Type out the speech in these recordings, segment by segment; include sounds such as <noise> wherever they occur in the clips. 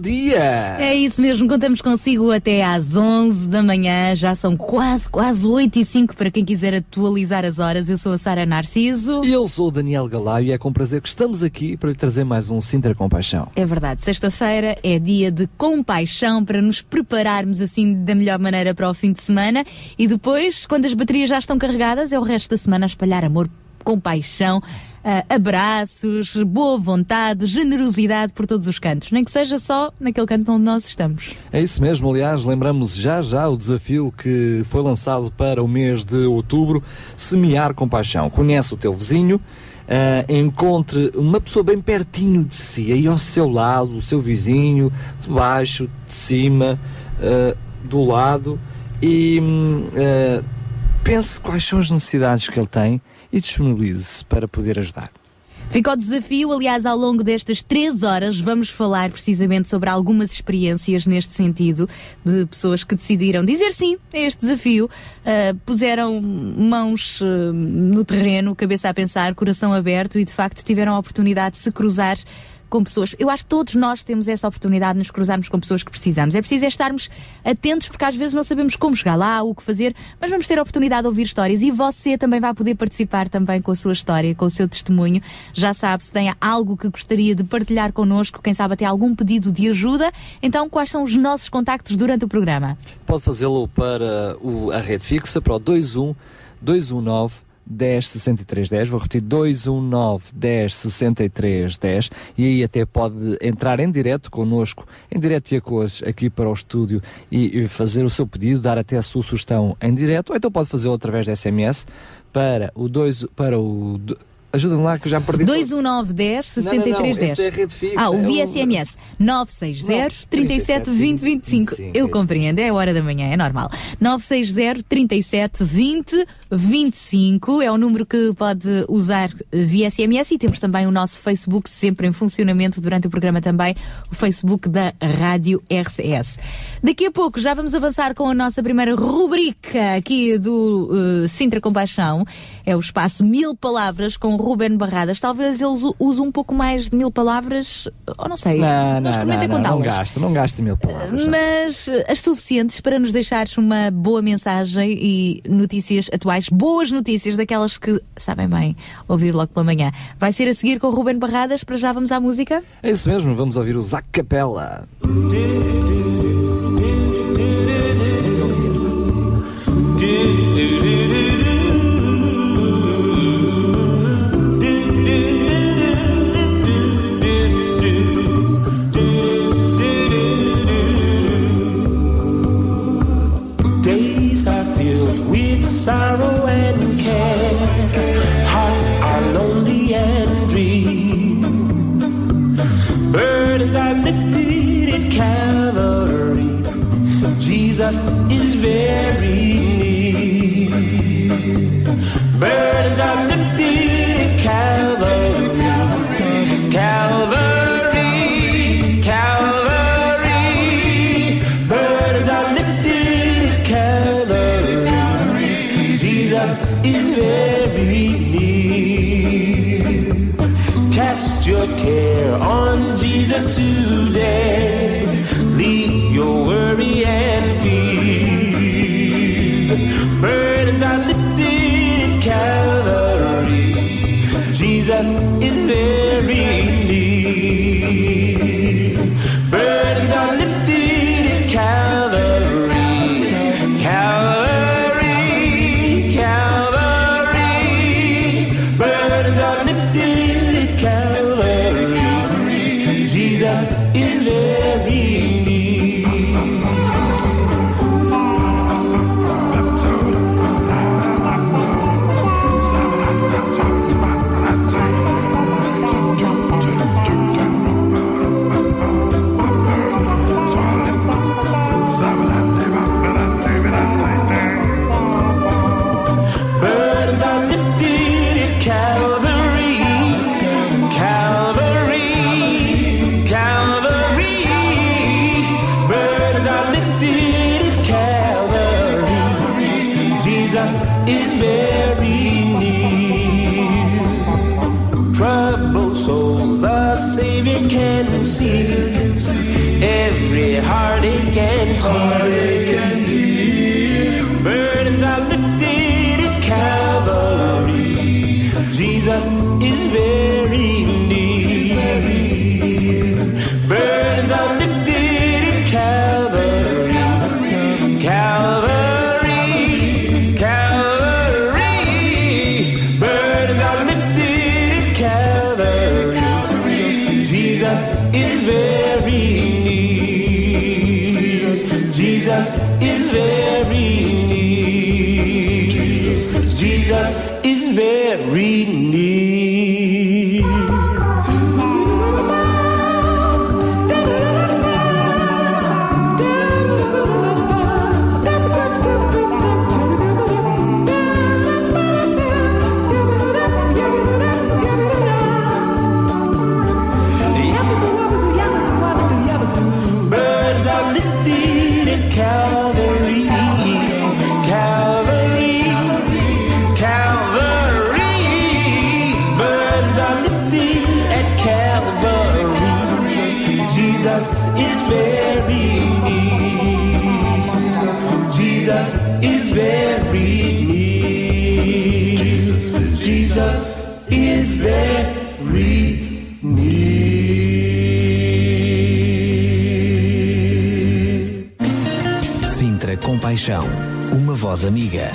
dia! É isso mesmo, contamos consigo até às 11 da manhã. Já são quase, quase 8 e 5 para quem quiser atualizar as horas. Eu sou a Sara Narciso. E eu sou o Daniel Galaio e é com prazer que estamos aqui para lhe trazer mais um Sintra Compaixão. É verdade, sexta-feira é dia de compaixão para nos prepararmos assim da melhor maneira para o fim de semana e depois, quando as baterias já estão carregadas, é o resto da semana a espalhar amor, compaixão, abraços, boa vontade, generosidade por todos os cantos, nem que seja só naquele canto onde nós estamos. É isso mesmo, aliás, lembramos já já o desafio que foi lançado para o mês de outubro, Semear Compaixão. Conhece o teu vizinho, ah, encontre uma pessoa bem pertinho de si, aí ao seu lado, o seu vizinho, de baixo, de cima, ah, do lado, e ah, pense quais são as necessidades que ele tem e disponibilize-se para poder ajudar. Fica o desafio, aliás, ao longo destas três horas vamos falar precisamente sobre algumas experiências neste sentido de pessoas que decidiram dizer sim a este desafio, ah, puseram mãos ah, no terreno, cabeça a pensar, coração aberto e de facto tiveram a oportunidade de se cruzar com pessoas. Eu acho que todos nós temos essa oportunidade de nos cruzarmos com pessoas que precisamos. É preciso é estarmos atentos porque às vezes não sabemos como chegar lá, o que fazer, mas vamos ter a oportunidade de ouvir histórias e você também vai poder participar também com a sua história, com o seu testemunho. Já sabe, se tem algo que gostaria de partilhar connosco, quem sabe até algum pedido de ajuda, então quais são os nossos contactos durante o programa? Pode fazê-lo para o- a rede fixa, para o 21 219 10 63 10. Vou repetir 219 10 63 10. E aí até pode entrar em direto connosco, em direto e a cores, aqui para o estúdio e, e fazer o seu pedido, dar até a sua sugestão em direto, ou então pode fazê-lo através da SMS para o 2 para o. Ajuda-me lá que já perdi. 21910 6310. Não, não, não, é rede fixa, Ah, o o- VSMS 960 37 20 25. 25, Eu é compreendo, é a hora da manhã, é normal. 960 37 20 25 é o número que pode usar via SMS e temos também o nosso Facebook sempre em funcionamento durante o programa também, o Facebook da Rádio RCS. Daqui a pouco já vamos avançar com a nossa primeira rubrica aqui do uh, Sintra Compaixão. É o espaço Mil Palavras com Ruben Barradas. Talvez eles u- usem um pouco mais de mil palavras, ou não sei. Não, não, não, não, não gasta, não gasta mil palavras. não. Mas eh, as suficientes para nos deixares uma boa mensagem e notícias atuais, boas notícias, daquelas que sabem bem ouvir logo pela manhã. Vai ser a seguir com Ruben Barradas, para já vamos à música? É isso mesmo, vamos ouvir o Zac Capella. Calvary. Jesus is very near. Burdens are lifted can see. Every heartache and tear. Compaixão, uma voz amiga.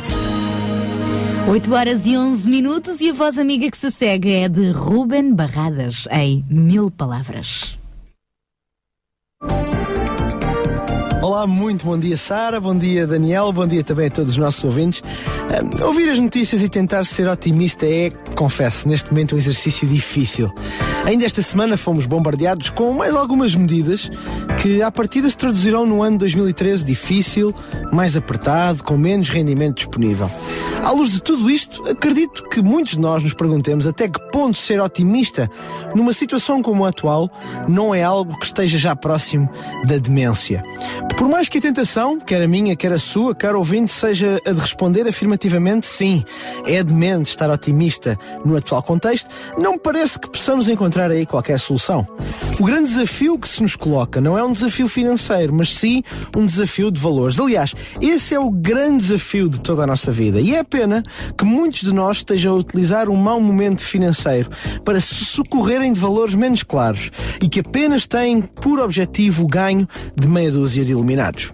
8 horas e 11 minutos e a voz amiga que se segue é de Ruben Barradas, em Mil Palavras. Muito bom dia, Sara, bom dia, Daniel, bom dia também a todos os nossos ouvintes. Ah, ouvir as notícias e tentar ser otimista é, confesso, neste momento um exercício difícil. Ainda esta semana fomos bombardeados com mais algumas medidas que, à partida, se traduzirão no ano 2013 difícil, mais apertado, com menos rendimento disponível. À luz de tudo isto, acredito que muitos de nós nos perguntemos até que ponto ser otimista numa situação como a atual não é algo que esteja já próximo da demência. Por mais que a tentação, quer a minha, quer a sua, quer ouvinte, seja a de responder afirmativamente sim, é demente estar otimista no atual contexto, não parece que possamos encontrar aí qualquer solução. O grande desafio que se nos coloca não é um desafio financeiro, mas sim um desafio de valores. Aliás, esse é o grande desafio de toda a nossa vida. E é pena que muitos de nós estejam a utilizar um mau momento financeiro para se socorrerem de valores menos claros e que apenas têm por objetivo o ganho de meia dúzia de iluminados.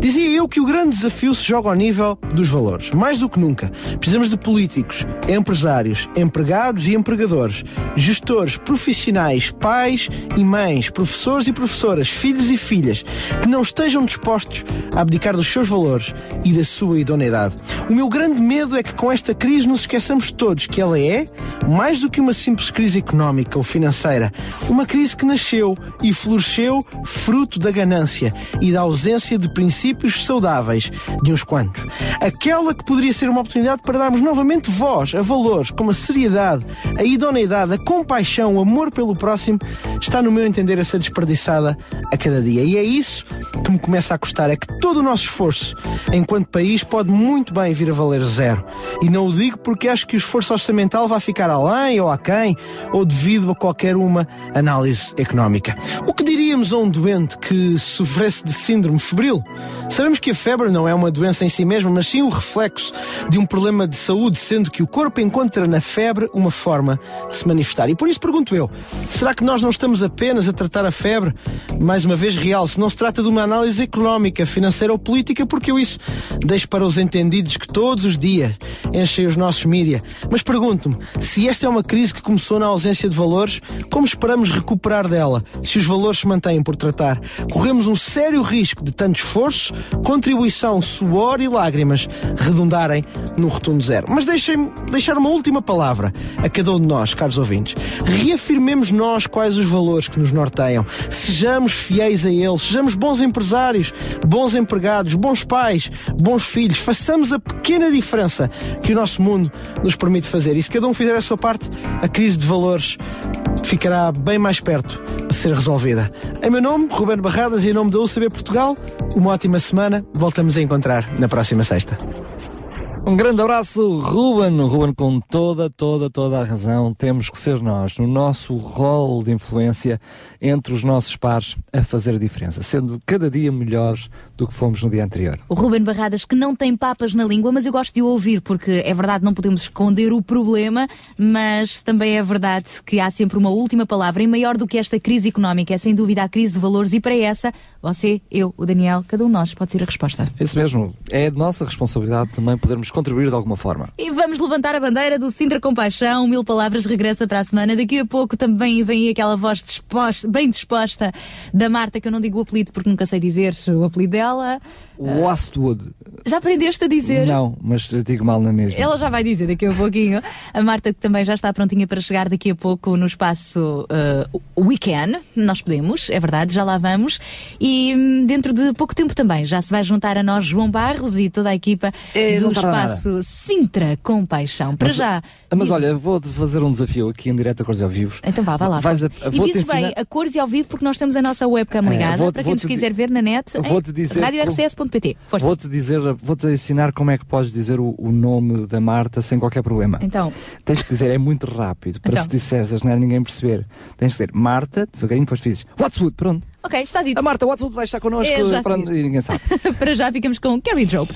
Dizia eu que o grande desafio se joga ao nível dos valores. Mais do que nunca, precisamos de políticos, empresários, empregados e empregadores, gestores, profissionais, pais e mães, professores e professoras, filhos e filhas, que não estejam dispostos a abdicar dos seus valores e da sua idoneidade. O meu grande medo é que com esta crise nos esqueçamos todos que ela é, mais do que uma simples crise económica ou financeira, uma crise que nasceu e floresceu fruto da ganância e da ausência de princípios saudáveis de uns quantos. Aquela que poderia ser uma oportunidade para darmos novamente voz a valores como a seriedade, a idoneidade, a compaixão, o amor pelo próximo, está no meu entender a ser desperdiçada a cada dia. E é isso que me começa a custar, é que todo o nosso esforço enquanto país pode muito bem vir a valer zero. E não o digo porque acho que o esforço orçamental vai ficar além ou aquém, ou devido a qualquer uma análise económica. O que diríamos a um doente que sofresse de síndrome febril? Sabemos que a febre não é uma doença em si mesma, mas sim o reflexo de um problema de saúde, sendo que o corpo encontra na febre uma forma de se manifestar. E por isso pergunto eu, será que nós não estamos apenas a tratar a febre, mais uma vez real, se não se trata de uma análise económica, financeira ou política, porque eu isso deixo para os entendidos que todos os dias enchem os nossos mídia. Mas pergunto-me, se esta é uma crise que começou na ausência de valores, como esperamos recuperar dela, se os valores se mantêm por tratar? Corremos um sério risco de tanto esforço, contribuição, suor e lágrimas redundarem no rotundo zero. Mas deixem-me deixar uma última palavra a cada um de nós, caros ouvintes. Reafirmemos nós quais os valores que nos norteiam. Sejamos fiéis a eles, sejamos bons empresários, bons empregados, bons pais, bons filhos. Façamos a pequena diferença que o nosso mundo nos permite fazer. E se cada um fizer a sua parte, a crise de valores ficará bem mais perto de ser resolvida. Em meu nome, Ruben Barradas, e em nome da UCB Portugal, uma ótima semana. Voltamos a encontrar na próxima sexta. Um grande abraço, Ruben. Ruben, com toda, toda, toda a razão. Temos que ser nós, no nosso rol de influência entre os nossos pares, a fazer a diferença, sendo cada dia melhores do que fomos no dia anterior. O Ruben Barradas, que não tem papas na língua, mas eu gosto de o ouvir, porque é verdade, não podemos esconder o problema, mas também é verdade que há sempre uma última palavra, e maior do que esta crise económica, é sem dúvida a crise de valores, e para essa, você, eu, o Daniel, cada um de nós pode ser a resposta. Isso mesmo. É de nossa responsabilidade também podermos contribuir de alguma forma. E vamos levantar a bandeira do Sintra Compaixão. Mil Palavras regressa para a semana. Daqui a pouco também vem aquela voz disposta, bem disposta da Marta, que eu não digo o apelido porque nunca sei dizer o apelido dela. Westwood. Já aprendiste a dizer? Não, mas digo mal na mesma. Ela já vai dizer daqui a pouquinho. A Marta que também já está prontinha para chegar daqui a pouco no espaço uh, Weekend. Nós podemos, é verdade, já lá vamos. E hum, dentro de pouco tempo também já se vai juntar a nós João Barros e toda a equipa É, do tarda espaço Sintra com Paixão. Para Mas- já. Mas olha, vou-te fazer um desafio aqui em direto a Cores ao Vivo. Então vá, vá lá. Vais a- e dizes bem, ensinar- a cores e ao vivo, porque nós temos a nossa webcam ligada, vou-te- para quem nos quiser ver na net, vou-te dizer radiorcs.pt. Vou-te dizer, vou-te ensinar como é que podes dizer o, o nome da Marta sem qualquer problema. Então, Tens que dizer, é muito rápido, para Então. se disseres, não é ninguém perceber. Tens que dizer Marta, devagarinho, depois dizes What's pronto. ok, está dito. A Marta What's vai estar connosco É, já e ninguém sabe. <laughs> para já ficamos com Carrie Drope.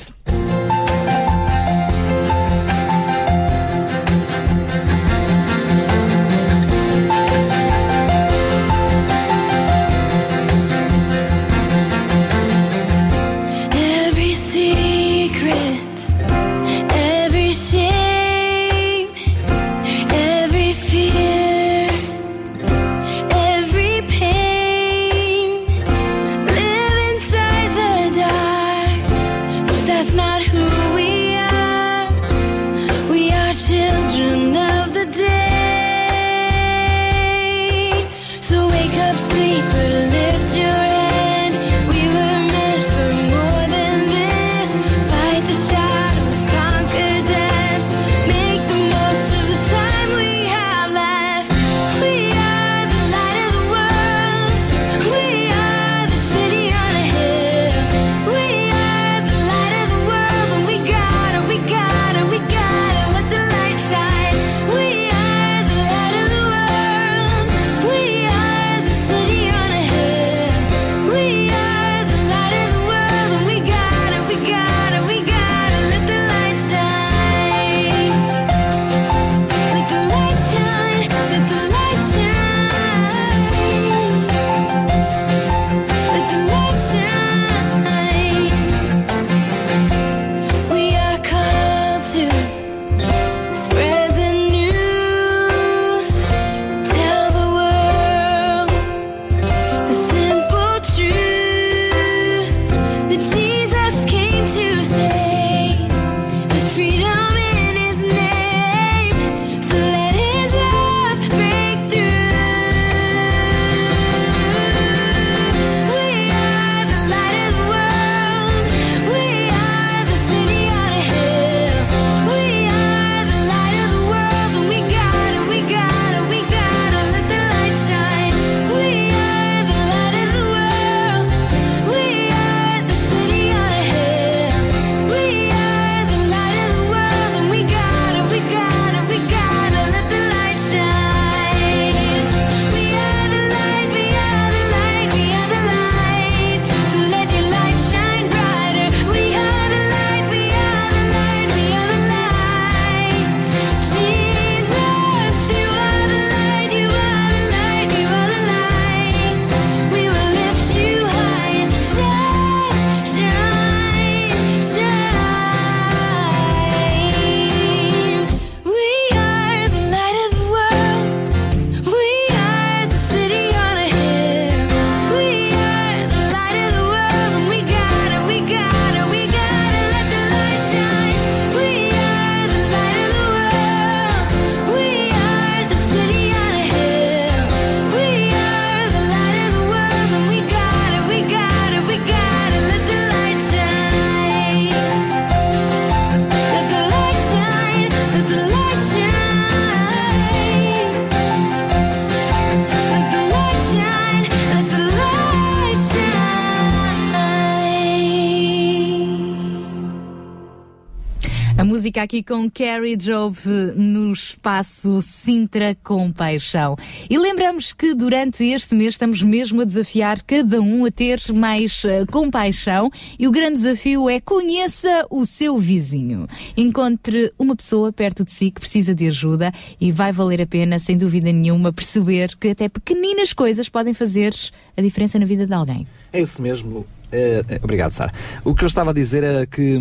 Música aqui com Carrie Job no espaço Sintra com Paixão. E lembramos que durante este mês estamos mesmo a desafiar cada um a ter mais uh, compaixão e o grande desafio é conheça o seu vizinho. Encontre uma pessoa perto de si que precisa de ajuda e vai valer a pena, sem dúvida nenhuma, perceber que até pequeninas coisas podem fazer a diferença na vida de alguém. É isso mesmo. Eh, obrigado, Sara. O que eu estava a dizer era que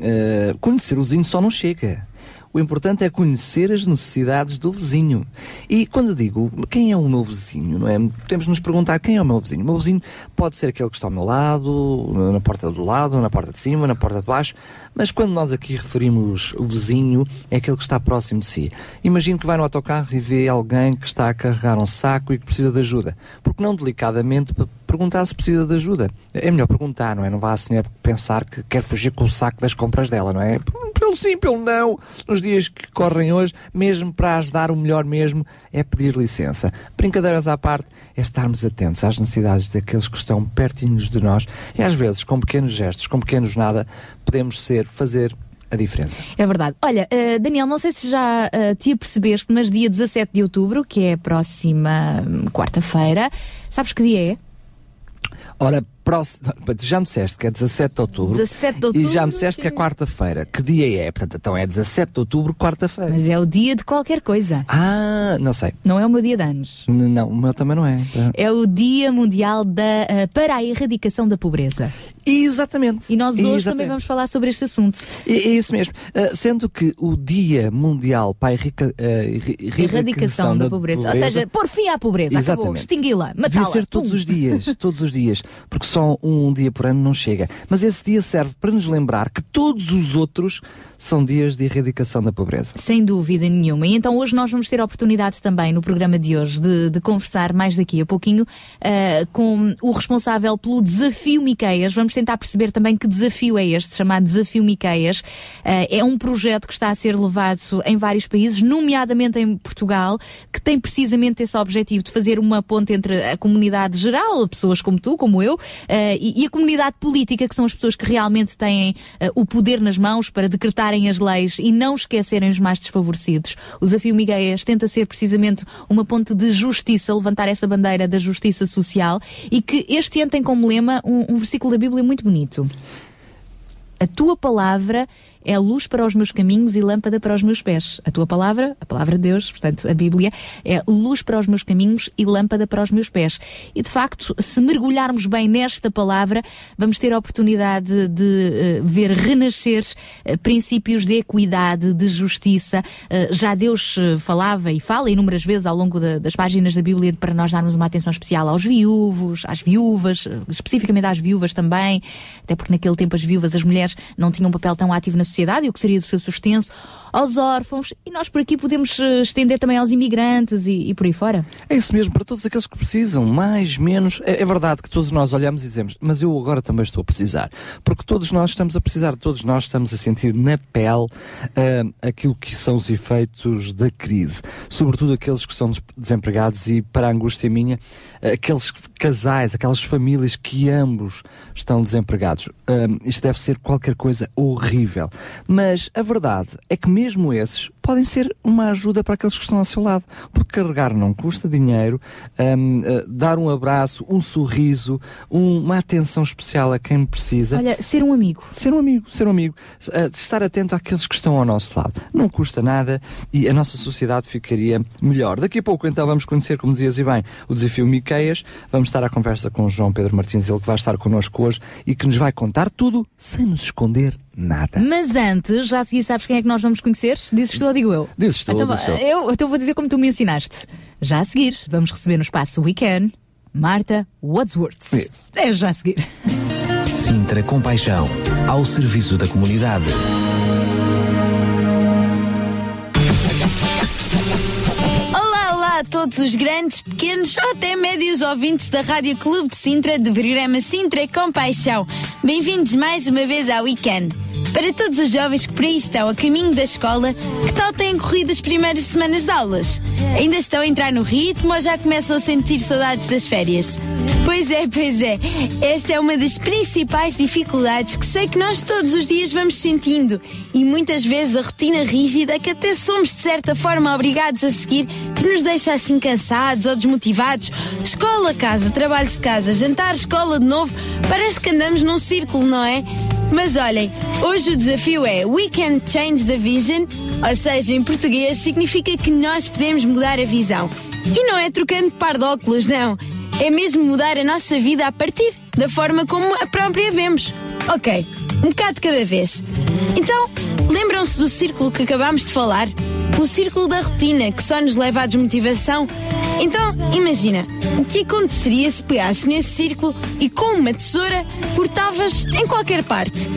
eh, conhecer o vizinho só não chega. O importante é conhecer as necessidades do vizinho. E quando digo quem é o meu vizinho, não é? Temos de nos perguntar quem é o meu vizinho. O meu vizinho pode ser aquele que está ao meu lado, na porta do lado, na porta de cima, na porta de baixo, mas quando nós aqui referimos o vizinho, é aquele que está próximo de si. Imagino que vai no autocarro e vê alguém que está a carregar um saco e que precisa de ajuda. Porque não delicadamente perguntar se precisa de ajuda. É melhor perguntar, não é? Não vá a senhora pensar que quer fugir com o saco das compras dela, não é? Pelo sim, pelo não. Nos dias que correm hoje, mesmo para ajudar o melhor mesmo, é pedir licença. Brincadeiras à parte, é estarmos atentos às necessidades daqueles que estão pertinhos de nós e às vezes, com pequenos gestos, com pequenos nada, podemos ser, fazer a diferença. É verdade. Olha, uh, Daniel, não sei se já uh, te apercebeste, mas dia 17 de outubro, que é a próxima hum, quarta-feira, sabes que dia é? Ora, <laughs> já me disseste que é 17 de outubro. 17 de outubro, E já me disseste que é quarta-feira. Que dia é? Portanto, então é 17 de outubro, quarta-feira. Mas é o dia de qualquer coisa. Ah, não sei. Não é o meu dia de anos. N- Não, o meu também não é. É o Dia Mundial da, eh, para a Erradicação da Pobreza. Exatamente. E nós hoje também Exatamente. vamos falar sobre este assunto. É, é isso mesmo. Ah, sendo que o Dia Mundial para a errica- ah, erri- Erradicação da, pobreza. Ou seja, pôr fim à pobreza. Acabou. Exatamente. Extingui-la. Devia Matá-la. ser todos os dias, todos os dias, porque <laughs> só um dia por ano não chega. Mas esse dia serve para nos lembrar que todos os outros são dias de erradicação da pobreza. Sem dúvida nenhuma. E então hoje nós vamos ter a oportunidade também no programa de hoje de, de conversar mais daqui a pouquinho ah, com o responsável pelo Desafio Miqueias. Vamos tentar perceber também que desafio é este, chamado Desafio Miqueias. Ah, é um projeto que está a ser levado em vários países, nomeadamente em Portugal, que tem precisamente esse objetivo de fazer uma ponte entre a comunidade geral, pessoas como tu, como eu, ah, e, e a comunidade política, que são as pessoas que realmente têm ah, o poder nas mãos para decretarem as leis e não esquecerem os mais desfavorecidos. O desafio Migueias tenta ser precisamente uma ponte de justiça, levantar essa bandeira da justiça social e que este ano tem como lema um, um versículo da Bíblia muito bonito. A tua palavra é luz para os meus caminhos e lâmpada para os meus pés. A tua palavra, a palavra de Deus, portanto, a Bíblia, é luz para os meus caminhos e lâmpada para os meus pés. E de facto, se mergulharmos bem nesta palavra, vamos ter a oportunidade de eh, ver renascer eh, princípios de equidade, de justiça. Eh, já Deus falava e fala inúmeras vezes ao longo da- das páginas da Bíblia para nós darmos uma atenção especial aos viúvos, às viúvas, especificamente às viúvas também, até porque naquele tempo as viúvas, as mulheres, não tinham um papel tão ativo na sociedade e o que seria do seu sustento, aos órfãos, e nós por aqui podemos eh, estender também aos imigrantes e, e por aí fora. É isso mesmo, para todos aqueles que precisam, mais, menos. É, é verdade que todos nós olhamos e dizemos, mas eu agora também estou a precisar. Porque todos nós estamos a precisar, todos nós estamos a sentir na pele ah, aquilo que são os efeitos da crise. Sobretudo aqueles que são des- desempregados e, para a angústia minha, aqueles casais, aquelas famílias que ambos estão desempregados. Ah, isto deve ser qualquer coisa horrível. Mas a verdade é que mesmo esses podem ser uma ajuda para aqueles que estão ao seu lado. Porque carregar não custa dinheiro, hum, eh, dar um abraço, um sorriso, um- uma atenção especial a quem precisa. Olha, ser um amigo. Ser um amigo, ser um amigo, eh, estar atento àqueles que estão ao nosso lado. Não custa nada e a nossa sociedade ficaria melhor. Daqui a pouco, então, vamos conhecer, como dizias e bem, o desafio Miqueias. Vamos estar à conversa com o João Pedro Martins, ele que vai estar connosco hoje e que nos vai contar tudo sem nos esconder nada. Mas antes, já a seguir sabes quem é que nós vamos conhecer? Dizes tu ou digo eu? Dizes tu então, dizes eu? eu? Então vou dizer como tu me ensinaste. Já a seguir, vamos receber no espaço Weekend Marta Wadsworth. É já a seguir. Sintra Compaixão, ao serviço da comunidade. Olá, olá a todos os grandes, pequenos ou até médios ouvintes da Rádio Clube de Sintra do programa Sintra com Paixão. Bem-vindos mais uma vez ao Weekend. Para todos os jovens que por aí estão a caminho da escola, que tal têm corrido as primeiras semanas de aulas? Ainda estão a entrar no ritmo ou já começam a sentir saudades das férias? Pois é, pois é. Esta é uma das principais dificuldades que sei que nós todos os dias vamos sentindo. E muitas vezes a rotina rígida que até somos de certa forma obrigados a seguir, que nos deixa assim cansados ou desmotivados. Escola, casa, trabalhos de casa, jantar, escola de novo. Parece que andamos num círculo, não é? Mas olhem, hoje o desafio é We can change the vision, ou seja, em português significa que nós podemos mudar a visão. E não é trocando par de óculos, não. É mesmo mudar a nossa vida a partir da forma como a própria vemos. Ok, um bocado cada vez. Então, lembram-se do círculo que acabámos de falar? O círculo da rotina que só nos leva à desmotivação? Então, imagina, o que aconteceria se pegasses nesse círculo e com uma tesoura cortavas em qualquer parte?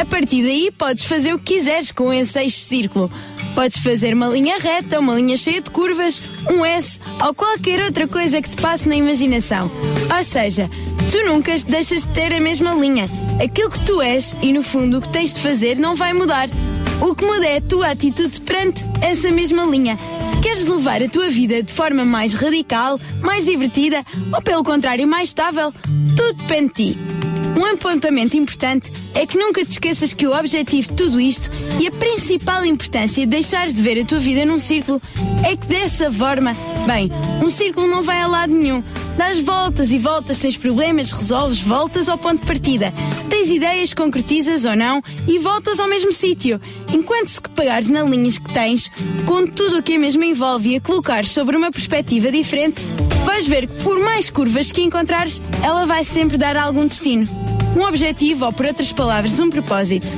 A partir daí podes fazer o que quiseres com esse eixo círculo. Podes fazer uma linha reta, uma linha cheia de curvas, um S ou qualquer outra coisa que te passe na imaginação. Ou seja, tu nunca deixas de ter a mesma linha. Aquilo que tu és e no fundo o que tens de fazer não vai mudar. O que muda é a tua atitude perante essa mesma linha. Queres levar a tua vida de forma mais radical, mais divertida ou, pelo contrário, mais estável? Tudo depende de ti. Um apontamento importante é que nunca te esqueças que o objetivo de tudo isto e a principal importância de deixares de ver a tua vida num círculo é que dessa forma, bem, um círculo não vai a lado nenhum. Dás voltas e voltas, tens problemas, resolves, voltas ao ponto de partida. Tens ideias, concretizas ou não e voltas ao mesmo sítio. Enquanto se que pegares nas linhas que tens, com tudo o que a mesma envolve e a colocares sobre uma perspectiva diferente, vais ver que por mais curvas que encontrares, ela vai sempre dar algum destino. Um objetivo, ou por outras palavras, um propósito.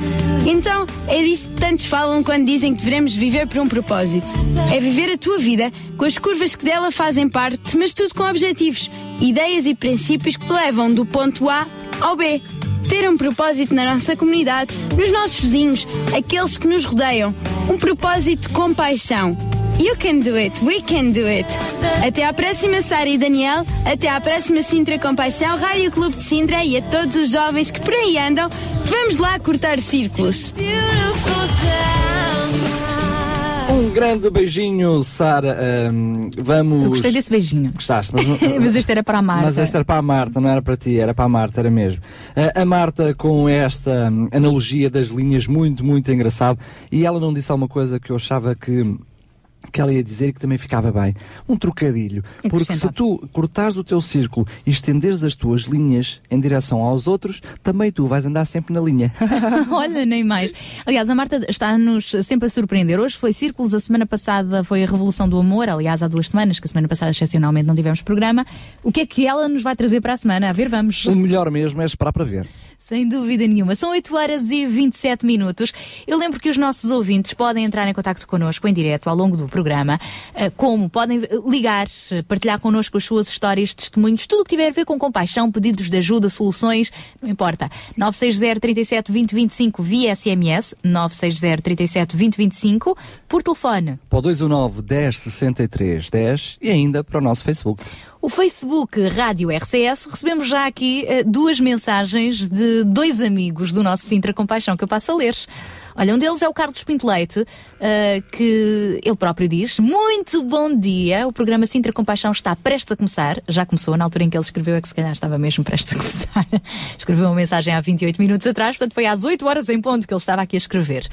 Então, é disto que tantos falam quando dizem que devemos viver por um propósito. É viver a tua vida com as curvas que dela fazem parte, mas tudo com objetivos, ideias e princípios que te levam do ponto A ao B. Ter um propósito na nossa comunidade, nos nossos vizinhos, aqueles que nos rodeiam. Um propósito com paixão. You can do it, we can do it. Até à próxima, Sara e Daniel. Até à próxima, Sintra Compaixão, Rádio Clube de Sintra e a todos os jovens que por aí andam. Vamos lá cortar círculos. Um grande beijinho, Sara. Ahm, vamos. Eu gostei desse beijinho. Gostaste, <laughs> mas, não- Mas este era para a Marta. Mas esta era para a Marta, não era para ti, era para a Marta, era mesmo. Ah, a Marta, com esta hum, analogia das linhas, muito, muito engraçado. E ela não disse alguma coisa que eu achava que. Que ela ia dizer e que também ficava bem. Um trocadilho. Porque se tu cortares o teu círculo e estenderes as tuas linhas em direção aos outros, também tu vais andar sempre na linha. <laughs> <laughs> Olha, nem mais. Aliás, a Marta está-nos sempre a surpreender. Hoje foi Círculos, a semana passada foi a Revolução do Amor. Aliás, há duas semanas, que a semana passada excepcionalmente não tivemos programa. O que é que ela nos vai trazer para a semana? A ver, vamos. o melhor mesmo é esperar para ver. Sem dúvida nenhuma. São 8 horas e 27 minutos. Eu lembro que os nossos ouvintes podem entrar em contato connosco em direto ao longo do programa. Eh, Como? Podem eh, ligar, eh, partilhar connosco as suas histórias, testemunhos, tudo o que tiver a ver com compaixão, pedidos de ajuda, soluções, não importa. 960 37 20 25 via SMS, 960 37 20 25 por telefone. Para o 219 10 63 10 e ainda para o nosso Facebook. O Facebook Rádio RCS, recebemos já aqui eh, duas mensagens de dois amigos do nosso Sintra Compaixão que eu passo a ler. Olha, um deles é o Carlos Pinto Leite, eh, que ele próprio diz: Muito bom dia, o programa Sintra Compaixão está prestes a começar. Já começou, na altura em que ele escreveu, é que se calhar estava mesmo prestes a <laughs> começar. escreveu uma mensagem há 28 minutos atrás, portanto foi às 8 horas em ponto que ele estava aqui a escrever.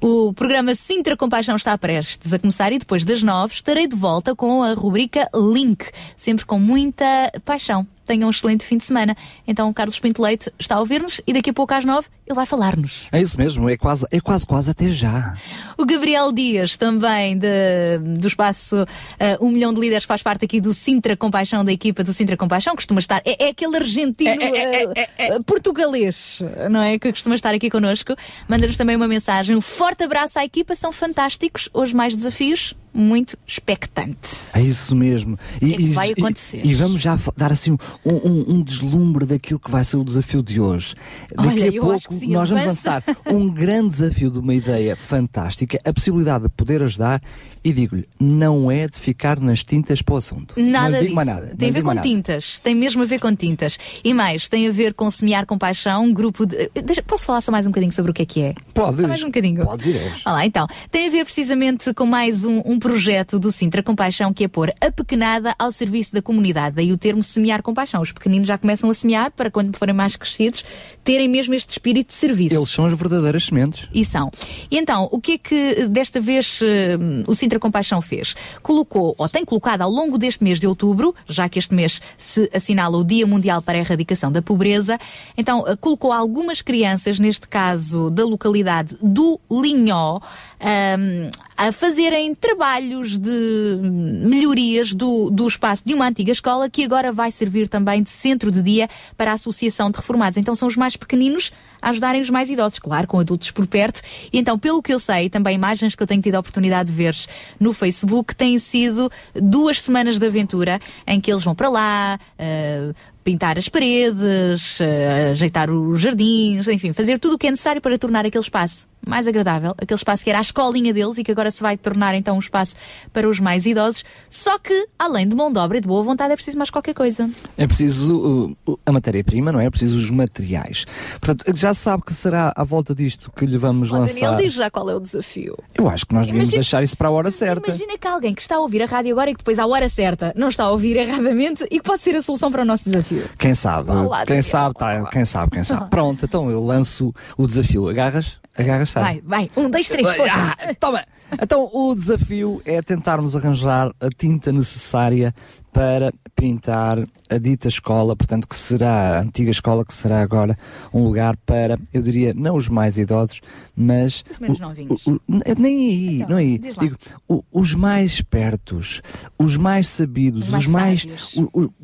O programa Sintra Compaixão está prestes a começar e depois das nove estarei de volta com a rubrica Link, sempre com muita paixão. Tenham um excelente fim de semana. Então, o Carlos Pinto Leite está a ouvir-nos e daqui a pouco às nove ele vai falar-nos. É isso mesmo, é quase, é quase, quase até já. O Gabriel Dias, também de- do espaço eh, Um Milhão de Líderes, faz parte aqui do Sintra Compaixão, da equipa do Sintra Compaixão, costuma estar. É, é aquele argentino eh, eh, portugalês, não é? Que costuma estar aqui connosco. Manda-nos também uma mensagem. Um forte abraço à equipa, são fantásticos. Hoje mais desafios, muito expectante. É isso mesmo. E, É que vai acontecer. E, e vamos já dar assim um, um, um deslumbre daquilo que vai ser o desafio de hoje. Daqui Olha, a pouco sim, nós vamos lançar um grande desafio de uma ideia fantástica, a possibilidade de poder ajudar. E digo-lhe, não é de ficar nas tintas para o assunto. não Nada lhe digo disso. nada. não Tem a ver com nada. tintas. Tem mesmo a ver com tintas. E mais, tem a ver com semear compaixão, um grupo de. eh, deixa- posso falar só mais um bocadinho sobre o que é que é? Podes. Só mais um bocadinho. Podes ir. Olha lá, então. Tem a ver precisamente com mais um, um projeto do Sintra Compaixão que é pôr a pequenada ao serviço da comunidade. Daí o termo semear compaixão. Os pequeninos já começam a semear para quando forem mais crescidos terem mesmo este espírito de serviço. Eles são as verdadeiras sementes. E são. E então, o que é que desta vez eh, o Sintra Compaixão fez? Colocou, ou tem colocado ao longo deste mês de outubro, já que este mês se assinala o Dia Mundial para a Erradicação da Pobreza, então eh, colocou algumas crianças, neste caso da localidade do Linhó, ahm, a fazerem trabalhos de melhorias do, do espaço de uma antiga escola que agora vai servir também de centro de dia para a Associação de Reformados. Então são os mais pequeninos a ajudarem os mais idosos, claro, com adultos por perto. E então, pelo que eu sei, também imagens que eu tenho tido a oportunidade de ver no Facebook, têm sido duas semanas de aventura em que eles vão para lá, eh, pintar as paredes, eh, ajeitar os jardins, enfim, fazer tudo o que é necessário para tornar aquele espaço mais agradável, aquele espaço que era a escolinha deles e que agora se vai tornar então um espaço para os mais idosos. Só que, além de mão de obra e de boa vontade, é preciso mais qualquer coisa. É preciso uh, a matéria-prima, não é? É preciso os materiais. Portanto, já sabe que será à volta disto que lhe vamos Ó, lançar. Daniel, diz já qual é o desafio. Eu acho que nós devíamos Imagina- deixar isso para a hora Mas certa. Imagina que alguém que está a ouvir a rádio agora e que depois à hora certa não está a ouvir erradamente e que pode ser a solução para o nosso desafio. Quem sabe? Olá, quem Daniel. sabe, tá, quem sabe, quem sabe. Pronto, então eu lanço o desafio. Agarras? Agarras, sabe? Vai, vai. Um, dois, três, força. Ah, toma! Então, o desafio é tentarmos arranjar a tinta necessária para pintar a dita escola, portanto, que será a antiga escola, que será agora um lugar para, eu diria, não os mais idosos, mas. Os menos novinhos. o- o- nem aí, Então, não aí. diz lá. Digo, o- os mais pertos, os mais sabidos, Os mais os mais.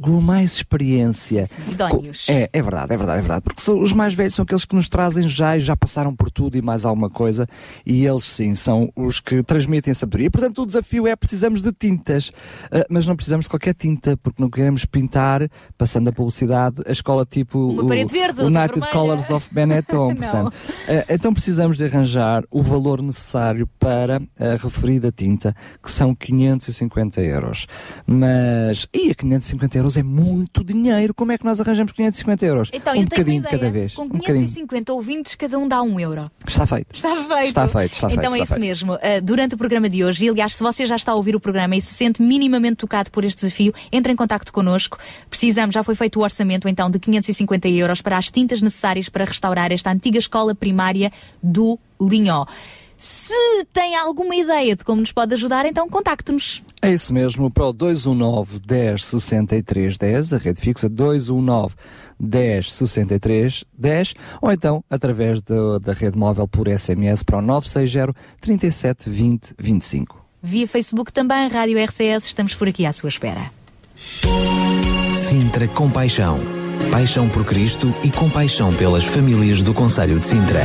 com mais experiência. idóneos. É, é verdade, é verdade, é verdade. Porque são- os mais velhos são aqueles que nos trazem já e já passaram por tudo e mais alguma coisa. E eles sim são os que transmitem a sabedoria. Portanto, o desafio é precisamos de tintas. Ah, mas não precisamos de qualquer tinta, porque não queremos pintar, passando a publicidade, a escola tipo Uma o, parede verde, United. Colors of Benetton. <laughs> Portanto, ah, então precisamos de arranjar o valor necessário para a referida tinta, que são 550 euros. Mas, e a 550 euros é muito dinheiro. Como é que nós arranjamos 550 euros? Então, um eu tenho bocadinho de cada vez. Com um bocadinho. 550 ouvintes, cada um dá um euro. Está feito. Está feito. Está feito, está feito, Então é está isso feito. mesmo. Uh, durante o programa de hoje, e aliás, se você já está a ouvir o programa e se sente minimamente tocado por este desafio, entre em contato connosco. Precisamos, já foi feito o orçamento então de 550 euros para as tintas necessárias para restaurar esta antiga escola primária do Linhó. Se tem alguma ideia de como nos pode ajudar, então contacte-nos. É isso mesmo, para o 219 10 63 10, a rede fixa 219 10 63 10, ou então através do- da rede móvel por SMS para o 960 37 20 25. Via Facebook também, Rádio RCS, estamos por aqui à sua espera. Sintra Compaixão. Paixão por Cristo e compaixão pelas famílias do Conselho de Sintra.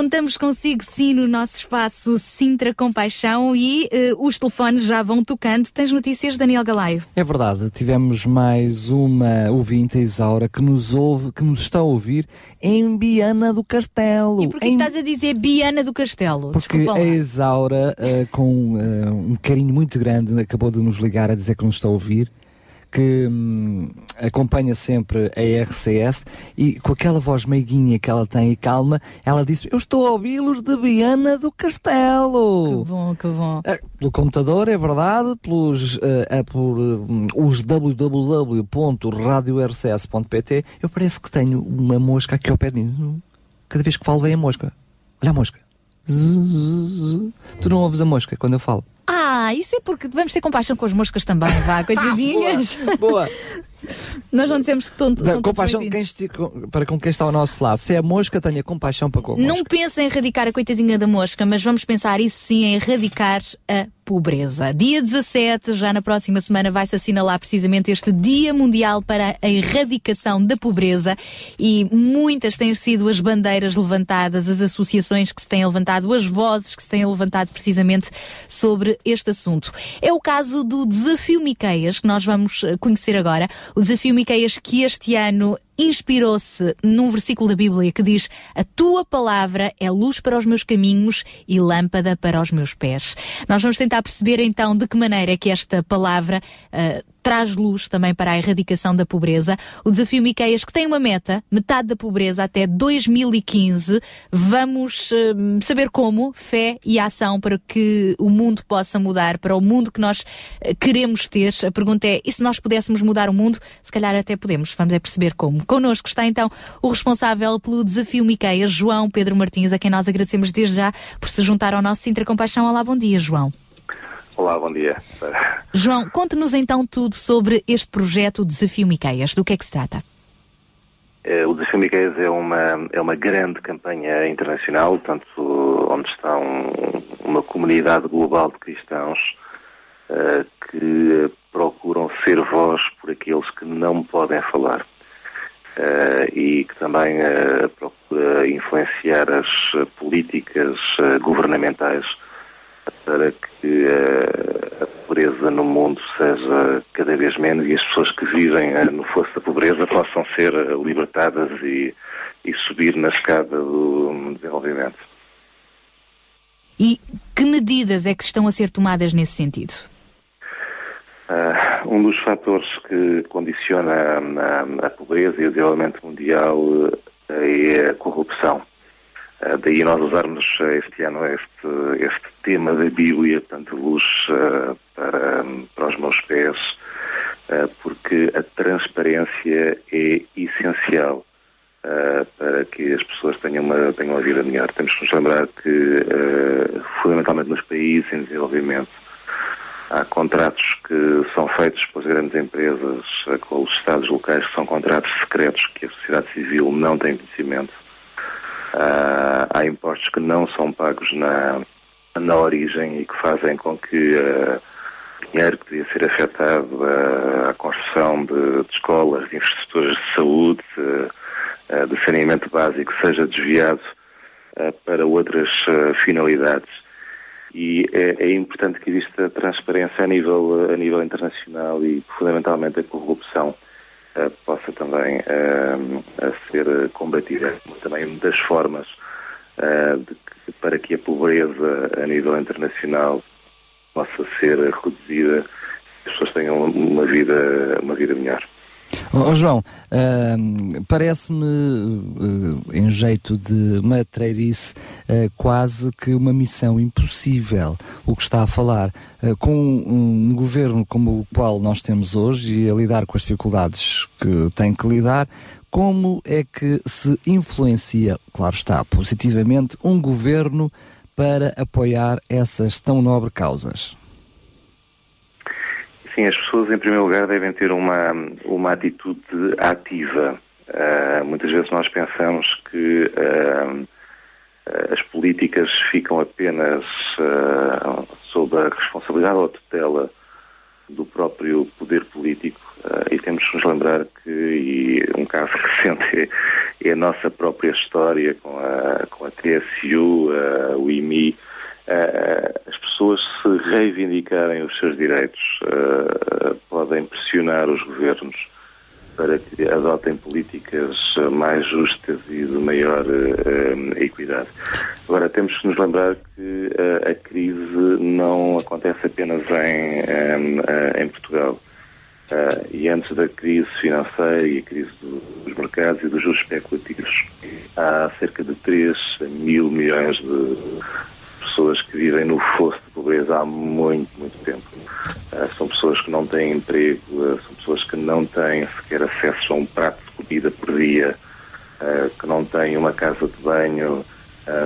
Contamos consigo sim no nosso espaço Sintra Compaixão e eh, os telefones já vão tocando. Tens notícias, Daniel Galaio? É verdade, tivemos mais uma ouvinte, a Isaura, que nos ouve, que nos está a ouvir em Biana do Castelo. E porquê em... que estás a dizer Biana do Castelo? Porque a. Isaura, eh, com eh, um carinho muito grande, acabou de nos ligar a dizer que nos está a ouvir, que hum, acompanha sempre a RCS e com aquela voz meiguinha que ela tem e calma, ela disse: Eu estou a ouvi-los de Biana do Que Castelo. bom, que bom. Eh, Pelo computador, é verdade, pelos, eh, é por hum, os www.radiorcs.pt, eu parece que tenho uma mosca aqui ao pé de mim. Cada vez que falo, vem a mosca. Olha a mosca. Tu não ouves a mosca quando eu falo? Ah, isso é porque devemos ter compaixão com as moscas também, vá, <laughs> coitadinhas. Boa! Nós não dizemos que estão, todos compaixão quem com- para com quem está ao nosso lado. Se é a mosca, tenha compaixão para com a mosca. Não pensa em erradicar a coitadinha da mosca, mas vamos pensar isso sim em erradicar a pobreza. Dia 17, já na próxima semana, vai-se assinalar precisamente este Dia Mundial para a Erradicação da Pobreza e muitas têm sido as bandeiras levantadas, as associações que se têm levantado, as vozes que se têm levantado precisamente sobre este assunto. É o caso do Desafio Miqueias, que nós vamos eh, conhecer agora. O Desafio Miqueias que este ano inspirou-se num versículo da Bíblia que diz: A tua palavra é luz para os meus caminhos e lâmpada para os meus pés. Nós vamos tentar perceber então de que maneira é que esta palavra ah, traz luz também para a erradicação da pobreza. O desafio Miqueias que tem uma meta, metade da pobreza até 2015. Vamos hum, saber como, fé e ação para que o mundo possa mudar, para o mundo que nós eh, queremos ter. A pergunta é, e se nós pudéssemos mudar o mundo? Se calhar até podemos. Vamos é perceber como. Connosco está então o responsável pelo desafio Miqueias, João Pedro Martins, a quem nós agradecemos desde já por se juntar ao nosso Sintra Compaixão. Olá, bom dia, João. Olá, bom dia. João, conte-nos então tudo sobre este projeto Desafio Miqueias. Do que é que se trata? Eh, O Desafio Miqueias é uma, é uma grande campanha internacional, tanto onde está um- uma comunidade global de cristãos eh, que procuram ser voz por aqueles que não podem falar. Eh, e que também eh, procura influenciar as políticas governamentais para que eh, a pobreza no mundo seja cada vez menos e as pessoas que vivem eh, no fosso da pobreza possam ser eh, libertadas e, e subir na escada do desenvolvimento. E que medidas é que estão a ser tomadas nesse sentido? Ah, um dos fatores que condiciona a, a pobreza e o desenvolvimento mundial é a corrupção. Ah, daí nós usarmos eh, este ano este, este tema da Bíblia, portanto, luz ah, para, para os meus pés, porque a transparência é essencial para que as pessoas tenham uma, tenham uma vida melhor. Temos que nos lembrar que, fundamentalmente nos países em desenvolvimento, Há contratos que são feitos pelas grandes empresas eh, com os Estados locais, que são contratos secretos que a sociedade civil não tem conhecimento. Ah, há impostos que não são pagos na, na origem e que fazem com que eh, dinheiro que devia ser afetado à, à construção de, de escolas, de infraestruturas de saúde, eh, de saneamento básico, seja desviado eh, para outras eh, finalidades. E é, é importante que exista transparência a nível, a nível internacional e fundamentalmente a corrupção possa também eh, ser eh, combatida. Também uma das formas eh, que- para que a pobreza a nível internacional possa ser reduzida as pessoas tenham uma vida, uma vida melhor. Ó, João, ahm, parece-me, eh, em jeito de matreirice, eh, quase que uma missão impossível o que está a falar. Eh, com um governo como o qual nós temos hoje e a lidar com as dificuldades que tem que lidar, como é que se influencia, claro está, positivamente, um governo para apoiar essas tão nobres causas? Sim, as pessoas, em primeiro lugar, devem ter uma, uma atitude ativa. Ah, muitas vezes nós pensamos que ah, as políticas ficam apenas ah, sob a responsabilidade ou tutela do próprio poder político e temos que nos lembrar que, um caso <laughs> recente é, é a nossa própria história com a, com a TSU, o IMI, as pessoas se reivindicarem os seus direitos ah, podem pressionar os governos para que adotem políticas mais justas e de maior ah, equidade. Agora, temos que nos lembrar que a crise não acontece apenas em, em Portugal. Ah, e antes da crise financeira e a crise do- dos mercados e dos juros especulativos, há cerca de 3 mil milhões de pessoas que vivem no fosso de pobreza há muito, muito tempo. Ah, são pessoas que não têm emprego, ah, são pessoas que não têm sequer acesso a um prato de comida por dia, ah, que não têm uma casa de banho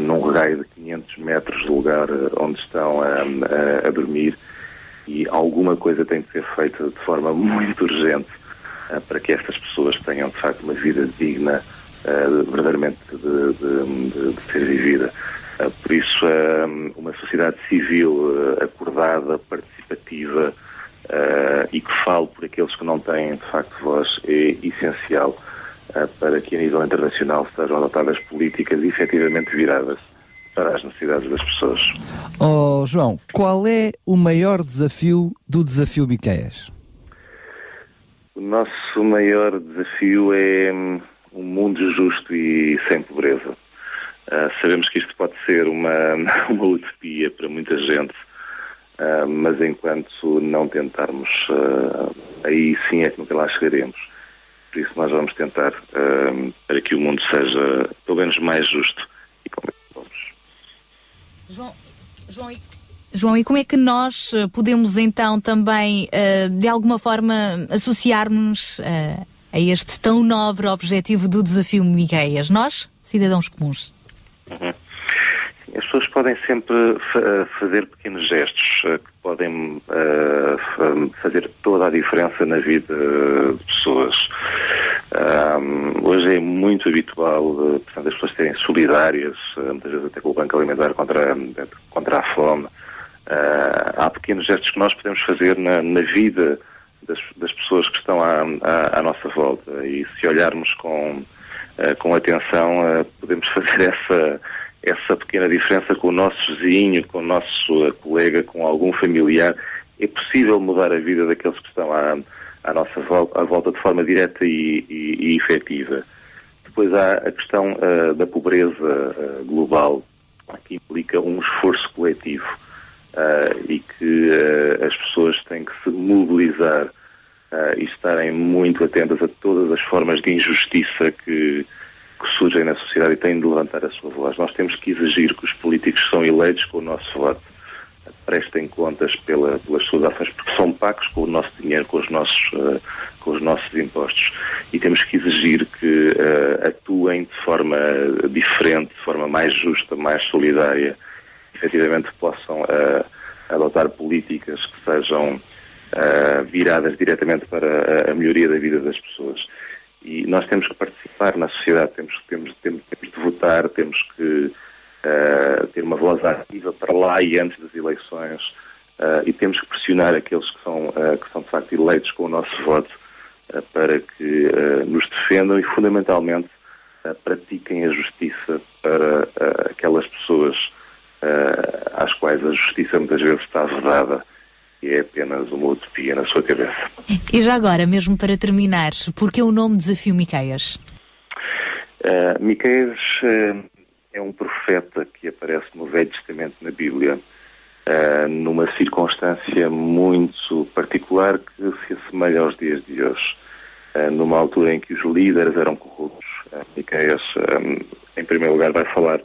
num raio de 500 metros do lugar onde estão ah, a dormir e alguma coisa tem de ser feita de forma <laughs> muito urgente para que estas pessoas tenham de facto uma vida digna verdadeiramente de, de- de- de ser vivida. Ah, por isso, ah, uma sociedade civil ah, acordada, participativa e que fale por aqueles que não têm de facto voz é essencial para que a nível internacional sejam adotadas políticas efetivamente viradas para as necessidades das pessoas. Oh, João, qual é o maior desafio do desafio Miqueias? O nosso maior desafio é hum, um mundo justo e sem pobreza. Ah, sabemos que isto pode ser uma, <laughs> uma utopia para muita gente, ah, mas enquanto não tentarmos, ah, aí sim é que nunca lá chegaremos. Por isso nós vamos tentar para que o mundo seja pelo menos mais justo e. João, João, e, João, e como é que nós podemos então também, de alguma forma, associarmos a este tão nobre objetivo do desafio Migueias? Nós, cidadãos comuns. As pessoas podem sempre fa- fazer pequenos gestos eh, que podem eh, fa- fazer toda a diferença na vida de pessoas. Ahm, hoje é muito habitual eh, portanto, as pessoas serem solidárias, eh, muitas vezes até com o Banco Alimentar contra, contra a fome. Ah, há pequenos gestos que nós podemos fazer na, na vida das, das pessoas que estão à, à- à nossa volta e se olharmos com, eh, com atenção eh, podemos <laughs> fazer essa, essa pequena diferença com o nosso vizinho, com o nosso eh, colega, com algum familiar. É possível mudar a vida daqueles que estão à, à nossa volta, à volta de forma direta e, e, e efetiva. Depois há a questão da pobreza global, que implica um esforço coletivo e que as pessoas têm que se mobilizar ah, e estarem muito atentas a todas as formas de injustiça que, que surgem na sociedade e têm de levantar a sua voz. Nós temos que exigir que os políticos são eleitos com o nosso voto prestem contas pela, pelas suas ações, porque são pagos com o nosso dinheiro, com os nossos, eh, com os nossos impostos. E temos que exigir que eh, atuem de forma diferente, de forma mais justa, mais solidária, efetivamente possam eh, adotar políticas que sejam eh, viradas diretamente para a, melhoria da vida das pessoas. E nós temos que participar na sociedade, temos, temos, temos, temos de votar, temos que eh, ter uma voz ativa para lá e antes das eleições eh, e temos que pressionar aqueles que são, que são de facto eleitos com o nosso voto para que nos defendam e fundamentalmente pratiquem a justiça para aquelas pessoas às quais a justiça muitas vezes está vedada e é apenas uma utopia na sua cabeça. E já agora, mesmo para terminar, porque o nome Desafio Miqueias? Uh, Miqueias uh, é um profeta que aparece no Velho Testamento na Bíblia uh, numa circunstância muito particular que se assemelha aos dias de hoje. eh, numa altura em que os líderes eram corruptos. Uh, Miqueias, um, em primeiro lugar, vai falar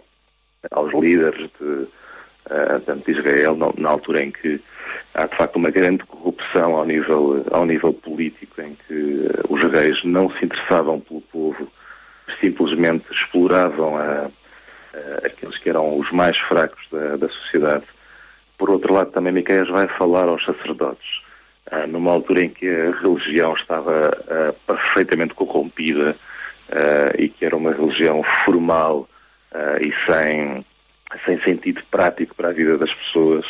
aos líderes de, uh, tanto de Israel, na, altura em que há de facto uma grande corrupção ao nível, ao nível político, em que uh, os reis não se interessavam pelo povo, simplesmente exploravam a, a aqueles que eram os mais fracos da, da sociedade. Por outro lado, também Miqueias vai falar aos sacerdotes, ah, numa altura em que a religião estava ah, perfeitamente corrompida ah, e que era uma religião formal ah, e sem, sem sentido prático para a vida das pessoas.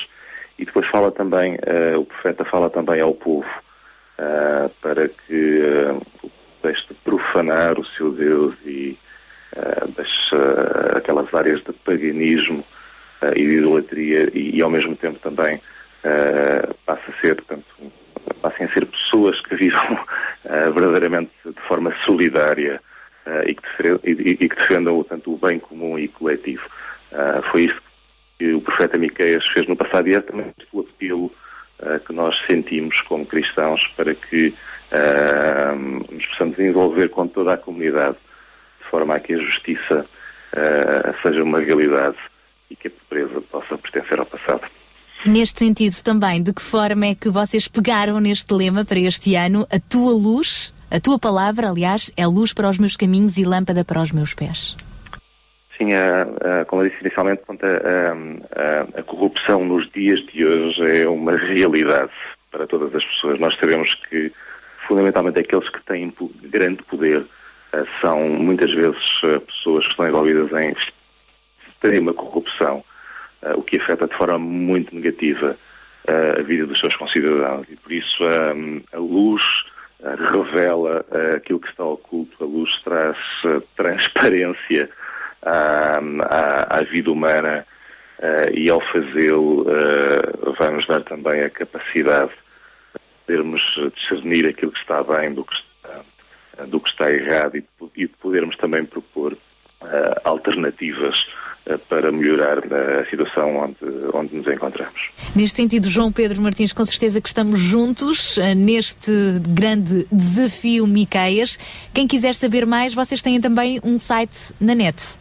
E depois fala também, ah, o profeta fala também ao povo, ah, para que o deixe de profanar o seu Deus e ah, deixe aquelas áreas de paganismo e de idolatria e, e, ao mesmo tempo também passe a ser, portanto, passem a ser pessoas que vivam <laughs> verdadeiramente de forma solidária e, que defendam, e que defendam tanto o bem comum e coletivo. Ah, foi isso que o profeta Miqueias fez no passado e é também o apelo ah, que nós sentimos como cristãos para que ah, nos possamos envolver com toda a comunidade de forma a que a justiça seja uma realidade e que a pobreza possa pertencer ao passado. Neste sentido também, de que forma é que vocês pegaram neste lema para este ano, a tua luz, a tua palavra, aliás, é luz para os meus caminhos e lâmpada para os meus pés? Sim, a, a, como eu disse inicialmente, a, a, corrupção nos dias de hoje é uma realidade para todas as pessoas. Nós sabemos que, fundamentalmente, aqueles que têm grande poder eh, são muitas vezes eh, pessoas que estão envolvidas em extrema corrupção, eh, o que afeta de forma muito negativa a vida dos seus concidadãos. E por isso a luz revela aquilo que está oculto, a luz traz transparência à, à, à vida humana eh, e ao fazê-lo eh, vai-nos dar também a capacidade de podermos discernir aquilo que está bem do que está, do que está errado e, e de podermos também propor eh, alternativas para melhorar a situação onde, onde nos encontramos. Neste sentido, João Pedro Martins, com certeza que estamos juntos neste grande desafio Miqueias. Quem quiser saber mais, vocês têm também um site na net.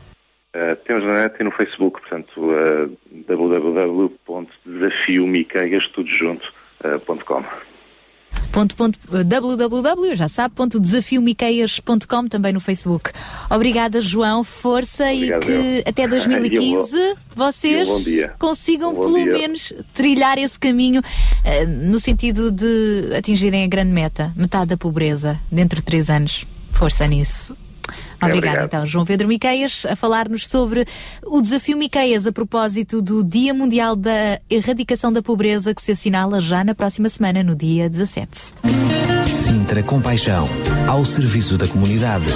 Uh, temos na net e no Facebook, portanto, uh, www.desafiomicaias.com. Ponto, ponto, eh, www, já sabe, ponto desafiomiqueias.com também no Facebook. Obrigada, João, força Obrigado, e que eu. até 2015 <laughs> E um vocês consigam Um pelo dia. menos trilhar esse caminho eh, no sentido de atingirem a grande meta, metade da pobreza, dentro de três anos. Força nisso. Obrigada, obrigado. então, João Pedro Miqueias, a falar-nos sobre o desafio Miqueias a propósito do Dia Mundial da Erradicação da Pobreza que se assinala já na próxima semana, no dia 17. Sintra Compaixão, ao serviço da comunidade.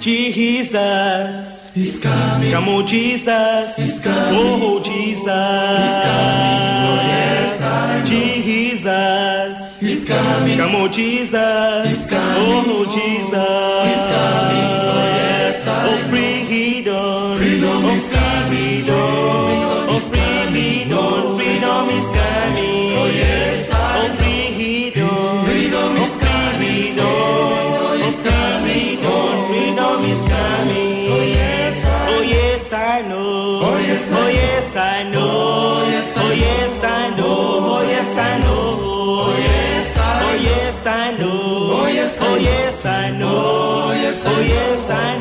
Jesus is coming. Come on, Jesus is coming. Oh, Jesus is coming. Oh, yes, I know. Jesus is coming. Come on, Jesus is coming. Oh, Jesus is coming. Yes, oh yes I know. Oh yes, yes I know.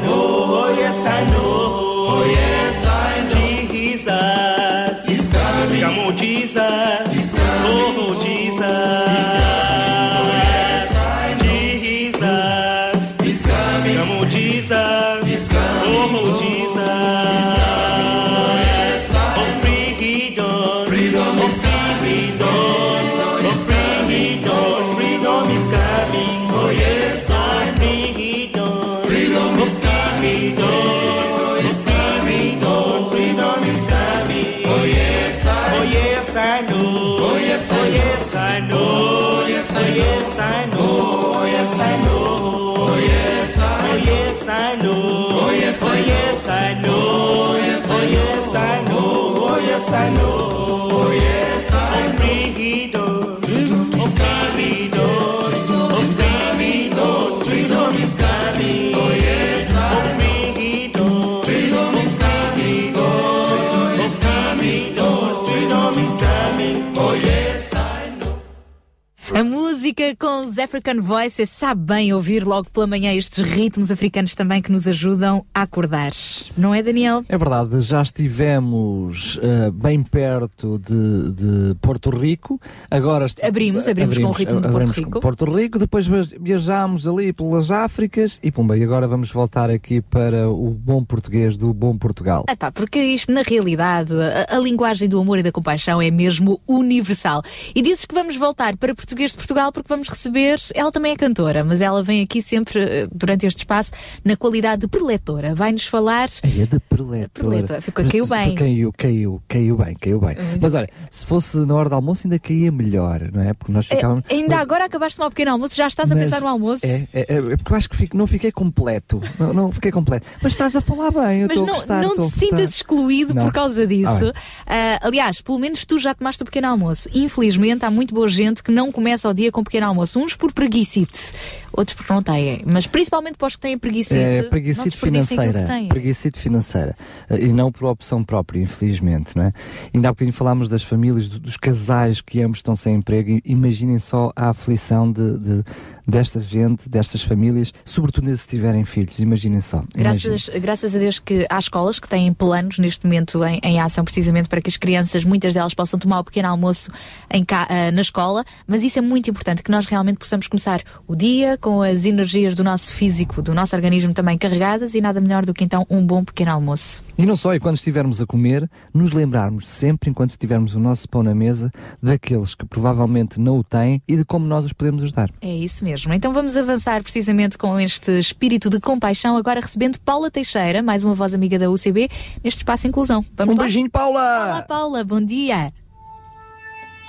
I know. A música com os African Voices sabe bem ouvir logo pela manhã estes ritmos africanos também que nos ajudam a acordar. Não é, Daniel? É verdade, já estivemos eh, bem perto de, de Porto Rico. Agora est- Abrimos, abrimos com o ritmo de Porto abrimos Rico. Porto Rico, depois viajámos ali pelas Áfricas e pumba, e agora vamos voltar aqui para o bom português do bom Portugal. Ah pá, porque isto na realidade, a, a linguagem do amor e da compaixão é mesmo universal. E dizes que vamos voltar para português de Portugal porque vamos receber, ela também é cantora, mas ela vem aqui sempre eh, durante este espaço na qualidade de preletora. Vai-nos falar é de preletora. Preletora, ficou- caiu Mas- <laughs> bem. Caiu, caiu, caiu bem, caiu bem. Mas olha, se fosse na hora do almoço ainda caía melhor, não é? Porque nós Eh, ficávamos. ainda agora acabaste de tomar um pequeno almoço, já estás a Mas pensar no almoço. É, é, é, porque eu acho que fico- não fiquei completo. <laughs> Não, não fiquei completo. Mas estás a falar bem, eu Mas a não, gostar. não a te sintas excluído Não. por causa disso. Ah, bem. Ah, aliás, pelo menos tu já tomaste o pequeno almoço. Infelizmente, há muito boa gente que não começa o dia com pequeno almoço. Uns por preguicite, outros porque não têm. Mas principalmente para os que têm preguicite, É preguicite financeira. Preguicite financeira. Eh, E não por opção própria, infelizmente, não é? Ainda há bocadinho falámos das famílias, do- dos casais que ambos estão sem emprego. Imaginem só a aflição de, de- desta gente, destas famílias, sobretudo se tiverem filhos. Imaginem só. Imaginem. Graças, graças a Deus que há escolas que têm planos neste momento em, em ação precisamente para que as crianças, muitas delas, possam tomar o pequeno almoço em ah, na escola, mas isso é muito importante, que nós realmente possamos começar o dia com as energias do nosso físico, do nosso organismo também carregadas e nada melhor do que então um bom pequeno almoço. E não só, e quando estivermos a comer, nos lembrarmos sempre, enquanto tivermos o nosso pão na mesa, daqueles que provavelmente não o têm e de como nós os podemos ajudar. É isso mesmo. Então vamos avançar precisamente com este espírito de compaixão, agora recebendo Paula Teixeira, mais uma voz amiga da UCB, neste espaço Inclusão. Vamos Um lá? beijinho, Paula! Olá, Paula, bom dia.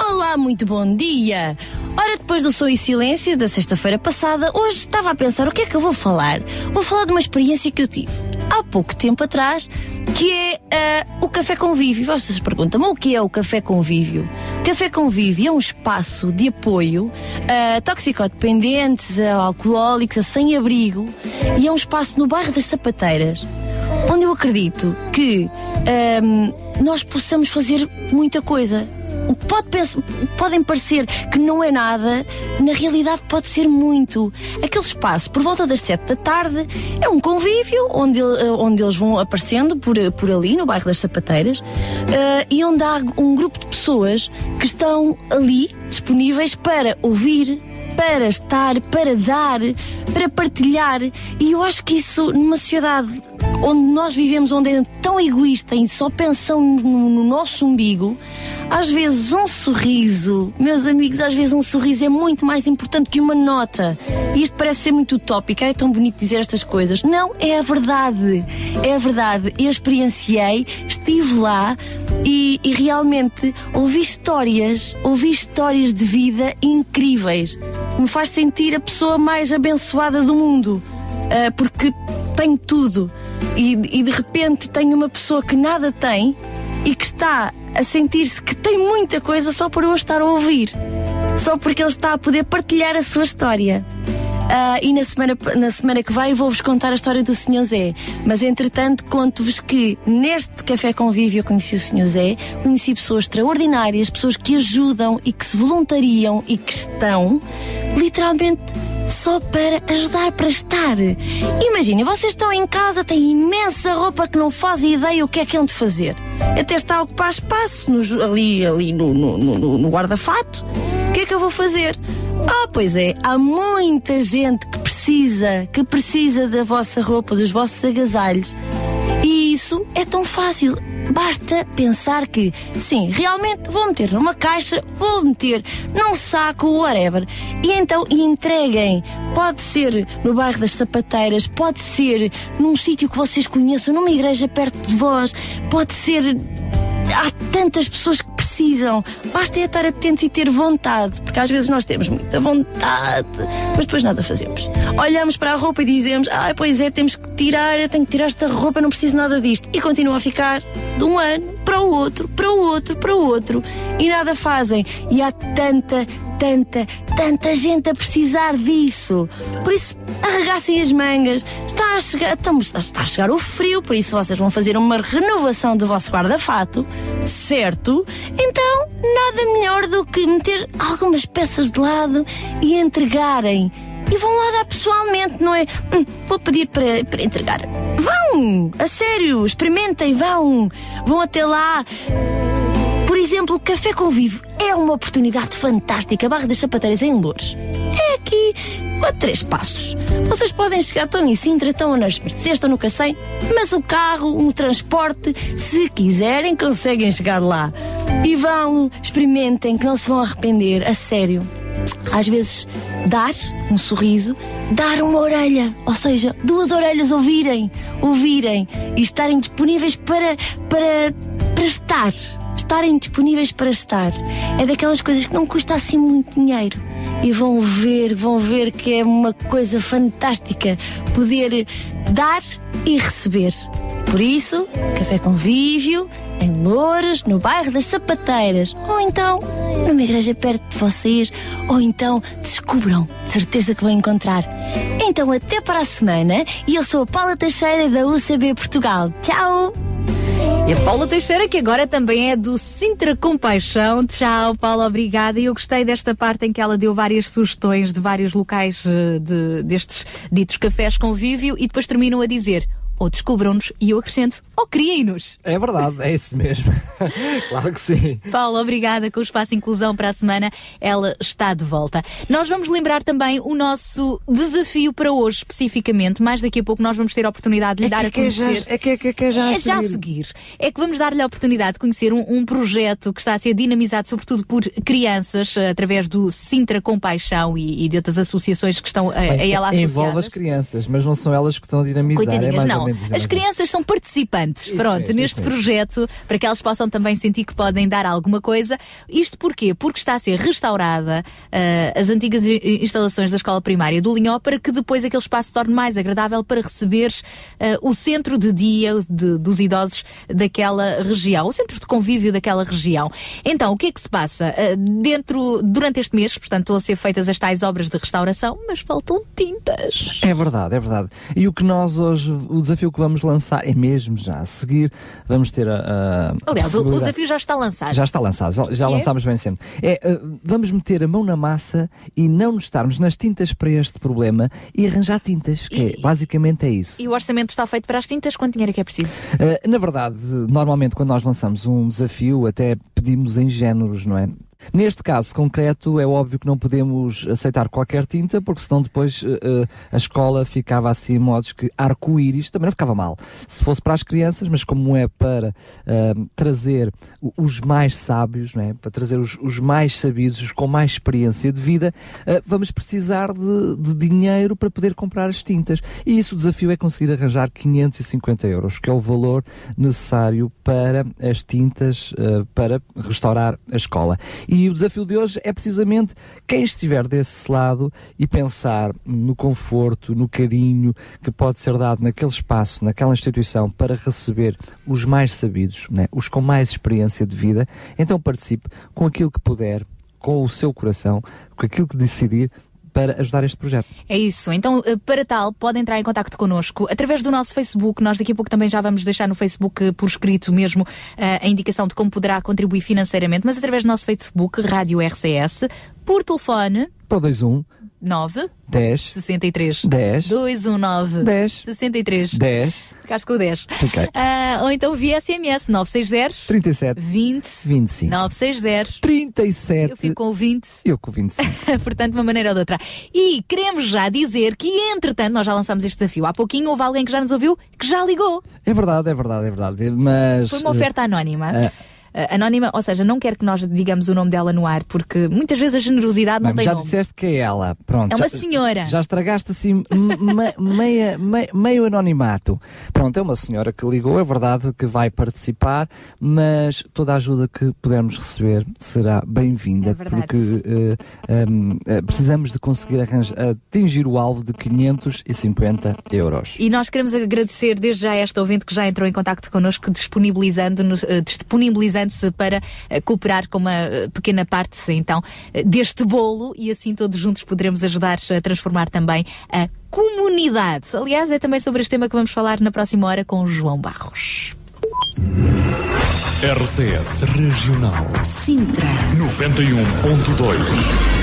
Olá, muito bom dia! Ora, depois do Som e Silêncio da sexta-feira passada, hoje estava a pensar o que é que eu vou falar. Vou falar de uma experiência que eu tive há pouco tempo atrás, que é ah, o Café Convívio. Vocês se perguntam, mas o que é o Café Convívio? Café Convívio é um espaço de apoio a toxicodependentes, a alcoólicos, a sem-abrigo, e é um espaço no bairro das Sapateiras, onde eu acredito que ahm, nós possamos fazer muita coisa. Pode podem parecer que não é nada, na realidade pode ser muito. Aquele espaço, por volta das sete da tarde, é um convívio onde, eh, onde eles vão aparecendo por, por ali, no bairro das Sapateiras, eh, e onde há um grupo de pessoas que estão ali disponíveis para ouvir, para estar, para dar, para partilhar. E eu acho que isso, numa sociedade onde nós vivemos, onde é tão egoísta e só pensamos no, no nosso umbigo, às vezes um sorriso, meus amigos, às vezes um sorriso é muito mais importante que uma nota. E isto parece ser muito utópico, é tão bonito dizer estas coisas. Não, é a verdade. É a verdade. Eu experienciei, estive lá e, e realmente ouvi histórias, ouvi histórias de vida incríveis. Me faz sentir a pessoa mais abençoada do mundo. Ah, porque tenho tudo e, e de repente tenho uma pessoa que nada tem e que está a sentir-se que tem muita coisa só por eu estar a ouvir. Só porque ele está a poder partilhar a sua história. Ah, e na semana, na semana que vem vou-vos contar a história do Sr. Zé. Mas entretanto conto-vos que neste Café Convívio eu conheci o Sr. Zé, conheci pessoas extraordinárias, pessoas que ajudam e que se voluntariam e que estão literalmente só para ajudar para estar. Imaginem, vocês estão em casa, têm imensa roupa que não fazem ideia o que é que hão de fazer. Até está a ocupar espaço no- ali, ali no, no, no- no guarda-fato. O que é que eu vou fazer? Ah, pois é, há muita gente que precisa, que precisa da vossa roupa, dos vossos agasalhos. E isso é tão fácil. Basta pensar que, sim, realmente vou meter numa caixa, vou meter num saco, whatever. E então entreguem. Pode ser no bairro das sapateiras, pode ser num sítio que vocês conheçam, numa igreja perto de vós, pode ser. Há tantas pessoas que precisam. Basta é estar atentos e ter vontade, porque às vezes nós temos muita vontade, mas depois nada fazemos. Olhamos para a roupa e dizemos: Ah, pois é, temos que tirar, eu tenho que tirar esta roupa, não preciso nada disto. E continua a ficar de um ano para o outro, para o outro, para o outro e nada fazem. E há tanta, tanta, tanta gente a precisar disso. Por isso, arregassem as mangas. Está a chegar, estamos- está a chegar o frio, por isso vocês vão fazer uma renovação do vosso guarda-fato, certo? Então, nada melhor do que meter algumas peças de lado e entregarem. E vão lá dar pessoalmente, não é? Hum, vou pedir para, para entregar. Vão! A sério, experimentem, vão! Vão até lá. Exemplo, Café Convivo é uma oportunidade fantástica. Barra das Sapateiras em Louros. É aqui a três passos. Vocês podem chegar, estão em Sintra, estão nas Mercedes, estão no Cacém, mas o carro, o transporte, se quiserem, conseguem chegar lá. E vão, experimentem, que não se vão arrepender, a sério. Às vezes, dar um sorriso, dar uma orelha, ou seja, duas orelhas ouvirem, ouvirem e estarem disponíveis para, para, para estar. Estarem disponíveis para estar. É daquelas coisas que não custa assim muito dinheiro. E vão ver, vão ver que é uma coisa fantástica poder dar e receber. Por isso, café convívio, em Louros, no bairro das Sapateiras, ou então numa igreja perto de vocês, ou então descubram, de certeza que vão encontrar. Então até para a semana e eu sou a Paula Teixeira da UCB Portugal. Tchau! E a Paula Teixeira, que agora também é do Sintra Compaixão. Tchau, Paula, obrigada. E eu gostei desta parte em que ela deu várias sugestões de vários locais eh, de- destes ditos cafés convívio e depois terminam a dizer ou descubram-nos e eu acrescento ou criem-nos. É verdade, é isso mesmo. <laughs> claro que sim. Paula, obrigada com o Espaço Inclusão para a semana. Ela está de volta. Nós vamos lembrar também o nosso desafio para hoje, especificamente. Mais daqui a pouco nós vamos ter a oportunidade de lhe dar a que é já- conhecer. é que é que- que é já a É já a seguir. seguir. É que vamos dar-lhe a oportunidade de conhecer um, um projeto que está a ser dinamizado, sobretudo por crianças, eh, através do Sintra Compaixão e, e de outras associações que estão a, a Bem, ela envolve associadas. as crianças, mas não são elas que estão a dinamizar. é Coitadinhas, mais não. As crianças são participantes, Isso pronto, mesmo, neste projeto, para que elas possam também sentir que podem dar alguma coisa. Isto porquê? Porque está a ser restaurada ah, as antigas instalações da escola primária do Linhó para que depois aquele espaço se torne mais agradável para receber ah, o centro de dia de- dos idosos daquela região, o centro de convívio daquela região. Então, o que é que se passa? Ah, dentro, durante este mês, portanto, estão a ser feitas as tais obras de restauração, mas faltam tintas. É verdade, é verdade. E o que nós hoje, o desafio que vamos lançar é mesmo já a seguir, vamos ter a. a Aliás, o, desafio já está lançado. Já está lançado, já, já é? lançámos bem sempre. É, uh, vamos meter a mão na massa e não nos estarmos nas tintas para este problema e arranjar tintas, que é, basicamente é isso. E o orçamento está feito para as tintas? Quanto dinheiro é que é preciso? Uh, na verdade, normalmente quando nós lançamos um desafio, até pedimos em géneros, não é? Neste caso concreto, é óbvio que não podemos aceitar qualquer tinta, porque senão depois uh, a escola ficava assim, em modos que arco-íris também não ficava mal. Se fosse para as crianças, mas como é para uh, trazer os mais sábios, não é? para trazer os, os mais sabidos, os com mais experiência de vida, uh, vamos precisar de, de dinheiro para poder comprar as tintas. E isso o desafio é conseguir arranjar 550 euros, que é o valor necessário para as tintas para restaurar a escola. E o desafio de hoje é precisamente quem estiver desse lado e pensar no conforto, no carinho que pode ser dado naquele espaço, naquela instituição para receber os mais sabidos, né? os com mais experiência de vida, então participe com aquilo que puder, com o seu coração, com aquilo que decidir para ajudar este projeto. É isso. Então, eh, para tal, pode entrar em contato connosco através do nosso Facebook. Nós daqui a pouco também já vamos deixar no Facebook eh, por escrito mesmo eh, a indicação de como poderá contribuir financeiramente, mas através do nosso Facebook, Rádio RCS, por telefone Para o 21 9 10 63 10 219 10 63 10 Ficaste com o 10. Fiquei. Ah, ou então via SMS 960 37 20 25 960 37 Eu fico com o 20 eu com 25. <laughs> Portanto, de uma maneira ou de outra. E queremos já dizer que, entretanto, nós já lançamos este desafio. Há pouquinho houve alguém que já nos ouviu que já ligou. É verdade, é verdade, é verdade. Mas Foi uma oferta anónima. Ah. Ah, anónima, ou seja, não quer que nós digamos o nome dela no ar, porque muitas vezes a generosidade não Mas tem já nome. disseste que é ela. Pronto. É uma já- senhora. Já estragaste assim me- meia, meia- meio anonimato. Pronto, é uma senhora que ligou, é verdade que vai participar, mas toda a ajuda que pudermos receber será bem-vinda, É porque eh, um, eh, precisamos de conseguir atingir o alvo de 550 euros. E nós queremos agradecer desde já a esta ouvinte que já entrou em contacto connosco, disponibilizando-nos, eh, disponibilizando-se para eh, cooperar com uma eh, pequena parte, então, eh, deste bolo e assim todos juntos poderemos ajudar a transformar também a comunidade. Aliás, é também sobre este tema que vamos falar na próxima hora com o João Barros. RCS Regional Sintra. 91.2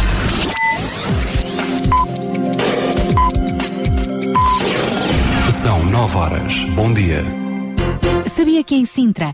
São 9 horas. Bom dia. Sabia que em Sintra,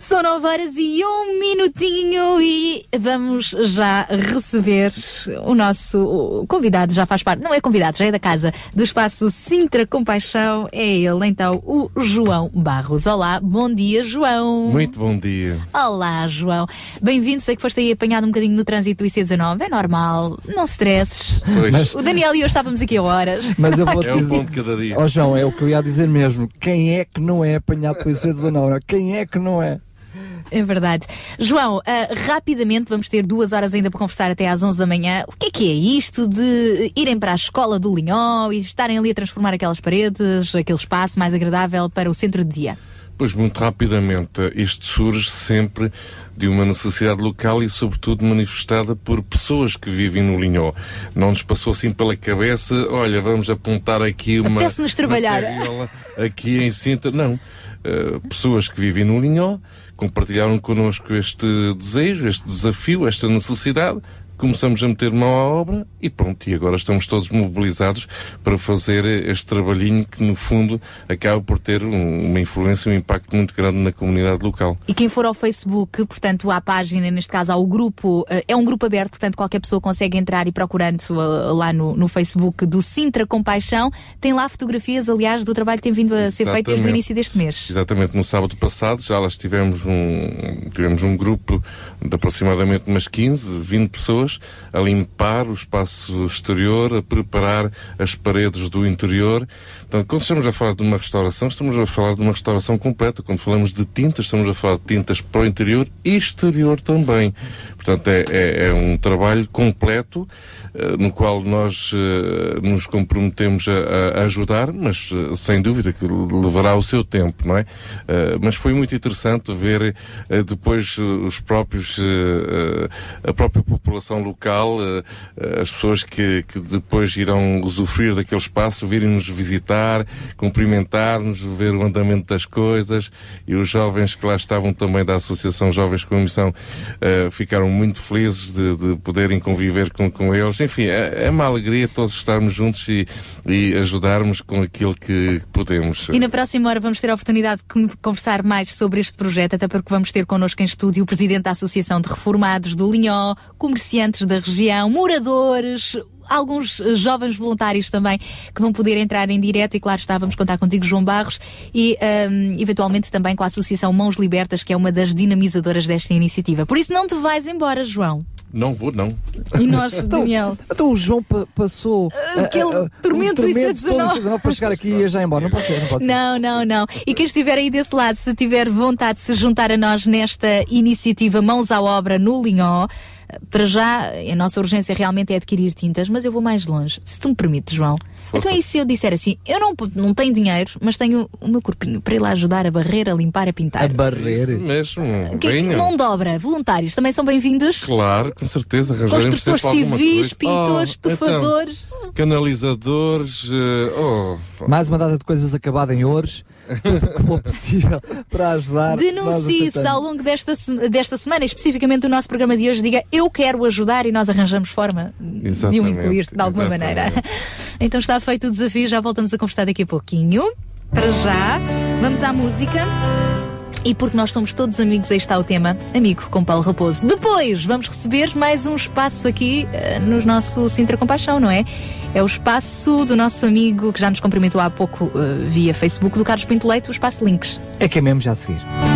São 9 horas e um minutinho e vamos já receber o nosso convidado, já faz parte, não é convidado, já é da casa do espaço Sintra Compaixão, é ele então, o João Barros. Olá, bom dia João. Muito bom dia. Olá, João. Bem-vindo. Sei que foste aí apanhado um bocadinho no trânsito do IC19. É normal. Não stresses. Pois. Mas- O Daniel e eu estávamos aqui a horas. Mas eu vou É te um dizer. pão de cada dia. Ó João, é o que eu ia dizer mesmo. Quem é que não é apanhado pelo IC19? Quem é que não é? É verdade. João, ah, rapidamente vamos ter duas horas ainda para conversar até às 11 da manhã. O que é que é isto de irem para a escola do Linhó e estarem ali a transformar aquelas paredes, aquele espaço mais agradável para o centro de dia? Pois, muito rapidamente, isto surge sempre de uma necessidade local e, sobretudo, manifestada por pessoas que vivem no Linhó. Não nos passou assim pela cabeça, olha, vamos apontar aqui uma. Apetece-nos trabalhar. uma aqui em Sintra. Não. Uh, pessoas que vivem no Linhó compartilharam connosco este desejo, este desafio, esta necessidade. Começamos a meter mão à obra e pronto, e agora estamos todos mobilizados para fazer este trabalhinho que, no fundo, acaba por ter um- uma influência, um impacto muito grande na comunidade local. E quem for ao Facebook, portanto, à página, neste caso ao grupo, eh, é um grupo aberto, portanto, qualquer pessoa consegue entrar e procurando eh, lá no, no Facebook do Sintra Compaixão, tem lá fotografias, aliás, do trabalho que tem vindo a ser feito desde o Exatamente. início deste mês. Exatamente, no sábado passado já lá tivemos um, tivemos um grupo de aproximadamente umas 15, 20 pessoas a limpar o espaço exterior, a preparar as paredes do interior. Portanto, quando estamos a falar de uma restauração, estamos a falar de uma restauração completa. Quando falamos de tintas, estamos a falar de tintas para o interior e exterior também. Portanto, é, é- é um trabalho completo eh, no qual nós eh, nos comprometemos a, a ajudar, mas eh, sem dúvida que levará o seu tempo, não é? Mas foi muito interessante ver depois os próprios, a própria população local, eh, eh, as pessoas que, que depois irão usufruir daquele espaço, virem-nos visitar, cumprimentar-nos, ver o andamento das coisas e os jovens que lá estavam também da Associação Jovens com a Missão eh, ficaram muito felizes de, de poderem conviver com, com eles. Enfim, é, é uma alegria todos estarmos juntos e, e ajudarmos com aquilo que podemos. E na próxima hora vamos ter a oportunidade de con- conversar mais sobre este projeto, até porque vamos ter connosco em estúdio o Presidente da Associação de Reformados do Linhó, da região, moradores, alguns jovens voluntários também que vão poder entrar em direto e claro está, vamos contar contigo João Barros e ahm, eventualmente também com a Associação Mãos Libertas que é uma das dinamizadoras desta iniciativa. Por isso não te vais embora, João. Não vou, não. E nós, Daniel? Então o João pa- passou Aquele ah, ah, tormento um do tormento todo IC19. IC19 para chegar aqui e já embora. Não pode ser, não pode ser. Não, não, não. E quem estiver aí desse lado, se tiver vontade de se juntar a nós nesta iniciativa Mãos à Obra no Linhó, para já a nossa urgência realmente é adquirir tintas, mas eu vou mais longe. Se tu me permites, João. Então e se eu disser assim, eu não, não tenho dinheiro, mas tenho o meu corpinho para ir lá ajudar a barrer, a limpar, a pintar. A barrer. Isso mesmo. Que, que venham. mão de obra, voluntários, também são bem-vindos. Claro, com certeza. Construtores civis, coisa. pintores, Oh, então, estufadores. canalizadores. eh, oh, Mais uma data de coisas acabadas em ouros. Tudo o que for possível para ajudar. Denuncie-se ao longo desta, desta semana, especificamente o nosso programa de hoje, diga eu quero ajudar e nós arranjamos forma de o Exatamente, incluir de alguma exatamente. maneira. <laughs> Então está feito o desafio, já voltamos a conversar daqui a pouquinho. Para já, vamos à música. E porque nós somos todos amigos, aí está o tema Amigo com Paulo Raposo. Depois vamos receber mais um espaço aqui eh, no nosso Sintra Compaixão, não é? É o espaço do nosso amigo que já nos cumprimentou há pouco eh, via Facebook, do Carlos Pinto Leite, o espaço Links. É que é mesmo já a seguir.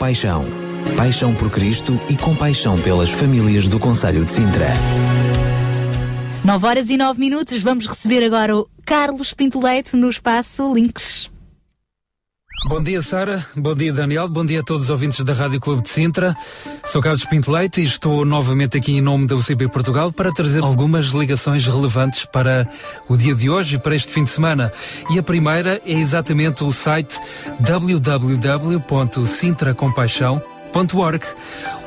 Compaixão. Paixão por Cristo e compaixão pelas famílias do Conselho de Sintra. 9 horas e 9 minutos, vamos receber agora o Carlos Pinto Leite no espaço Links. Bom dia, Sara. Bom dia, Daniel. Bom dia a todos os ouvintes da Rádio Clube de Sintra. Sou Carlos Pinto Leite e estou novamente aqui em nome da UCP Portugal para trazer algumas ligações relevantes para o dia de hoje e para este fim de semana. E a primeira é exatamente o site www.sintracompaixão.com sintracompaixão.org,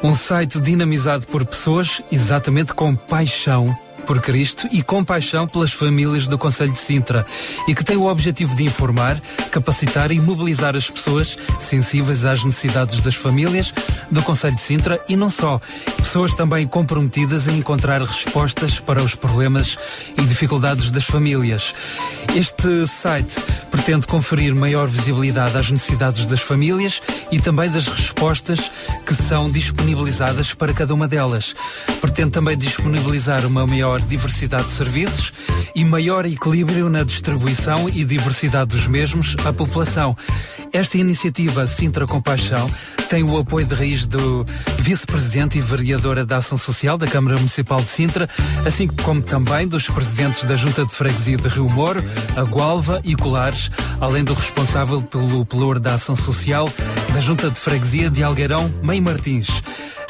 um site dinamizado por pessoas exatamente com paixão por Cristo e compaixão pelas famílias do Conselho de Sintra e que tem o objetivo de informar, capacitar e mobilizar as pessoas sensíveis às necessidades das famílias do Conselho de Sintra e não só, pessoas também comprometidas em encontrar respostas para os problemas e dificuldades das famílias. Este site pretende conferir maior visibilidade às necessidades das famílias e também das respostas que são disponibilizadas para cada uma delas. Pretende também disponibilizar uma maior diversidade de serviços e maior equilíbrio na distribuição e diversidade dos mesmos à população. Esta iniciativa Sintra Compaixão tem o apoio de raiz do vice-presidente e vereadora da Ação Social da Câmara Municipal de Sintra, assim como também dos presidentes da Junta de Freguesia de Rio Moro, a Gualva e Colares, além do responsável pelo pelour da Ação Social da Junta de Freguesia de Algueirão, Mãe Martins.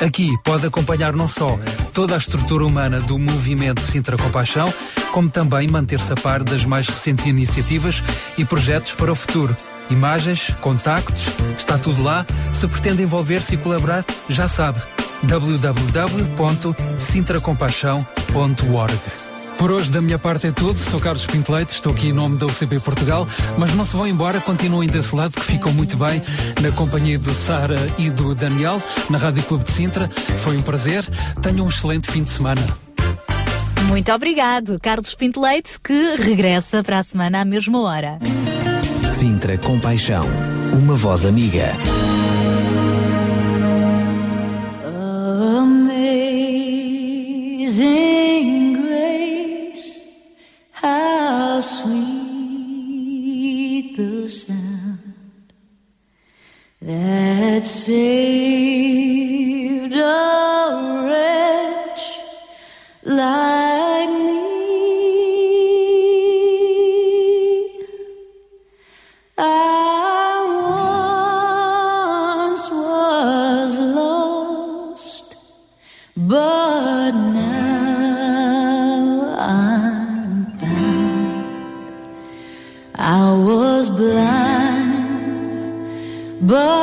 Aqui pode acompanhar não só toda a estrutura humana do movimento Sintra Compaixão, como também manter-se a par das mais recentes iniciativas e projetos para o futuro. Imagens, contactos, está tudo lá. Se pretende envolver-se e colaborar, já sabe. www.sintracompaixão.org por hoje, da minha parte, é tudo. Sou Carlos Pinto Leite, estou aqui em nome da UCP Portugal, mas não se vão embora, continuem desse lado, que ficam muito bem na companhia do Sara e do Daniel, na Rádio Clube de Sintra. Foi um prazer. Tenham um excelente fim de semana. Muito obrigado, Carlos Pinto Leite, que regressa para a semana à mesma hora. Sintra Compaixão, uma voz amiga. Amazing how sweet the sound that saved a wretch like but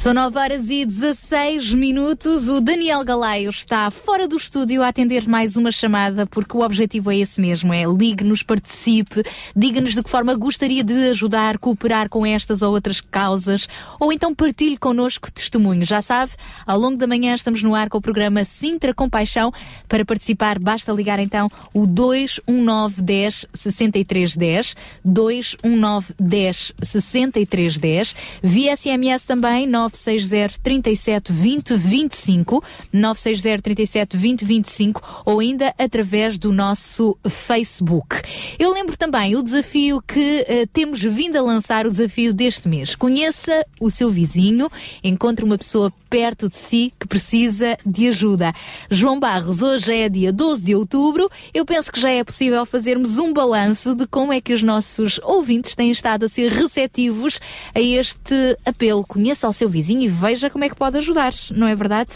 São 9 horas e 16 minutos. O Daniel Galaio está fora do estúdio a atender mais uma chamada, porque o objetivo é esse mesmo: é ligue-nos, participe, diga-nos de que forma gostaria de ajudar, cooperar com estas ou outras causas, ou então partilhe connosco testemunhos. Já sabe, ao longo da manhã estamos no ar com o programa Sintra Compaixão. Para participar, basta ligar então o 219 10 63 10, 219 10 63 10, via SMS também 960 37 20 25, 960 37 20 25 ou ainda através do nosso Facebook. Eu lembro também o desafio que eh, temos vindo a lançar, o desafio deste mês. Conheça o seu vizinho, encontre uma pessoa perto de si que precisa de ajuda. João Barros, hoje é dia 12 de outubro. Eu penso que já é possível fazermos um balanço de como é que os nossos ouvintes têm estado a ser receptivos a este apelo. Conheça o seu vizinho e veja como é que pode ajudar, não é verdade?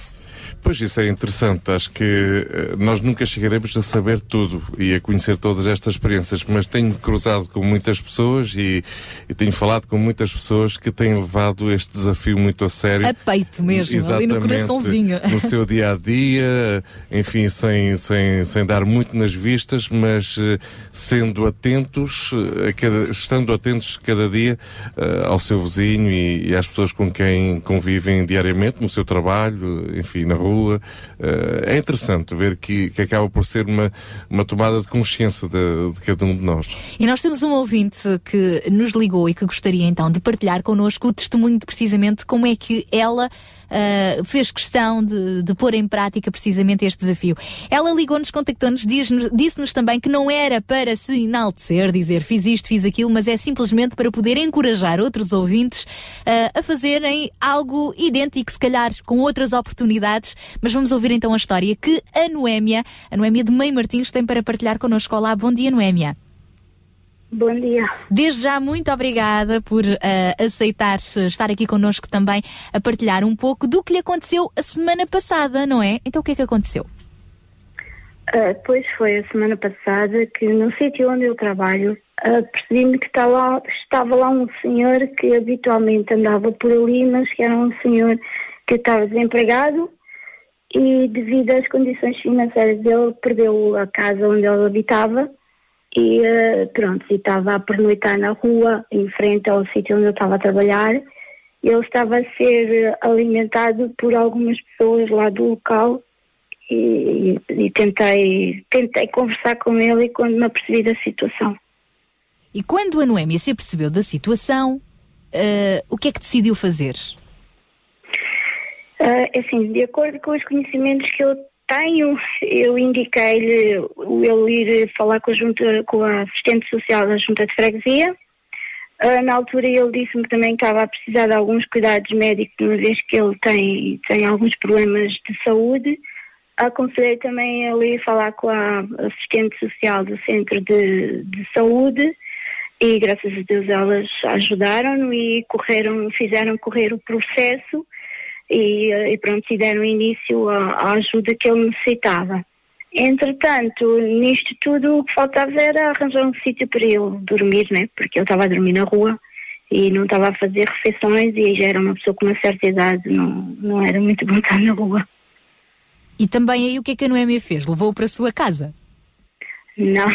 Pois isso é interessante. Acho que eh, nós nunca chegaremos a saber tudo e a conhecer todas estas experiências, mas tenho cruzado com muitas pessoas e, e tenho falado com muitas pessoas que têm levado este desafio muito a sério. A peito mesmo, ali no coraçãozinho. No seu dia a dia, enfim, sem, sem, sem dar muito nas vistas, mas eh, sendo atentos, eh, cada, estando atentos cada dia eh, ao seu vizinho e, e às pessoas com quem convivem diariamente, no seu trabalho, enfim, na rua. Eh, é interessante ver que, que acaba por ser uma, uma tomada de consciência de, de cada um de nós. E nós temos um ouvinte que nos ligou e que gostaria então de partilhar connosco o testemunho de precisamente como é que ela uh, fez questão de, de pôr em prática precisamente este desafio. Ela ligou-nos, contactou-nos, disse-nos também que não era para se enaltecer, dizer fiz isto, fiz aquilo, mas é simplesmente para poder encorajar outros ouvintes uh, a fazerem algo idêntico, se calhar com outras oportunidades. Mas vamos ouvir então a história que a Noémia, a Noémia de Mãe Martins, tem para partilhar connosco. Olá, bom dia, Noémia. Bom dia. Desde já, muito obrigada por eh, aceitar estar aqui connosco também a partilhar um pouco do que lhe aconteceu a semana passada, não é? Então o que é que aconteceu? Ah, pois foi a semana passada que no sítio onde eu trabalho ah, percebi-me que está lá- estava lá um senhor que habitualmente andava por ali, mas que era um senhor que estava desempregado e devido às condições financeiras dele perdeu a casa onde ele habitava e ah, pronto, e estava a pernoitar na rua em frente ao sítio onde eu estava a trabalhar. Ele estava a ser alimentado por algumas pessoas lá do local e, e tentei, tentei conversar com ele quando me apercebi da situação. E quando a Noémia se apercebeu da situação, eh, o que é que decidiu fazer? Ah, assim, de acordo com os conhecimentos que eu tenho, eu indiquei-lhe ele ir falar com a, junta, com a assistente social da junta de freguesia. Ah, na altura ele disse-me que também estava a precisar de alguns cuidados médicos, uma vez que ele tem, tem alguns problemas de saúde. Aconselhei também ele ir falar com a assistente social do centro de, de saúde e graças a Deus elas ajudaram e correram, fizeram correr o processo e, eh, e pronto, e deram início à, à ajuda que ele necessitava. Entretanto, nisto tudo o que faltava era arranjar um sítio para ele dormir, né? Porque ele estava a dormir na rua e não estava a fazer refeições e já era uma pessoa com uma certa idade, não, não era muito bom estar na rua. E também aí o que é que a Noémia fez? Levou-o para a sua casa? Não.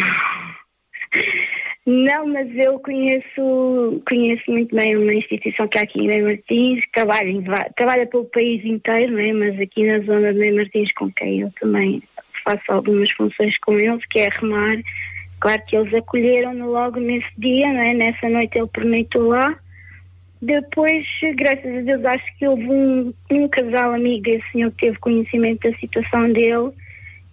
Não, mas eu conheço, conheço muito bem uma instituição que há aqui em Mãe Martins, que trabalha, trabalha pelo país inteiro, não é? mas aqui na zona de Mãe Martins, com quem eu também faço algumas funções com eles, que é remar. Claro que eles acolheram-no logo nesse dia, não é? nessa noite ele permitiu lá Depois, graças a Deus, acho que houve um, um casal amigo desse senhor que teve conhecimento da situação dele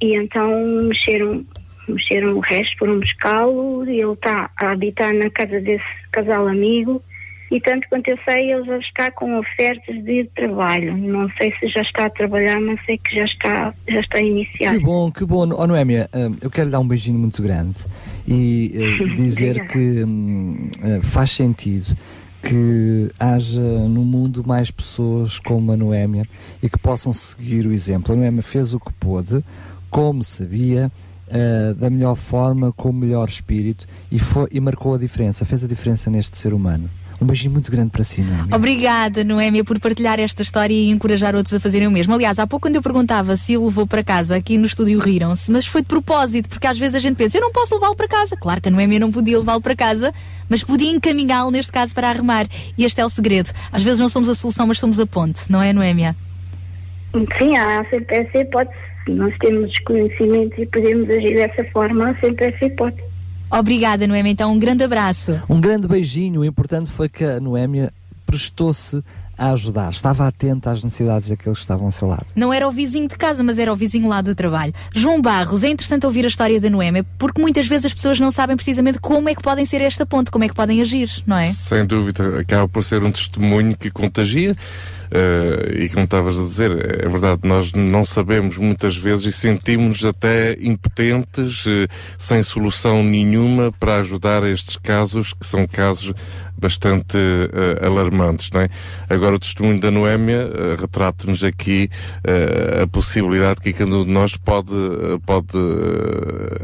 e então mexeram, mexeram o resto, foram buscá-lo e ele está a habitar na casa desse casal amigo e tanto quanto eu sei ele já está com ofertas de trabalho. Não sei se já está a trabalhar, mas sei que já está, já está a iniciar. Que bom, que bom. Oh, Noémia, eh, eu quero lhe dar um beijinho muito grande e eh, <laughs> dizer que hum, eh, faz sentido que haja no mundo mais pessoas como a Noémia e que possam seguir o exemplo. A Noémia fez o que pôde, como sabia, eh, da melhor forma, com o melhor espírito e, foi, e marcou a diferença, fez a diferença neste ser humano. Um beijinho muito grande para si, Noémia. Obrigada, Noémia, por partilhar esta história e encorajar outros a fazerem o mesmo. Aliás, há pouco quando eu perguntava se o levou para casa, aqui no estúdio riram-se, mas foi de propósito, porque às vezes a gente pensa, eu não posso levá-lo para casa. Claro que a Noémia não podia levá-lo para casa, mas podia encaminhá-lo, neste caso, para arrumar. E este é o segredo. Às vezes não somos a solução, mas somos a ponte, não é, Noémia? Sim, há sempre essa hipótese. Nós temos conhecimento e podemos agir dessa forma, há sempre essa hipótese. Obrigada, Noémia. Então, um grande abraço. Um grande beijinho. O importante foi que a Noémia prestou-se a ajudar, estava atenta às necessidades daqueles que estavam ao seu lado. Não era o vizinho de casa, mas era o vizinho lá do trabalho. João Barros, é interessante ouvir a história da Noémia, porque muitas vezes as pessoas não sabem precisamente como é que podem ser esta ponte, como é que podem agir, não é? Sem dúvida, acaba por ser um testemunho que contagia. Eh, e como estavas a dizer, é verdade, nós não sabemos muitas vezes e sentimos-nos até impotentes, eh, sem solução nenhuma para ajudar estes casos, que são casos bastante eh, alarmantes, não é? Agora, o testemunho da Noémia eh, retrata-nos aqui a possibilidade que cada um de nós pode, pode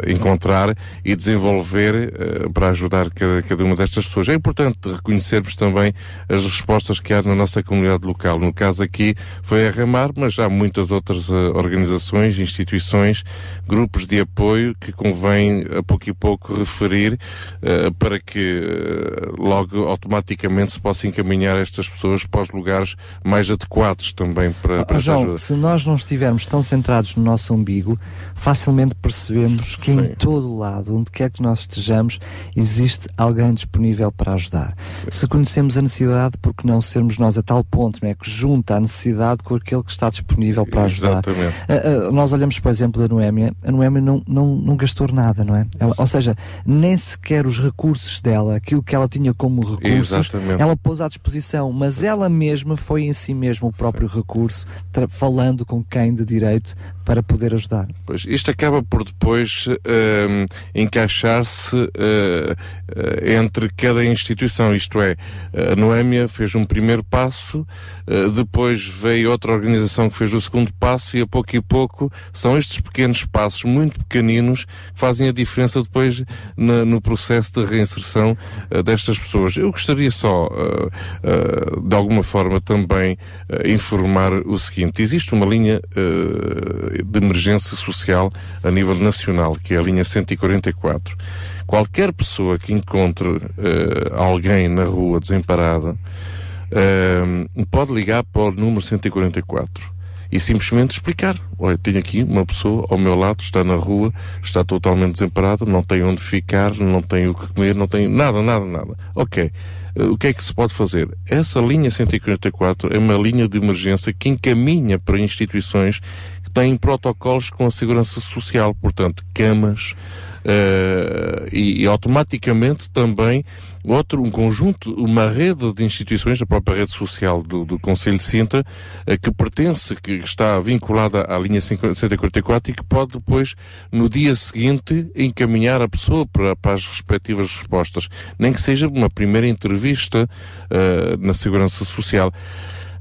encontrar e desenvolver para ajudar cada, cada uma destas pessoas. É importante reconhecermos também as respostas que há na nossa comunidade local. No caso aqui foi a Ramar, mas há muitas outras eh, organizações, instituições, grupos de apoio que convém a pouco e pouco referir eh, para que eh, logo automaticamente se possa encaminhar estas pessoas para os lugares mais adequados também para, para Ah, João, ajuda. se nós não estivermos tão centrados no nosso umbigo, facilmente percebemos que em todo o lado, onde quer que nós estejamos, existe alguém disponível para ajudar. Se conhecemos a necessidade, por que não sermos nós a tal ponto, não é? Que junta a necessidade com aquele que está disponível para ajudar. Exatamente. Ah, ah, nós olhamos, por exemplo, da Noémia, a Noémia não, não, não gastou nada, não é? Ela- ou seja, nem sequer os recursos dela, aquilo que ela tinha como recursos, Exatamente. ela pôs à disposição, mas ela mesma foi em si mesma o próprio recurso, tra- falando com quem de direito para poder ajudar. Pois, isto acaba por depois ehm, encaixar-se eh, eh, entre cada instituição, isto é, a Noémia fez um primeiro passo, eh, depois veio outra organização que fez o segundo passo e a pouco e pouco são estes pequenos passos, muito pequeninos, que fazem a diferença depois na- no processo de reinserção eh, destas pessoas. Eu gostaria só, eh, de alguma forma, também informar o seguinte: existe uma linha de emergência social a nível nacional, que é a linha 144. Qualquer pessoa que encontre alguém na rua desemparada pode ligar para o número 144 e simplesmente explicar. Olha, tenho aqui uma pessoa ao meu lado, está na rua, está totalmente desemparada, não tem onde ficar, não tem o que comer, não tem nada, nada, nada. Ok. Eh, O que é que se pode fazer? Essa linha 144 é uma linha de emergência que encaminha para instituições que têm protocolos com a segurança social, portanto, camas, eh, e, e automaticamente também outro, um conjunto, uma rede de instituições, a própria rede social do, do Conselho de Sintra, eh, que pertence, que está vinculada à linha 144 e que pode depois, no dia seguinte, encaminhar a pessoa para, para as respectivas respostas. Nem que seja uma primeira entrevista eh, na Segurança Social.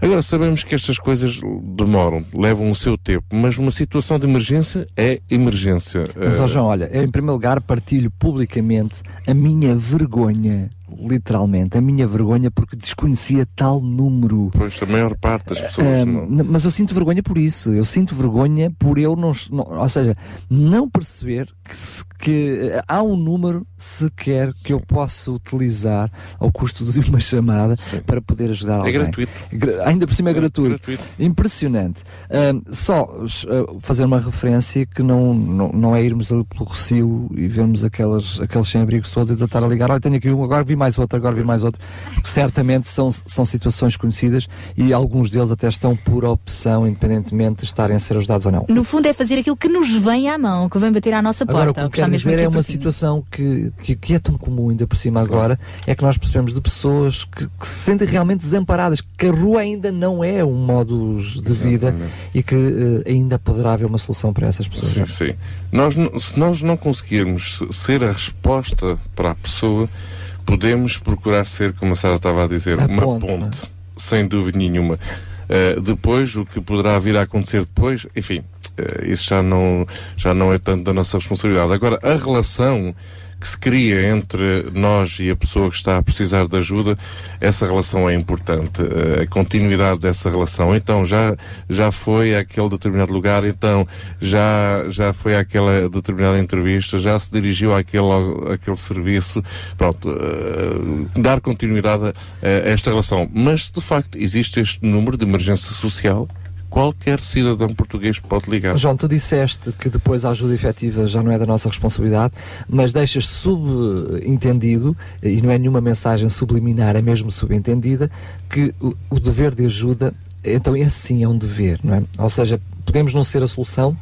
Agora, sabemos que estas coisas demoram, levam o seu tempo, mas uma situação de emergência é emergência. Mas, Eh, João, olha, eu, em primeiro lugar partilho publicamente a minha vergonha, literalmente, a minha vergonha porque desconhecia tal número. Pois, a maior parte das pessoas Ah, não. n- Mas eu sinto vergonha por isso. Eu sinto vergonha por eu não, não- ou seja, não perceber que, se- que eh, há um número sequer que eu possa utilizar ao custo de uma chamada para poder ajudar alguém. gratuito. Gra- ainda por cima é, É gratuito. gratuito. Impressionante. Ahm, só uh, fazer uma referência que não, não, não é irmos pelo Recio e vermos aquelas, aqueles sem-abrigos todos e estar a ligar. Olha, tenho aqui um, agora vi mais outro, agora vi mais outro. Certamente são, são situações conhecidas e alguns deles até estão por opção, independentemente de estarem a ser ajudados ou não. No fundo é fazer aquilo que nos vem à mão, que vem bater à nossa Agora, porta. o o que que está mesmo dizer aqui é uma situação que, que, que é tão comum ainda por cima agora, é que nós percebemos de pessoas que, que se sentem realmente desamparadas, que a rua ainda não é um modus de vida Exatamente. e que eh, ainda poderá haver uma solução para essas pessoas. Sim, sim. Nós, se nós não conseguirmos ser a resposta para a pessoa, podemos procurar ser, como a Sara estava a dizer, A uma ponte, ponte, sem dúvida nenhuma. Uh, depois, o que poderá vir a acontecer depois, enfim, uh, isso já não, já não é tanto da nossa responsabilidade. Agora, a relação que se cria entre nós e a pessoa que está a precisar de ajuda, essa relação é importante. Uh, a continuidade dessa relação. Então, já, já foi àquele determinado lugar, então, já, já foi àquela determinada entrevista, já se dirigiu àquele, àquele serviço. Pronto, uh, dar continuidade a, a esta relação. Mas, de facto, existe este número de emergência social qualquer cidadão português pode ligar. João, tu disseste que depois a ajuda efetiva já não é da nossa responsabilidade, mas deixas subentendido, e não é nenhuma mensagem subliminar, é mesmo subentendida, que o, o dever de ajuda, então esse sim é um dever, não é? Ou seja, podemos não ser a solução,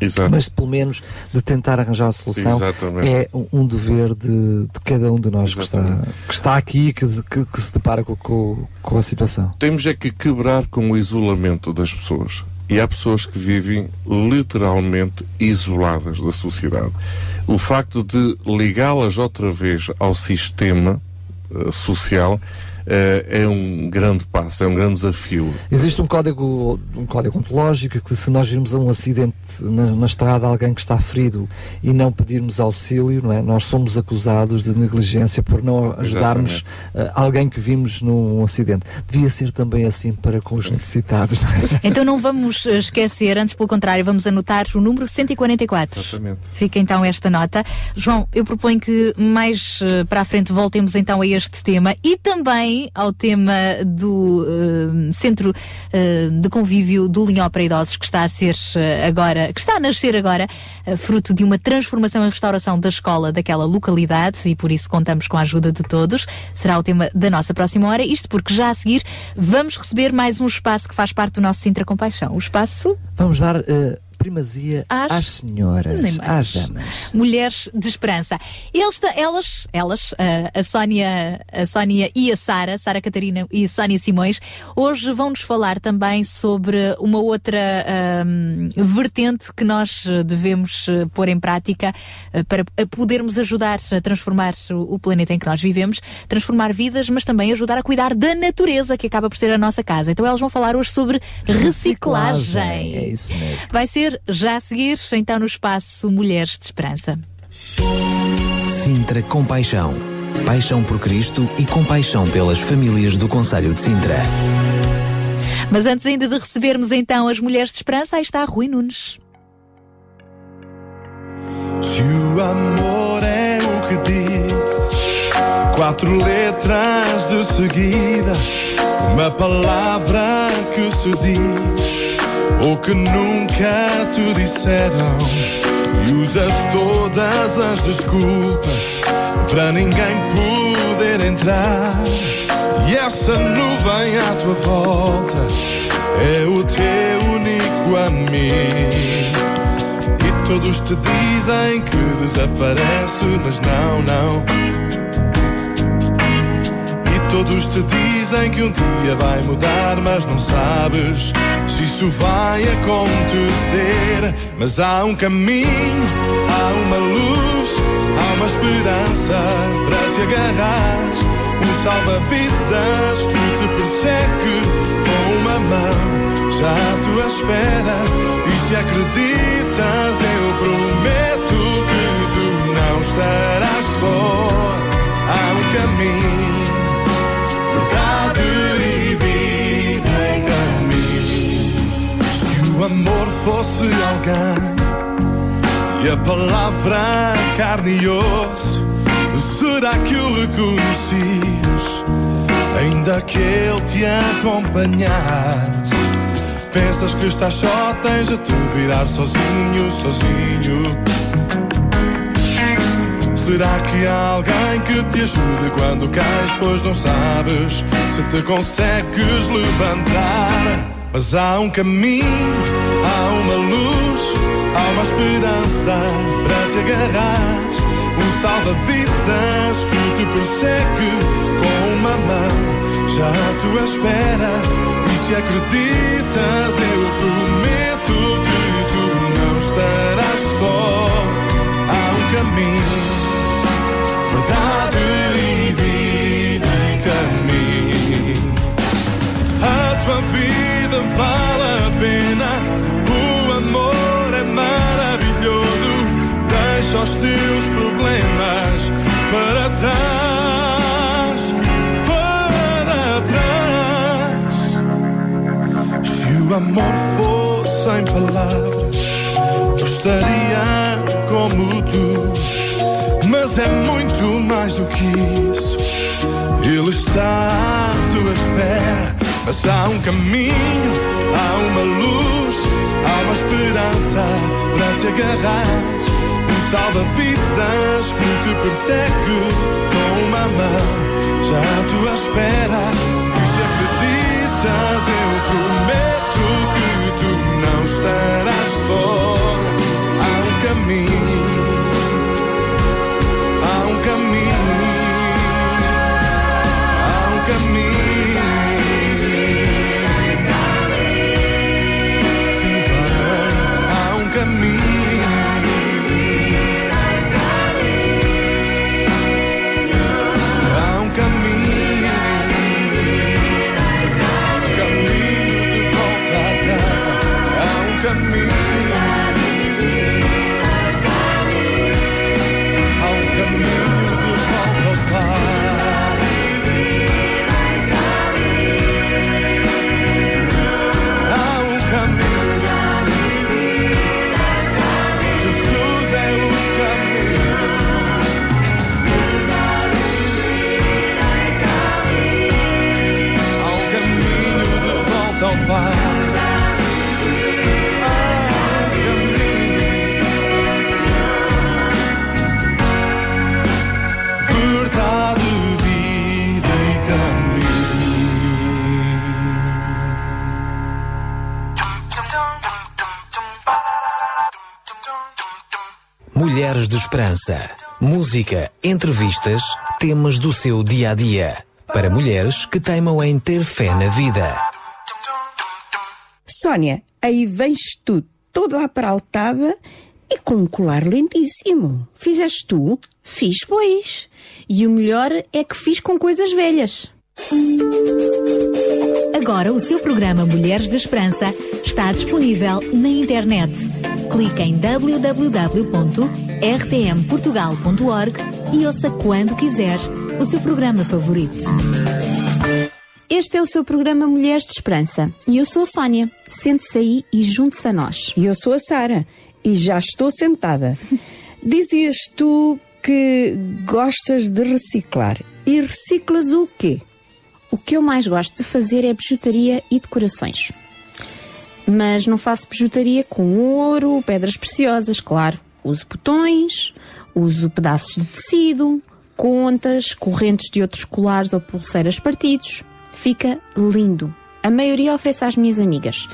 Exato. mas pelo menos de tentar arranjar a solução Exatamente. é um, dever de, de cada um de nós que está, que está aqui e que, que, que se depara com, com, com a situação. Temos é que quebrar com o isolamento das pessoas. E há pessoas que vivem literalmente isoladas da sociedade. O facto de ligá-las outra vez ao sistema eh, social é um grande passo, é um grande desafio. Existe um código, um código ontológico que se nós virmos um acidente na, na estrada, alguém que está ferido e não pedirmos auxílio, não é? nós somos acusados de negligência por não ajudarmos eh, alguém que vimos num acidente. Devia ser também assim para com os necessitados. Não é? <laughs> Então não vamos eh, esquecer, antes pelo contrário, vamos anotar o número 144. Exatamente. Fica então esta nota. João, eu proponho que mais eh, para a frente voltemos então a este tema e também ao tema do eh, Centro eh, de Convívio do Linhó para Idosos que está a ser eh, agora, que está a nascer agora, eh, fruto de uma transformação e restauração da escola daquela localidade e por isso contamos com a ajuda de todos. Será o tema da nossa próxima hora. Isto porque já a seguir vamos receber mais um espaço que faz parte do nosso Sintra Compaixão. O espaço Vamos dar eh, primazia Às- às, senhoras, às damas. Mulheres de Esperança. Eles, elas, elas, a Sónia, a Sónia e a Sara, Sara Catarina e Sónia Simões, hoje vão nos falar também sobre uma outra ahm, vertente que nós devemos eh, pôr em prática eh, para podermos ajudar a transformar o, planeta em que nós vivemos, transformar vidas, mas também ajudar a cuidar da natureza que acaba por ser a nossa casa. Então elas vão falar hoje sobre reciclagem. É isso mesmo. Vai ser já a seguir, então no espaço Mulheres de Esperança. Sintra Compaixão. Paixão por Cristo e compaixão pelas famílias do Conselho de Sintra. Mas antes ainda de recebermos então as Mulheres de Esperança, aí está Rui Nunes. Se o amor é o que diz, quatro letras de seguida, uma palavra que se diz, ou que nunca te disseram, e usas todas as desculpas para ninguém poder entrar. E essa nuvem à tua volta é o teu único amigo. E todos te dizem que desaparece, mas não, não. Todos te dizem que um dia vai mudar, mas não sabes se isso vai acontecer. Mas há um caminho, há uma luz, há uma esperança para te agarrar. Um salva-vidas que te persegue com uma mão já à tua espera. E se acreditas, eu prometo que tu não estarás só. Há um caminho, verdade e vida em caminho. Se o amor fosse alguém e a palavra carne e osso, será que o reconhecias? Ainda que ele te acompanhasse. Pensas que estás só, tens de te virar sozinho, sozinho. Será que há alguém que te ajude quando cais, pois não sabes se te consegues levantar? Mas há um caminho, há uma luz, há uma esperança para te agarrar. Um salva-vidas que te persegue com uma mão já à tua espera. E se acreditas, eu prometo que tu não estarás só. Há um caminho, verdade e vida em caminho. A tua vida vale a pena. O amor é maravilhoso. Deixa os teus problemas para trás. Para trás. Se o amor fosse sem palavras, eu estaria como tu. Mas é muito do que isso. Ele está à tua espera. Mas há um caminho, há uma luz, há uma esperança para te agarrar. Um salva-vidas que te persegue com uma mão já à tua espera. E se acreditas, eu prometo que tu não estarás só. Há um caminho, Mulheres de Esperança. Música, entrevistas, temas do seu dia a dia. Para mulheres que teimam em ter fé na vida. Sónia, aí vens tu toda apraltada e com um colar lindíssimo. Fizeste tu? Fiz, pois. E o melhor é que fiz com coisas velhas. Agora o seu programa Mulheres de Esperança está disponível na internet. Clique em www.rtmportugal.org e ouça quando quiser o seu programa favorito. Este é o seu programa Mulheres de Esperança. E eu sou a Sónia. Sente-se aí e junte-se a nós. E eu sou a Sara. E já estou sentada. <laughs> Dizias tu que gostas de reciclar. E reciclas o quê? O que eu mais gosto de fazer é bijutaria e decorações. Mas não faço bijutaria com ouro, pedras preciosas, claro. Uso botões, uso pedaços de tecido, contas, correntes de outros colares ou pulseiras partidos. Fica lindo. A maioria oferece às minhas amigas.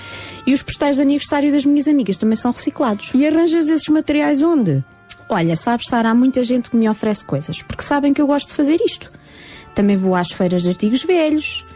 E os postais de aniversário das minhas amigas também são reciclados. E arranjas esses materiais onde? Olha, sabes, Sara, há muita gente que me oferece coisas, porque sabem que eu gosto de fazer isto. Também vou às feiras de artigos velhos.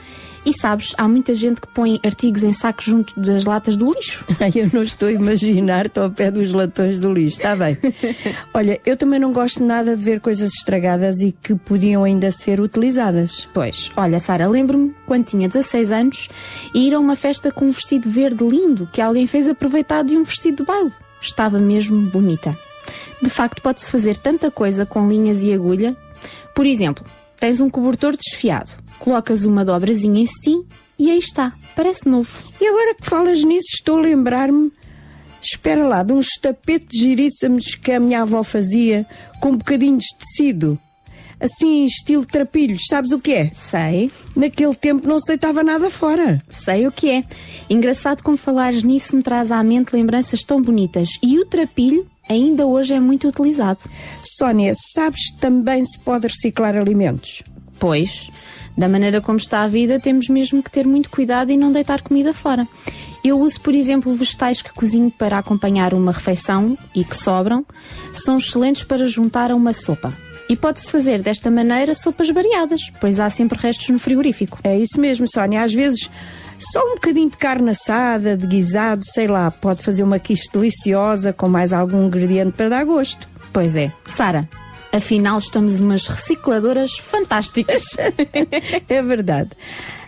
E sabes, há muita gente que põe artigos em sacos junto das latas do lixo. <laughs> Ai, eu não estou a imaginar-te ao pé dos latões do lixo, está bem. <laughs> Olha, eu também não gosto nada de ver coisas estragadas e que podiam ainda ser utilizadas. Pois, olha, Sara, lembro-me quando tinha 16 anos e ir a uma festa com um vestido verde lindo que alguém fez aproveitar de um vestido de baile. Estava mesmo bonita. De facto, pode-se fazer tanta coisa com linhas e agulha. Por exemplo, tens um cobertor desfiado, colocas uma dobrazinha em cetim e aí está, parece novo. E agora que falas nisso, estou a lembrar-me, espera lá, de uns tapetes giríssimos que a minha avó fazia com bocadinhos de tecido. Assim, estilo trapilhos, sabes o que é? Sei. Naquele tempo não se deitava nada fora. Sei o que é. Engraçado como falares nisso me traz à mente lembranças tão bonitas. E o trapilho ainda hoje é muito utilizado. Sónia, sabes também se pode reciclar alimentos? Pois, da maneira como está a vida, temos mesmo que ter muito cuidado e não deitar comida fora. Eu uso, por exemplo, vegetais que cozinho para acompanhar uma refeição e que sobram. São excelentes para juntar a uma sopa. E pode-se fazer desta maneira sopas variadas, pois há sempre restos no frigorífico. É isso mesmo, Sónia. Às vezes, só um bocadinho de carne assada, de guisado, sei lá, pode fazer uma quiche deliciosa com mais algum ingrediente para dar gosto. Pois é. Sara, afinal estamos umas recicladoras fantásticas. <laughs> é verdade.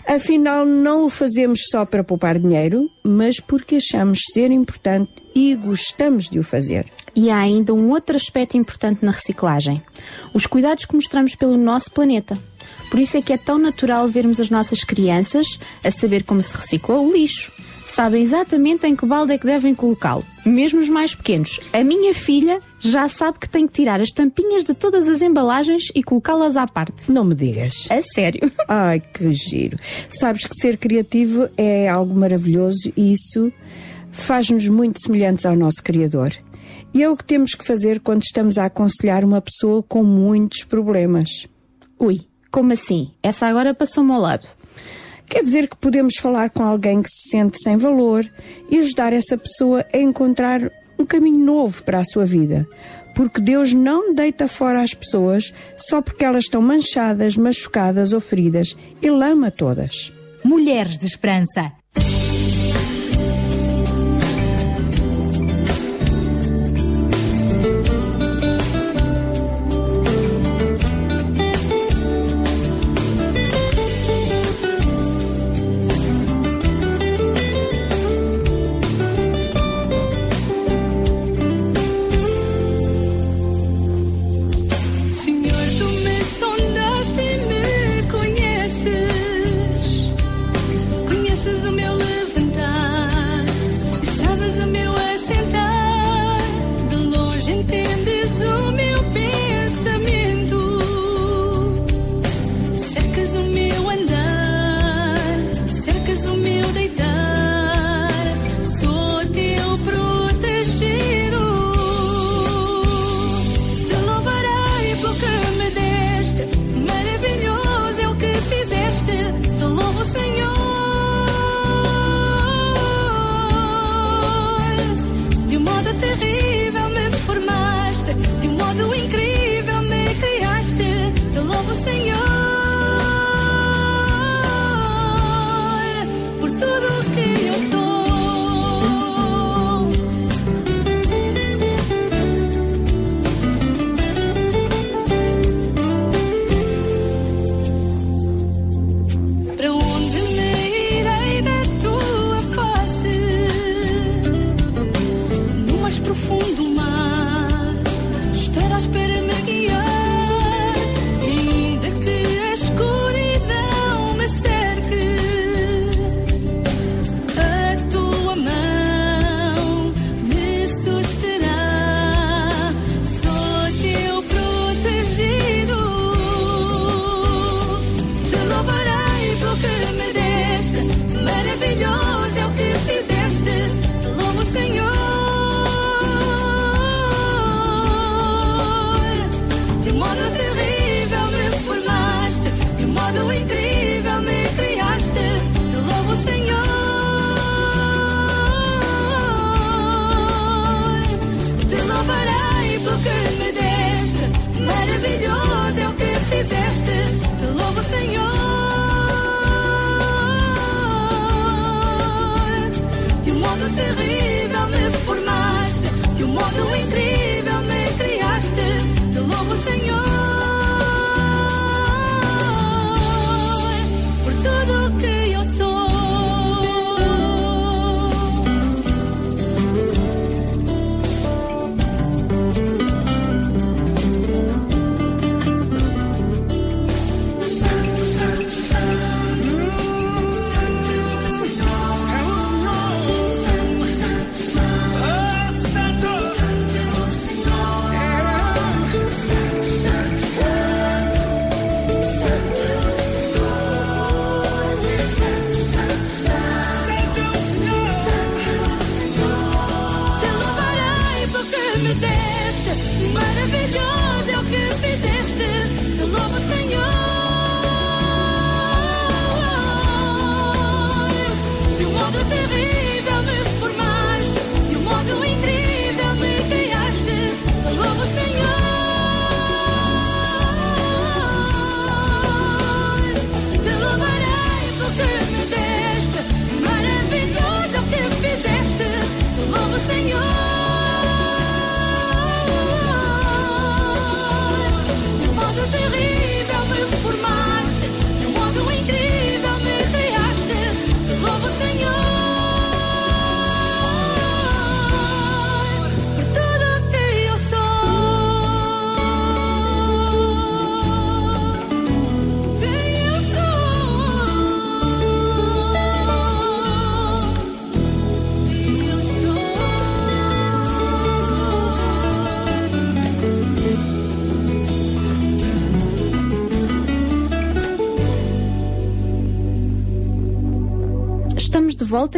Afinal, não o fazemos só para poupar dinheiro, mas porque achamos ser importante e gostamos de o fazer. E há ainda um outro aspecto importante na reciclagem: os cuidados que mostramos pelo nosso planeta. Por isso é que é tão natural vermos as nossas crianças a saber como se recicla o lixo. Sabem exatamente em que balde é que devem colocá-lo, mesmo os mais pequenos. A minha filha já sabe que tem que tirar as tampinhas de todas as embalagens e colocá-las à parte. Não me digas. A sério. <laughs> Ai, que giro. Sabes que ser criativo é algo maravilhoso e isso faz-nos muito semelhantes ao nosso Criador. E é o que temos que fazer quando estamos a aconselhar uma pessoa com muitos problemas. Ui, como assim? Essa agora passou-me ao lado. Quer dizer que podemos falar com alguém que se sente sem valor e ajudar essa pessoa a encontrar um caminho novo para a sua vida. Porque Deus não deita fora as pessoas só porque elas estão manchadas, machucadas ou feridas. Ele ama todas. Mulheres de Esperança.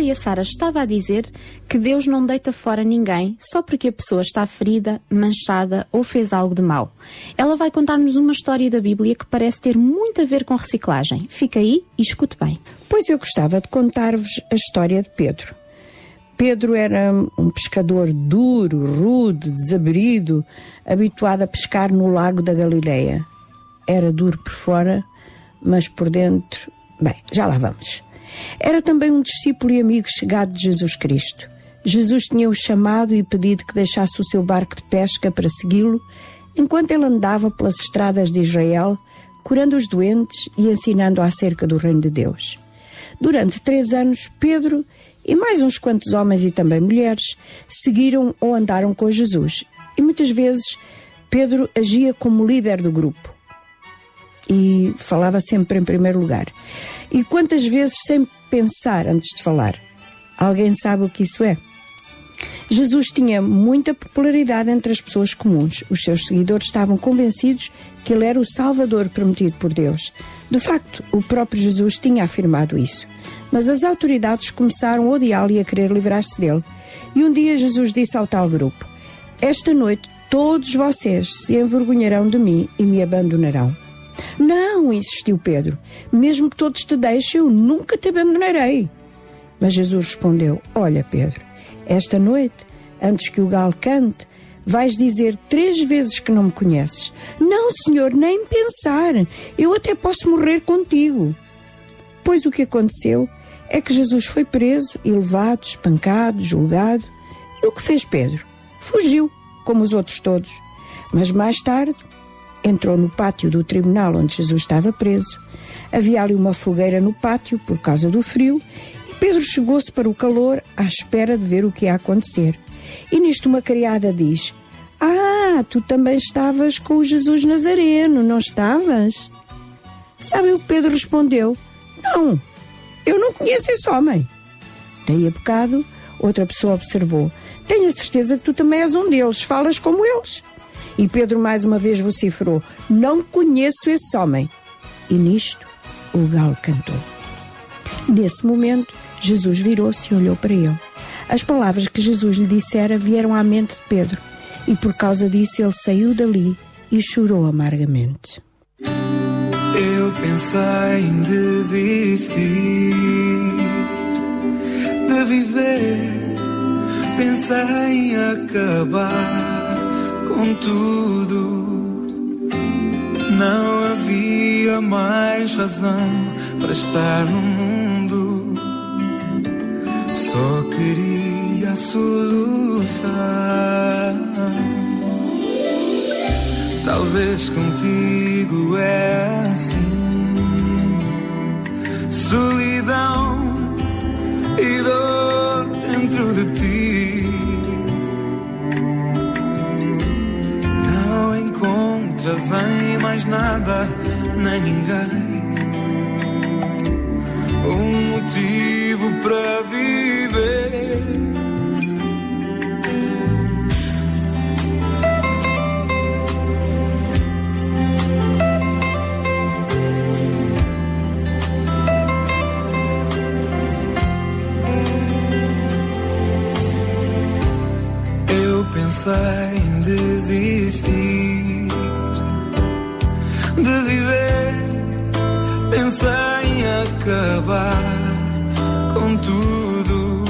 E a Sara estava a dizer que Deus não deita fora ninguém só porque a pessoa está ferida, manchada ou fez algo de mal. Ela vai contar-nos uma história da Bíblia que parece ter muito a ver com reciclagem. Fica aí e escute bem. Pois eu gostava de contar-vos a história de Pedro. Pedro era um pescador duro, rude, desabrido, habituado a pescar no lago da Galileia. Era duro por fora, mas por dentro. Bem, já lá vamos. Era também um discípulo e amigo chegado de Jesus Cristo. Jesus tinha-o chamado e pedido que deixasse o seu barco de pesca para segui-lo, enquanto ele andava pelas estradas de Israel, curando os doentes e ensinando acerca do reino de Deus. Durante três anos, Pedro e mais uns quantos homens e também mulheres seguiram ou andaram com Jesus. E muitas vezes Pedro agia como líder do grupo e falava sempre em primeiro lugar. E quantas vezes sem pensar antes de falar? Alguém sabe o que isso é? Jesus tinha muita popularidade entre as pessoas comuns. Os seus seguidores estavam convencidos que ele era o Salvador prometido por Deus. De facto, o próprio Jesus tinha afirmado isso. Mas as autoridades começaram a odiá-lo e a querer livrar-se dele. E um dia Jesus disse ao tal grupo: Esta noite todos vocês se envergonharão de mim e me abandonarão. Não, insistiu Pedro. Mesmo que todos te deixem, eu nunca te abandonarei. Mas Jesus respondeu: Olha, Pedro, esta noite, antes que o galo cante, vais dizer três vezes que não me conheces. Não, senhor, nem pensar. Eu até posso morrer contigo. Pois o que aconteceu é que Jesus foi preso e levado, espancado, julgado. E o que fez Pedro? Fugiu, como os outros todos. Mas mais tarde, entrou no pátio do tribunal onde Jesus estava preso. Havia ali uma fogueira no pátio por causa do frio e Pedro chegou-se para o calor à espera de ver o que ia acontecer. E nisto uma criada diz: Ah, tu também estavas com o Jesus Nazareno, não estavas? Sabe o que Pedro respondeu? Não, eu não conheço esse homem. Daí a bocado, outra pessoa observou: Tenho a certeza que tu também és um deles, falas como eles. E Pedro mais uma vez vociferou: Não conheço esse homem. E nisto o galo cantou. Nesse momento, Jesus virou-se e olhou para ele. As palavras que Jesus lhe dissera vieram à mente de Pedro, e por causa disso ele saiu dali e chorou amargamente. Eu pensei em desistir de viver, pensei em acabar com tudo. Não havia mais razão para estar no mundo. Só queria a solução. Talvez contigo é assim. Solidão e dor dentro de ti. Encontras em mais nada, nem ninguém. Um motivo para viver. Eu pensei em desistir de viver, pensei em acabar com tudo.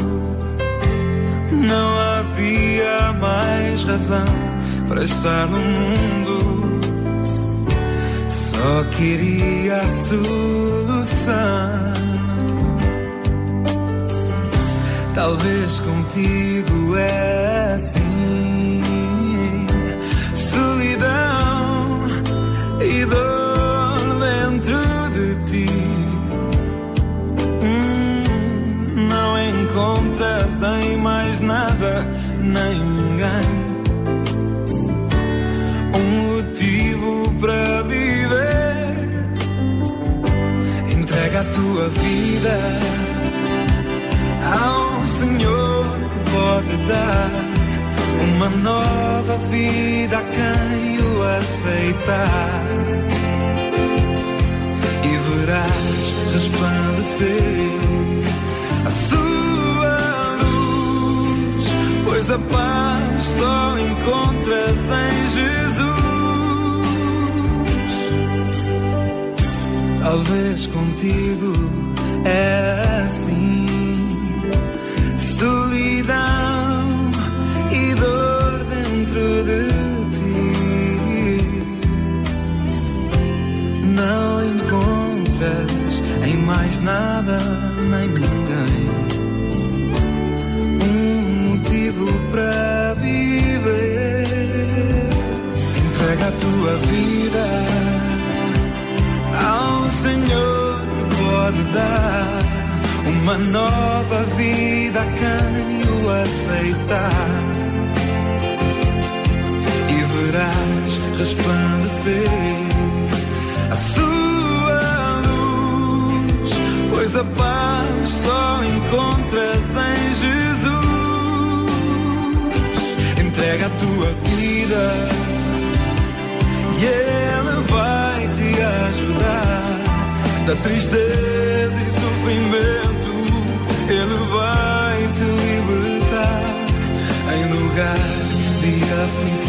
Não havia mais razão para estar no mundo. Só queria a solução. Talvez contigo é assim. Solidão e dor dentro de ti. Hum, não encontras em mais nada nem ninguém um motivo para viver. Entrega a tua vida ao Senhor que pode dar uma nova vida quem o aceitar. E verás resplandecer a sua luz, pois a paz só encontras em Jesus. Talvez contigo é assim solidão dentro de ti. Não encontras em mais nada nem ninguém um motivo para viver. Entrega a tua vida ao Senhor que pode dar uma nova vida a quem o aceitar resplandecer a sua luz, pois a paz só encontras em Jesus. Entrega a tua vida e Ele vai te ajudar da tristeza e sofrimento. Ele vai te libertar em lugar de aflição.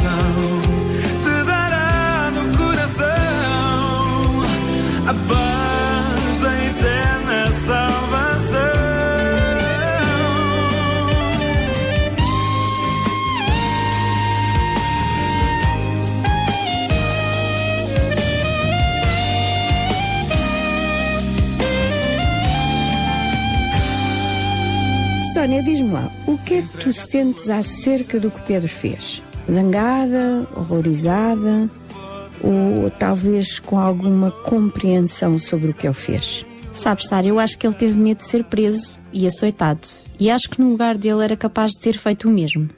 Diz-me lá, o que é que tu sentes acerca do que Pedro fez? Zangada, horrorizada ou talvez com alguma compreensão sobre o que ele fez? Sabes, Sara, eu acho que ele teve medo de ser preso e açoitado. E acho que no lugar dele era capaz de ter feito o mesmo.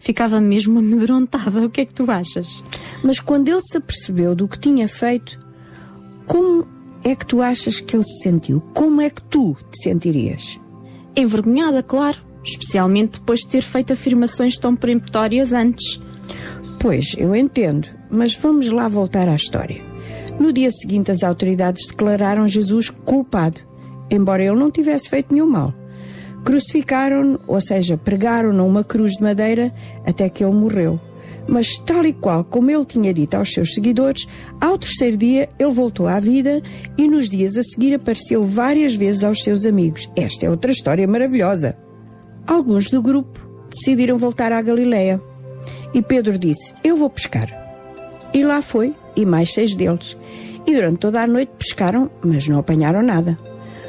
Ficava mesmo <laughs> amedrontada. O que é que tu achas? Mas quando ele se apercebeu do que tinha feito, como é que tu achas que ele se sentiu? Como é que tu te sentirias? Envergonhada, claro. Especialmente depois de ter feito afirmações tão peremptórias antes. Pois, eu entendo, mas vamos lá voltar à história. No dia seguinte, as autoridades declararam Jesus culpado, embora ele não tivesse feito nenhum mal. Crucificaram-no, ou seja, pregaram-no a uma cruz de madeira até que ele morreu. Mas, tal e qual como ele tinha dito aos seus seguidores, ao terceiro dia ele voltou à vida e nos dias a seguir apareceu várias vezes aos seus amigos. Esta é outra história maravilhosa. Alguns do grupo decidiram voltar à Galileia. E Pedro disse: Eu vou pescar. E lá foi, e mais seis deles. E durante toda a noite pescaram, mas não apanharam nada.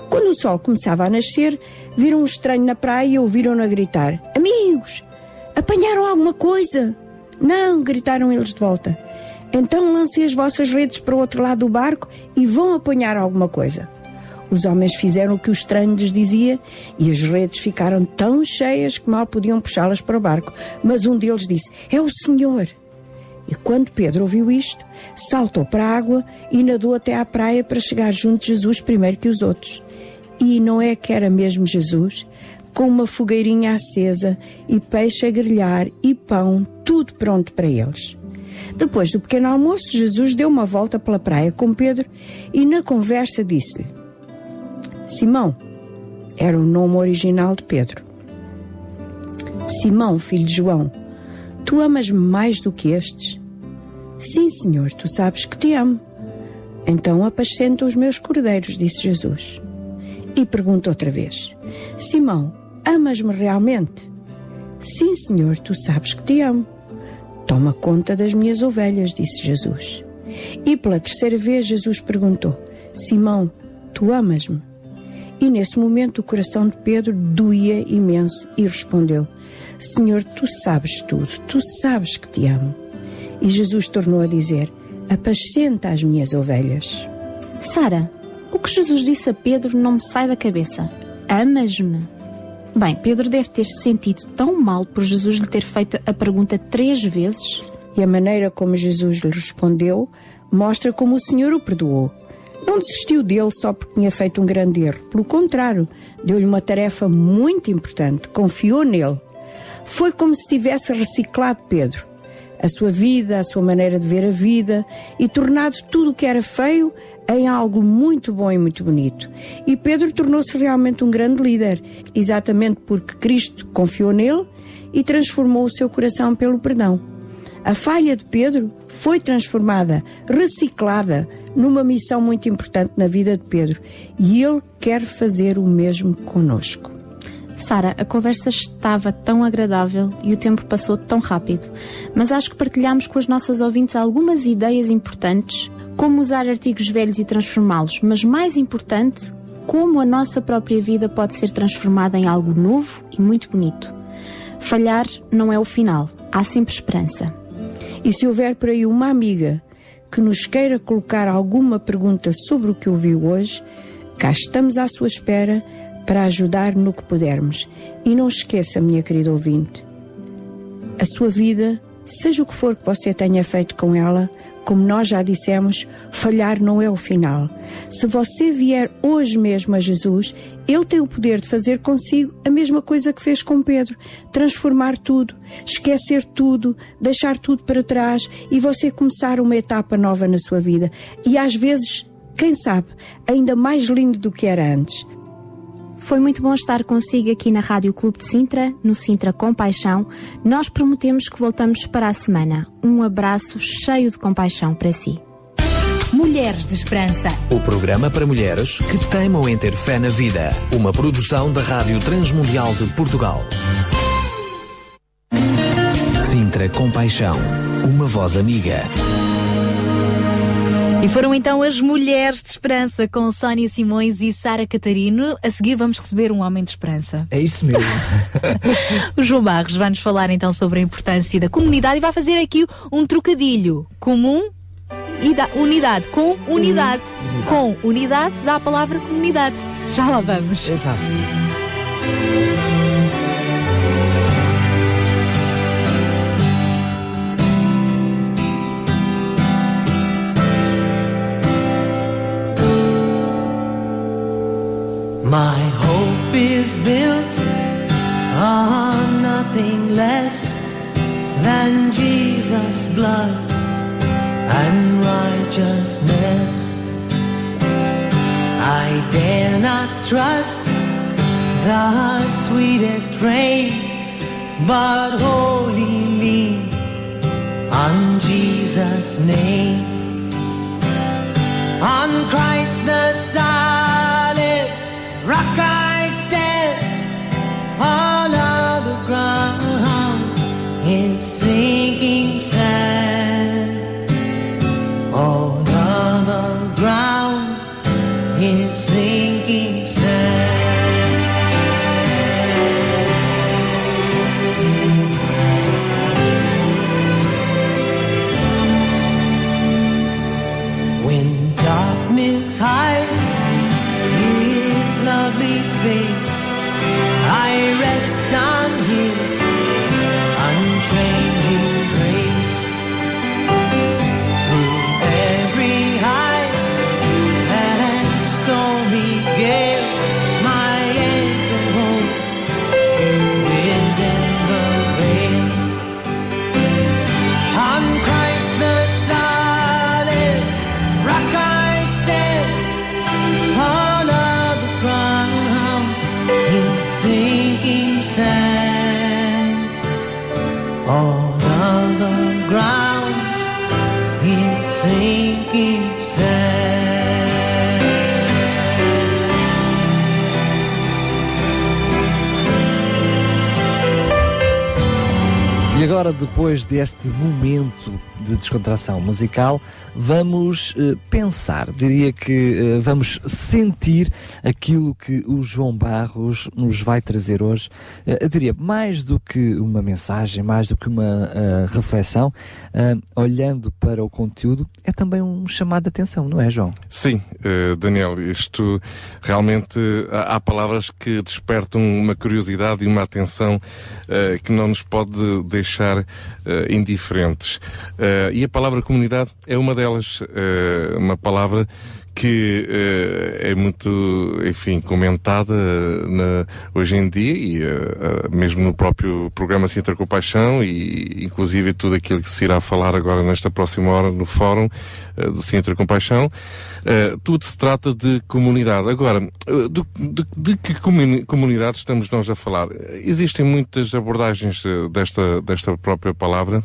Quando o sol começava a nascer, viram um estranho na praia e ouviram-no a gritar: Amigos, apanharam alguma coisa? Não, gritaram eles de volta. Então lancem as vossas redes para o outro lado do barco e vão apanhar alguma coisa. Os homens fizeram o que o estranho lhes dizia e as redes ficaram tão cheias que mal podiam puxá-las para o barco. Mas um deles disse: É o Senhor. E quando Pedro ouviu isto, saltou para a água e nadou até à praia para chegar junto de Jesus primeiro que os outros. E não é que era mesmo Jesus? Com uma fogueirinha acesa e peixe a grelhar e pão, tudo pronto para eles. Depois do pequeno almoço, Jesus deu uma volta pela praia com Pedro e na conversa disse-lhe: Simão, era o nome original de Pedro. Simão, filho de João, tu amas-me mais do que estes? Sim, Senhor, tu sabes que te amo. Então apacenta os meus cordeiros, disse Jesus. e pergunta outra vez: Simão, amas-me realmente? Sim, Senhor, tu sabes que te amo. Toma conta das minhas ovelhas, disse Jesus. E pela terceira vez Jesus perguntou: Simão, tu amas-me? E nesse momento o coração de Pedro doía imenso e respondeu: Senhor, tu sabes tudo, tu sabes que te amo. E Jesus tornou a dizer: Apascenta as minhas ovelhas. Sara, o que Jesus disse a Pedro não me sai da cabeça. Amas-me? Bem, Pedro deve ter se sentido tão mal por Jesus lhe ter feito a pergunta três vezes. E a maneira como Jesus lhe respondeu mostra como o Senhor o perdoou. Não desistiu dele só porque tinha feito um grande erro. Pelo contrário, deu-lhe uma tarefa muito importante, confiou nele. Foi como se tivesse reciclado Pedro, a sua vida, a sua maneira de ver a vida e tornado tudo o que era feio em algo muito bom e muito bonito. E Pedro tornou-se realmente um grande líder, exatamente porque Cristo confiou nele e transformou o seu coração pelo perdão. A falha de Pedro foi transformada, reciclada, numa missão muito importante na vida de Pedro e ele quer fazer o mesmo conosco. Sara, a conversa estava tão agradável e o tempo passou tão rápido, mas acho que partilhamos com as nossas ouvintes algumas ideias importantes, como usar artigos velhos e transformá-los, mas mais importante, como a nossa própria vida pode ser transformada em algo novo e muito bonito. Falhar não é o final, há sempre esperança. E se houver por aí uma amiga que nos queira colocar alguma pergunta sobre o que ouviu hoje, cá estamos à sua espera para ajudar no que pudermos. E não esqueça, minha querida ouvinte, a sua vida, seja o que for que você tenha feito com ela, como nós já dissemos, falhar não é o final. Se você vier hoje mesmo a Jesus, Ele tem o poder de fazer consigo a mesma coisa que fez com Pedro: transformar tudo, esquecer tudo, deixar tudo para trás e você começar uma etapa nova na sua vida. E às vezes, quem sabe, ainda mais lindo do que era antes. Foi muito bom estar consigo aqui na Rádio Clube de Sintra, no Sintra Compaixão. Nós prometemos que voltamos para a semana. Um abraço cheio de compaixão para si. Mulheres de Esperança. O programa para mulheres que teimam em ter fé na vida. Uma produção da Rádio Transmundial de Portugal. Sintra Compaixão. Uma voz amiga. E foram então as Mulheres de Esperança com Sónia Simões e Sara Catarino. A seguir vamos receber um homem de esperança. É isso mesmo. <laughs> o João Barros vai nos falar então sobre a importância da comunidade e vai fazer aqui um trocadilho. Comum, ida- unidade. Com unidade. Com unidade dá a palavra comunidade. Já lá vamos. É já sim. My hope is built on nothing less than Jesus' blood and righteousness. I dare not trust the sweetest frame, but wholly lean on Jesus' name. On Christ the solid rock I Agora, depois deste momento de descontração musical, vamos eh, pensar, diria que eh, vamos sentir aquilo que o João Barros nos vai trazer hoje. Eh, eu diria, mais do que uma mensagem, mais do que uma eh, reflexão, eh, olhando para o conteúdo, é também um chamado de atenção, não é, João? Sim, eh, Daniel, isto realmente há, palavras que despertam uma curiosidade e uma atenção que não nos pode deixar indiferentes. Eh, e a palavra comunidade é uma delas, eh, uma palavra que eh, é muito, enfim, comentada na- hoje em dia e mesmo no próprio programa Sintra com Paixão e inclusive tudo aquilo que se irá falar agora nesta próxima hora no fórum do Sintra com Paixão, tudo se trata de comunidade. Agora, do- de, de que comuni- comunidade estamos nós a falar? Existem muitas abordagens desta, desta própria palavra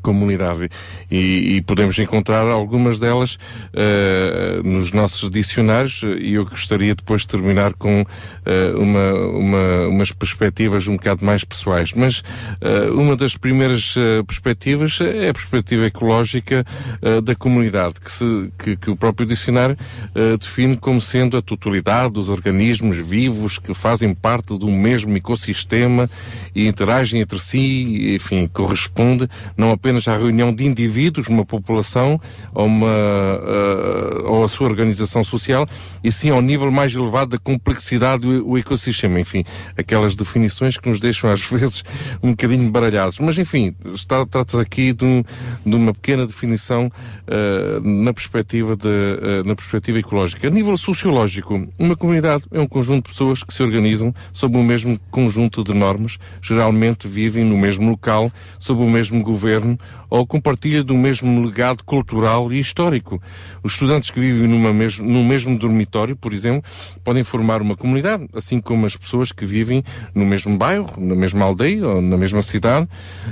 comunidade. E, e podemos encontrar algumas delas eh, nos nossos dicionários e eu gostaria depois de terminar com eh, uma, uma, umas perspectivas um bocado mais pessoais. Mas eh, uma das primeiras eh, perspectivas é a perspectiva ecológica eh, da comunidade que, se, que, que o próprio dicionário eh, define como sendo a totalidade dos organismos vivos que fazem parte do mesmo ecossistema e interagem entre si, enfim, corresponde não apenas à reunião de indivíduos, uma população ou, uma, eh, ou a sua organização social, e sim ao nível mais elevado da complexidade do ecossistema. Enfim, aquelas definições que nos deixam às <laughs> vezes um bocadinho baralhados. Mas enfim, está- trata-se aqui de, um- de uma pequena definição eh, na, perspectiva de, eh, na perspectiva ecológica. A nível sociológico, uma comunidade é um conjunto de pessoas que se organizam sob o mesmo conjunto de normas, geralmente vivem no mesmo local, sob o mesmo governo ou compartilham do mesmo legado cultural e histórico. Os estudantes que vivem numa mes no mesmo dormitório, por exemplo, podem formar uma comunidade, assim como as pessoas que vivem no mesmo bairro, na mesma aldeia ou na mesma cidade.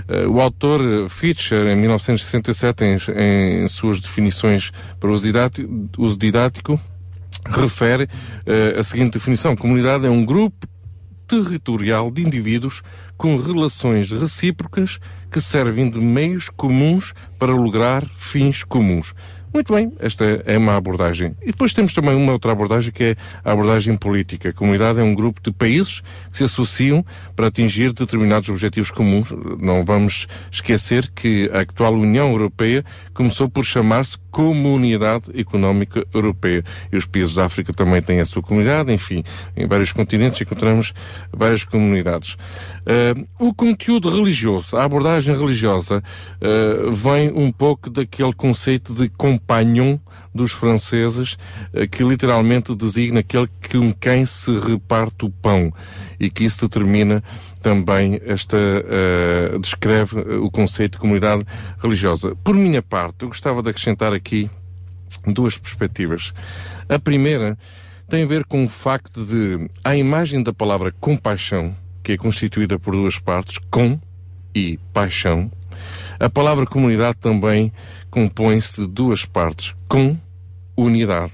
Eh, o autor Fischer, em 1967, em, em suas definições para uso didático, uso didático refere eh, a seguinte definição: comunidade é um grupo territorial de indivíduos com relações recíprocas que servem de meios comuns para lograr fins comuns. Muito bem, esta é uma abordagem. E depois temos também uma outra abordagem que é a abordagem política. A comunidade é um grupo de países que se associam para atingir determinados objetivos comuns. Não vamos esquecer que a atual União Europeia começou por chamar-se Comunidade Económica Europeia. E os países da África também têm a sua comunidade, enfim, em vários continentes encontramos várias comunidades. Eh, o conteúdo religioso, a abordagem religiosa, eh, vem um pouco daquele conceito de compagnon dos franceses, eh, que literalmente designa aquele com quem se reparte o pão e que isso determina também esta eh, descreve eh, o conceito de comunidade religiosa. Por minha parte, eu gostava de acrescentar aqui duas perspectivas. A primeira tem a ver com o facto de a imagem da palavra compaixão, que é constituída por duas partes, com e paixão, a palavra comunidade também compõe-se de duas partes, com unidade.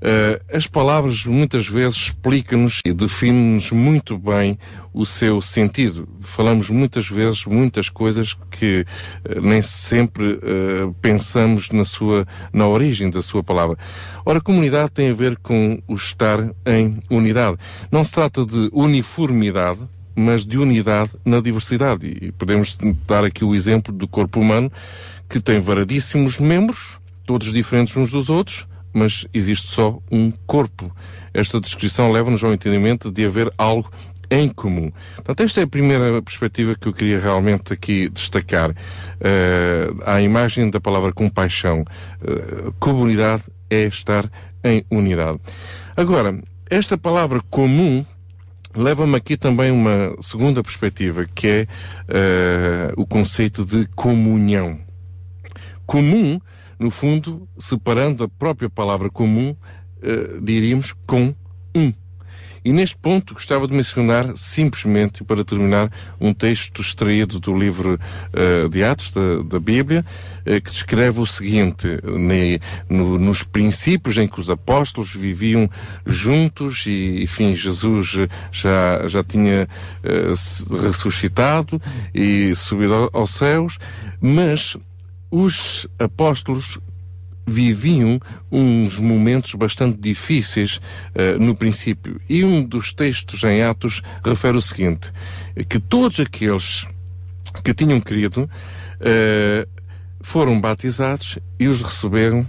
Eh, as palavras muitas vezes explicam-nos e definem-nos muito bem o seu sentido. Falamos muitas vezes muitas coisas que eh, nem sempre eh, pensamos na sua na origem da sua palavra. Ora, comunidade tem a ver com o estar em unidade. Não se trata de uniformidade, mas de unidade na diversidade. E podemos dar aqui o exemplo do corpo humano, que tem variedíssimos membros, todos diferentes uns dos outros, mas existe só um corpo. Esta descrição leva-nos ao entendimento de haver algo em comum. Portanto, esta é a primeira perspectiva que eu queria realmente aqui destacar. Uh, à imagem da palavra compaixão. Uh, comunidade é estar em unidade. Agora, esta palavra comum leva-me aqui também uma segunda perspectiva, que é uh, o conceito de comunhão. Comum, no fundo, separando a própria palavra comum, uh, diríamos com um. E neste ponto gostava de mencionar, simplesmente, para terminar, um texto extraído do livro eh, de Atos, da, da Bíblia, eh, que descreve o seguinte, ne- no- nos princípios em que os apóstolos viviam juntos e, enfim, Jesus já, já tinha se- ressuscitado e subido ao- aos céus, mas os apóstolos viviam uns momentos bastante difíceis eh, no princípio. E um dos textos em Atos refere o seguinte: que todos aqueles que tinham crido eh, foram batizados e os receberam.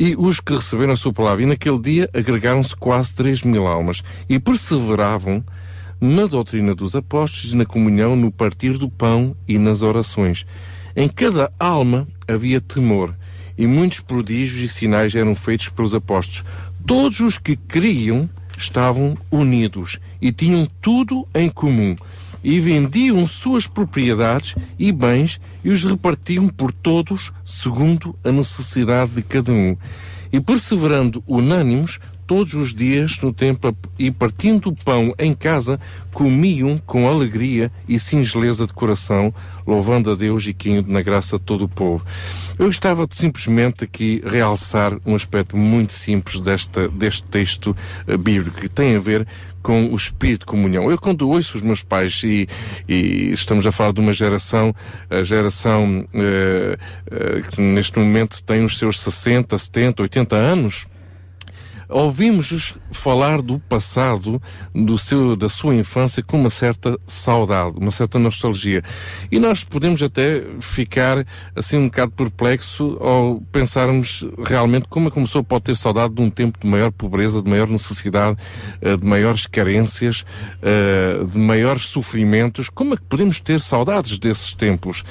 E os que receberam a sua palavra, e naquele dia agregaram-se quase 3 mil almas, e perseveravam na doutrina dos apóstolos, na comunhão, no partir do pão e nas orações. Em cada alma havia temor, e muitos prodígios e sinais eram feitos pelos apóstolos. Todos os que criam estavam unidos e tinham tudo em comum, e vendiam suas propriedades e bens e os repartiam por todos segundo a necessidade de cada um. E perseverando unânimos, todos os dias no templo e partindo o pão em casa, comiam com alegria e singeleza de coração, louvando a Deus e caindo na graça de todo o povo. Eu gostava de simplesmente aqui realçar um aspecto muito simples desta, deste texto eh, bíblico, que tem a ver com o espírito de comunhão. Eu quando ouço os meus pais e, e estamos a falar de uma geração, a geração eh, eh, que neste momento tem os seus 60, 70, 80 anos, ouvimos-os falar do passado, do seu, da sua infância, com uma certa saudade, uma certa nostalgia. E nós podemos até ficar assim um bocado perplexo ao pensarmos realmente como é que uma pessoa pode ter saudade de um tempo de maior pobreza, de maior necessidade, eh, de maiores carências, eh, de maiores sofrimentos. Como é que podemos ter saudades desses tempos?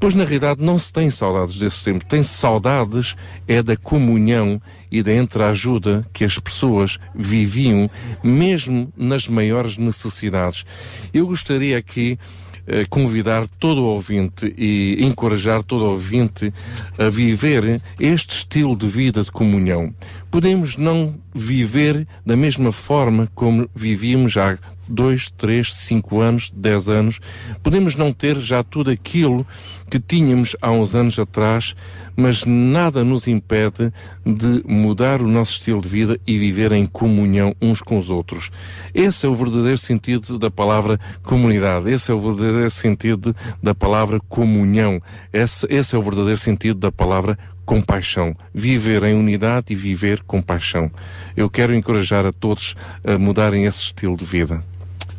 Pois na realidade não se tem saudades desses tempos. Tem saudades é da comunhão e da entreajuda que as pessoas viviam, mesmo nas maiores necessidades. Eu gostaria aqui eh, convidar todo o ouvinte e encorajar todo o ouvinte a viver este estilo de vida de comunhão. Podemos não viver da mesma forma como vivíamos há dois, três, cinco anos, dez anos. Podemos não ter já tudo aquilo que tínhamos há uns anos atrás, mas nada nos impede de mudar o nosso estilo de vida e viver em comunhão uns com os outros. Esse é o verdadeiro sentido da palavra comunidade. Esse é o verdadeiro sentido da palavra comunhão. Esse, esse é o verdadeiro sentido da palavra compaixão. Viver em unidade e viver com paixão. Eu quero encorajar a todos a mudarem esse estilo de vida.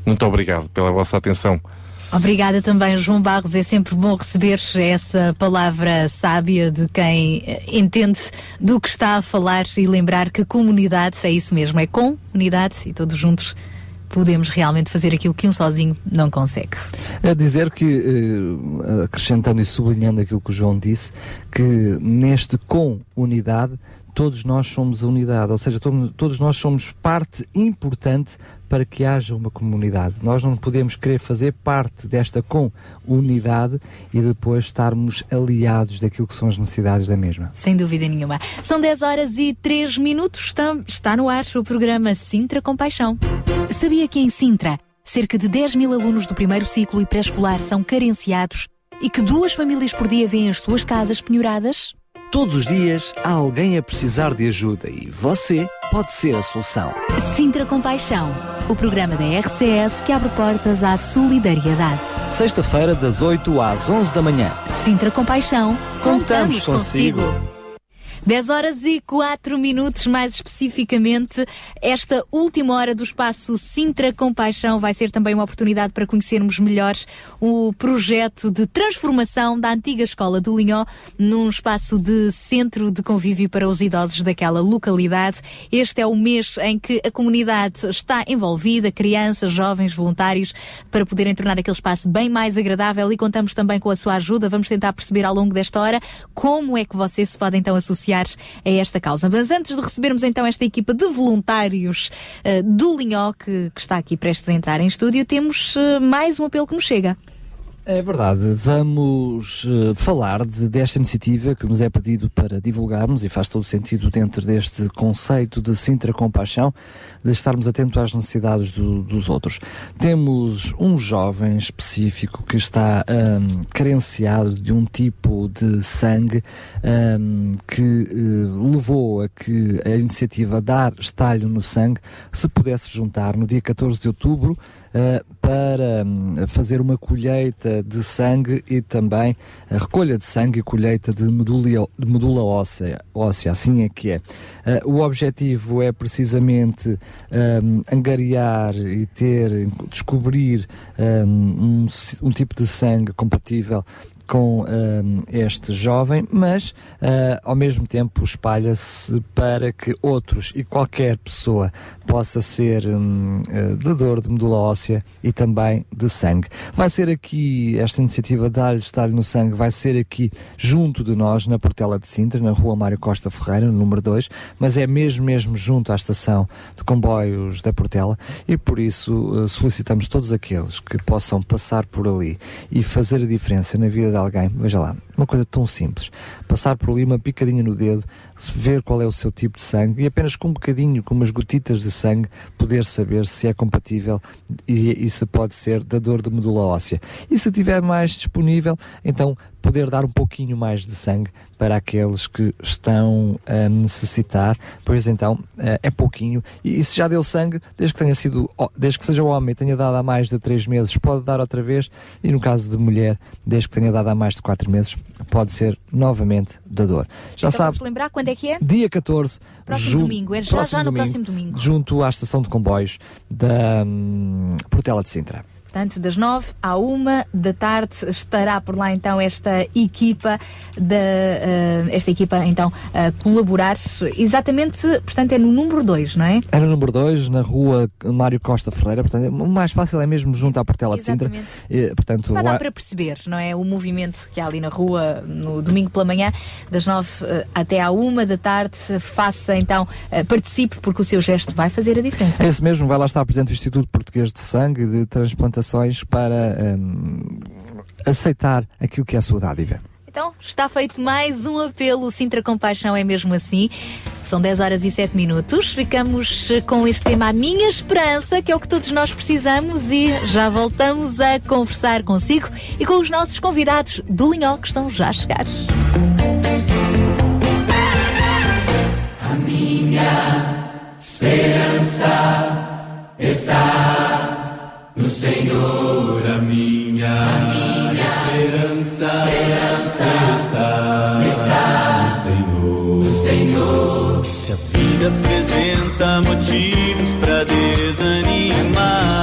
Muito obrigado pela vossa atenção. Obrigada também, João Barros. É sempre bom receber essa palavra sábia de quem eh, entende do que está a falar e lembrar que comunidade é isso mesmo, é com unidade e todos juntos podemos realmente fazer aquilo que um sozinho não consegue. A dizer que, eh, acrescentando e sublinhando aquilo que o João disse, que neste com unidade, todos nós somos unidade, ou seja, todos, nós somos parte importante para que haja uma comunidade. Nós não podemos querer fazer parte desta com unidade e depois estarmos aliados daquilo que são as necessidades da mesma. Sem dúvida nenhuma. São 10 horas e 3 minutos. Está, no ar o programa Sintra Compaixão. Sabia que em Sintra, cerca de 10 mil alunos do primeiro ciclo e pré-escolar são carenciados e que duas famílias por dia vêm as suas casas penhoradas? Todos os dias há alguém a precisar de ajuda e você pode ser a solução. Sintra Compaixão, o programa da RCS que abre portas à solidariedade. Sexta-feira, das 8 às 11 da manhã. Sintra Compaixão, Contamos consigo. 10 horas e 4 minutos, mais especificamente, esta última hora do espaço Sintra Compaixão vai ser também uma oportunidade para conhecermos melhor o projeto de transformação da antiga escola do Linhó num espaço de centro de convívio para os idosos daquela localidade. Este é o mês em que a comunidade está envolvida, crianças, jovens, voluntários, para poderem tornar aquele espaço bem mais agradável e contamos também com a sua ajuda. Vamos tentar perceber ao longo desta hora como é que você se pode então associar a esta causa. Mas antes de recebermos então esta equipa de voluntários eh, do Linhó que, que está aqui prestes a entrar em estúdio, temos eh, mais um apelo que nos chega. É verdade. Vamos eh, falar de- desta iniciativa que nos é pedido para divulgarmos e faz todo sentido dentro deste conceito de Sintra Compaixão, de estarmos atentos às necessidades do- dos outros. Temos um jovem específico que está ahm, carenciado de um tipo de sangue ahm, que eh, levou a que a iniciativa Dar Estalho no Sangue se pudesse juntar no dia 14 de outubro para hum, fazer uma colheita de sangue e também a recolha de sangue e colheita de medula, de medula óssea, óssea, assim é que é. Eh, o objetivo é precisamente hum, angariar e ter, descobrir um, si- um tipo de sangue compatível com hum, este jovem, mas ah, ao mesmo tempo espalha-se para que outros e qualquer pessoa possa ser hum, eh, dador de medula óssea e também de sangue. Vai ser aqui, esta iniciativa Dar-lhe Estar-lhe no Sangue, vai ser aqui junto de nós, na Portela de Sintra, na rua Mário Costa Ferreira, no número 2, mas é mesmo, mesmo junto à estação de comboios da Portela e por isso eh, solicitamos todos aqueles que possam passar por ali e fazer a diferença na vida de alguém. Veja lá, uma coisa tão simples. Passar por ali uma picadinha no dedo, ver qual é o seu tipo de sangue e apenas com um bocadinho, com umas gotitas de sangue, poder saber se é compatível e, e se pode ser dador de medula óssea. E se tiver mais disponível, então poder dar um pouquinho mais de sangue para aqueles que estão a necessitar, pois então eh, é pouquinho. E, e se já deu sangue, desde que tenha sido, desde que seja homem e tenha dado há mais de 3 meses, pode dar outra vez, e no caso de mulher, desde que tenha dado há mais de 4 meses, pode ser novamente dador. Já então sabe, vamos lembrar quando é que é? dia 14, Próximo jun- domingo, é já já no próximo domingo. junto à estação de comboios da hum, Portela de Sintra. Portanto, das 9 à 1 da tarde estará por lá então esta equipa da eh, esta equipa então a colaborar exatamente, portanto é no número 2, não é? Era o número 2, na rua Mário Costa Ferreira, portanto, o mais fácil é mesmo junto à Portela de Sintra. Exatamente. Portanto, Vai dar lá- para perceber, não é? O movimento que há ali na rua no domingo pela manhã, das 9 eh, até à 1 da tarde. Faça então, eh, participe, porque o seu gesto vai fazer a diferença. É esse mesmo, vai lá estar presente o Instituto Português de Sangue e de Transplantações para hum, aceitar aquilo que é a sua dádiva. Então, está feito mais um apelo. Sintra Compaixão é mesmo assim. São 10 horas e 7 minutos. Ficamos com este tema A Minha Esperança, que é o que todos nós precisamos, e já voltamos a conversar consigo e com os nossos convidados do Linhó que estão já a chegar. A minha esperança está no Senhor. A minha, esperança, está, no Senhor. No Senhor. Se a vida apresenta motivos pra desanimar,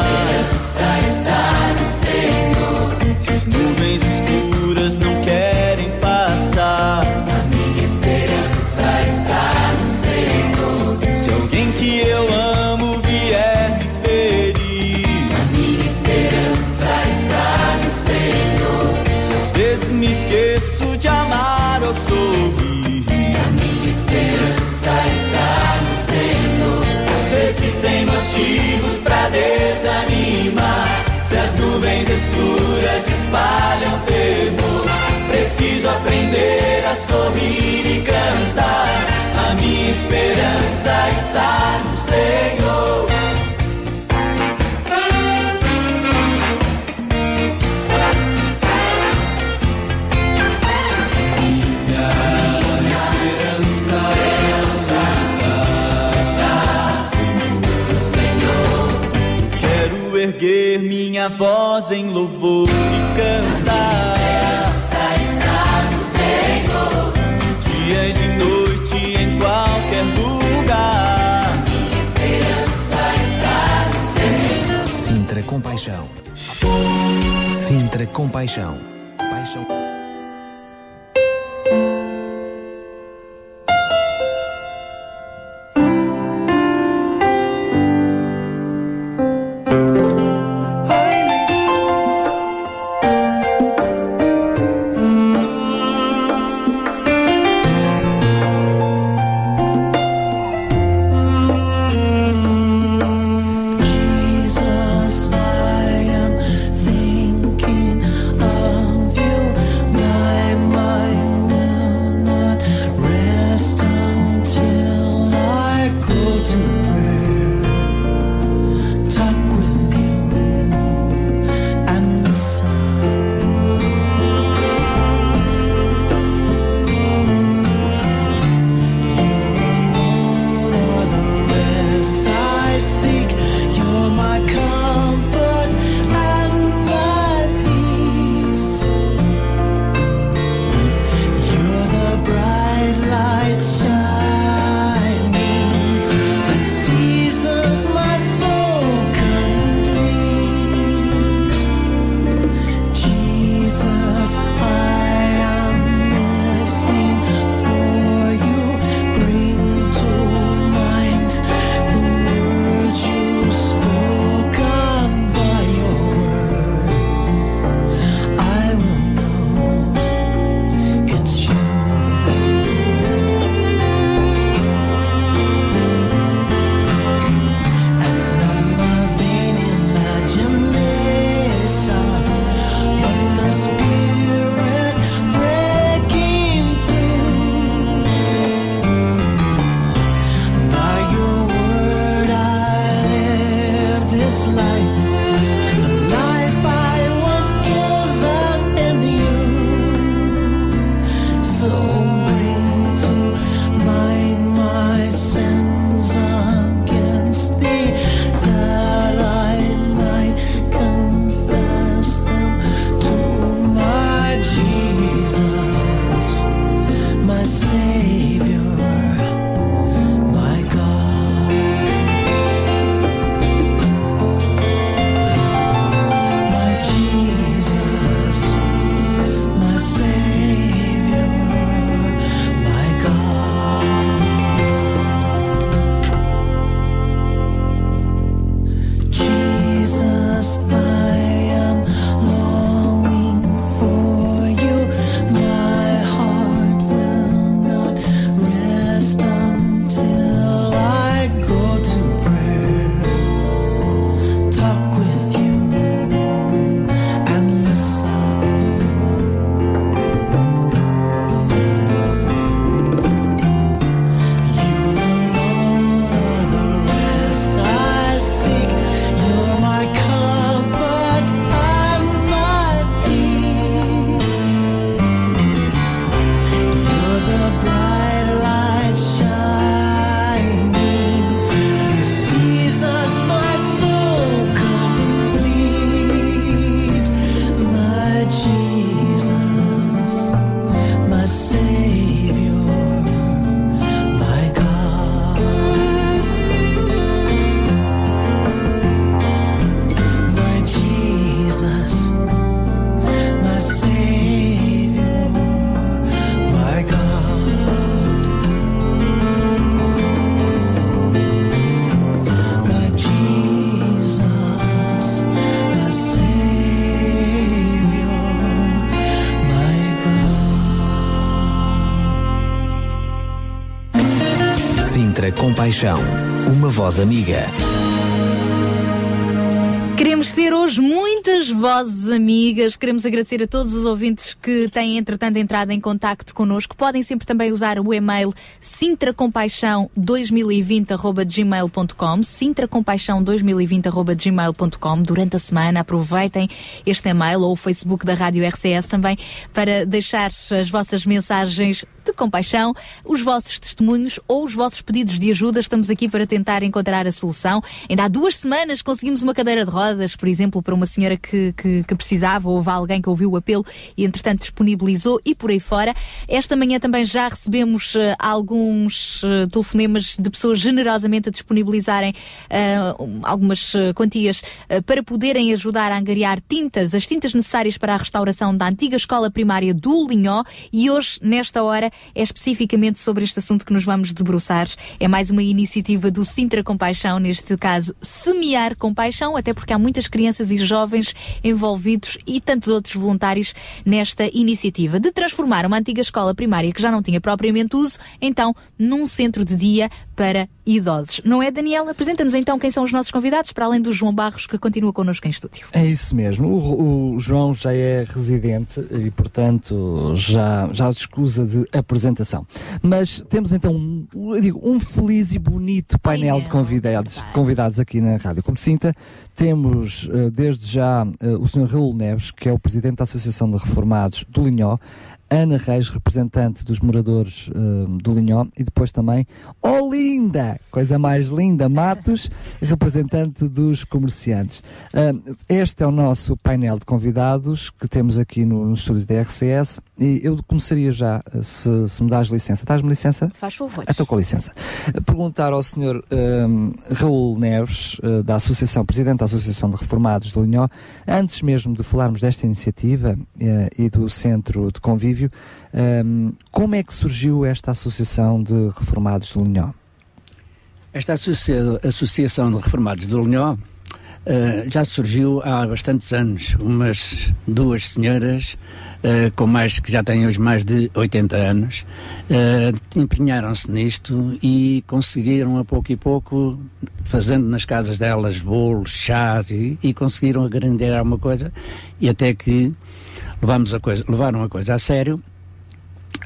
preciso aprender a sorrir e cantar. A minha esperança está no Senhor. erguer minha voz em louvor Compaixão. Compaixão, uma voz amiga. Queremos ser hoje muitas vozes amigas. Queremos agradecer a todos os ouvintes que têm, entretanto, entrado em contacto connosco. Podem sempre também usar o e-mail sintracompaixão2020.gmail.com sintracompaixão2020.gmail.com Durante a semana, aproveitem este e-mail ou o Facebook da Rádio RCS também para deixar as vossas mensagens de compaixão, os vossos testemunhos ou os vossos pedidos de ajuda. Estamos aqui para tentar encontrar a solução. Ainda há duas semanas conseguimos uma cadeira de rodas, por exemplo, para uma senhora que, que, que precisava, houve alguém que ouviu o apelo e, entretanto, disponibilizou e por aí fora. Esta manhã também já recebemos eh, alguns eh, telefonemas de pessoas generosamente a disponibilizarem eh, algumas quantias para poderem ajudar a angariar tintas, as tintas necessárias para a restauração da antiga escola primária do Linhó e hoje, nesta hora, é especificamente sobre este assunto que nos vamos debruçar. É mais uma iniciativa do Sintra Compaixão, neste caso, Semear Compaixão, até porque há muitas crianças e jovens envolvidos e tantos outros voluntários nesta iniciativa de transformar uma antiga escola primária que já não tinha propriamente uso, então, num centro de dia para idosos. Não é, Daniel? Apresenta-nos então quem são os nossos convidados, para além do João Barros, que continua connosco em estúdio. É isso mesmo. O, o João já é residente e, portanto, já, já escusa de apresentação. Mas temos então um, eu digo, um feliz e bonito painel de convidados, de convidados aqui na Rádio Como Sinta. Temos, eh, desde já, eh, o Sr. Raul Neves, que é o presidente da Associação de Reformados do Linhó, Ana Reis, representante dos moradores eh, do Linhó, e depois também Olinda, coisa mais linda, Matos, <laughs> representante dos comerciantes. Eh, este é o nosso painel de convidados que temos aqui no, nos estúdios da RCS e eu começaria já, se, se me dás licença. Dás-me licença? Faz favor. Estou com licença. Perguntar ao Sr. Raul Neves, eh, da Associação, Presidente da Associação de Reformados do Linhó, antes mesmo de falarmos desta iniciativa eh, e do Centro de Convívio, eh, como é que surgiu esta Associação de Reformados do Linhó? Esta associa- Associação de Reformados do Linhó eh, já surgiu há bastantes anos. Umas duas senhoras, eh, com mais que já têm hoje mais de 80 anos, eh, empenharam-se nisto e conseguiram a pouco e pouco, fazendo nas casas delas bolos, chás e, e conseguiram agrandear alguma coisa e até que levamos a coisa, levaram a coisa a sério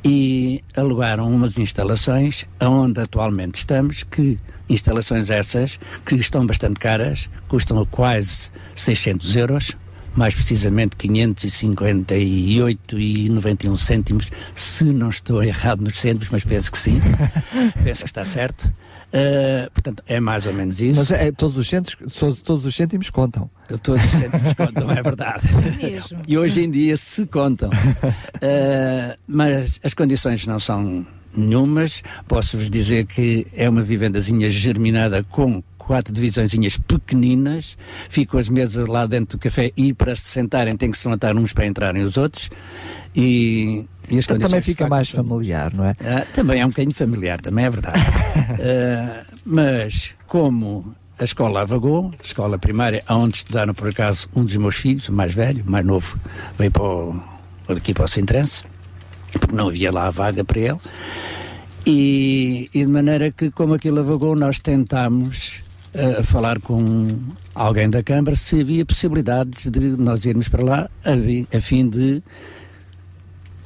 e alugaram umas instalações onde atualmente estamos, que instalações essas que estão bastante caras, custam quase 600 euros, mais precisamente 558,91 cêntimos, se não estou errado nos cêntimos, mas penso que sim, <laughs> penso que está certo. Uh, portanto, é mais ou menos isso. Mas é, todos, os cêntimos, todos, todos os cêntimos contam. Todos os cêntimos <laughs> contam, é verdade. Mesmo. E hoje em dia se contam. Uh, <laughs> mas as condições não são nenhumas. Posso-vos dizer que é uma vivendazinha germinada com quatro divisõezinhas pequeninas. Ficam as mesas lá dentro do café e para se sentarem tem que se levantar uns para entrarem os outros. E, também fica facto, mais familiar, não é? ah, também é um bocadinho familiar, também é verdade. <laughs> Ah, mas como a escola avagou, a escola primária, onde estudaram por acaso um dos meus filhos, o mais velho, o mais novo, veio para o, aqui para o Sintrense, porque não havia lá a vaga para ele. E, e de maneira que, como aquilo avagou, nós tentámos ah, falar com alguém da Câmara se havia possibilidades de nós irmos para lá a, a fim de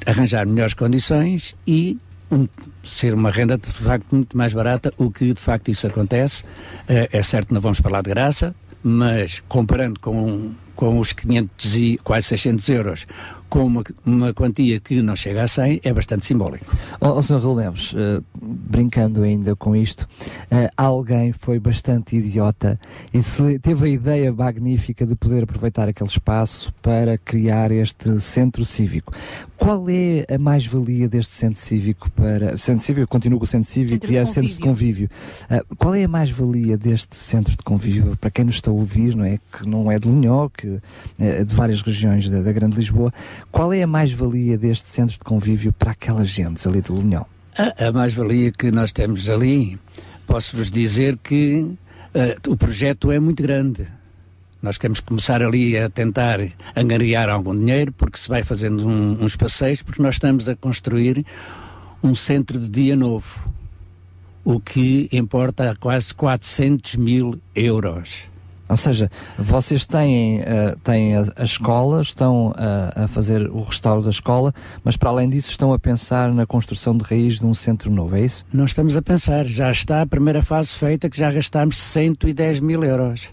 arranjar melhores condições e um, ser uma renda de facto muito mais barata, o que de facto isso acontece. Eh, é certo não vamos falar de graça, mas comparando com, com os 500 e quase 600 euros, com uma, uma quantia que não chega a 100, é bastante simbólico. Ó oh, Sr. Neves, eh, brincando ainda com isto, eh, alguém foi bastante idiota e se- teve a ideia magnífica de poder aproveitar aquele espaço para criar este centro cívico. Qual é a mais-valia deste centro cívico para. Centro cívico, eu continuo com o centro cívico Centro e é centro de convívio. Eh, qual é a mais-valia deste centro de convívio para quem nos está a ouvir, não é? Que não é de Linhó, que é de várias regiões da, da Grande Lisboa. Qual é a mais-valia deste centro de convívio para aquela gente ali do Linhó? A, a mais-valia que nós temos ali, posso-vos dizer que eh, o projeto é muito grande. Nós queremos começar ali a tentar angariar algum dinheiro, porque se vai fazendo um- uns passeios, porque nós estamos a construir um centro de dia novo. o que importa quase 400 mil euros. Ou seja, vocês têm, eh, têm a, a escola, estão a, a fazer o restauro da escola, mas para além disso estão a pensar na construção de raiz de um centro novo, é isso? Nós estamos a pensar, já está a primeira fase feita, que já gastámos 110 mil euros.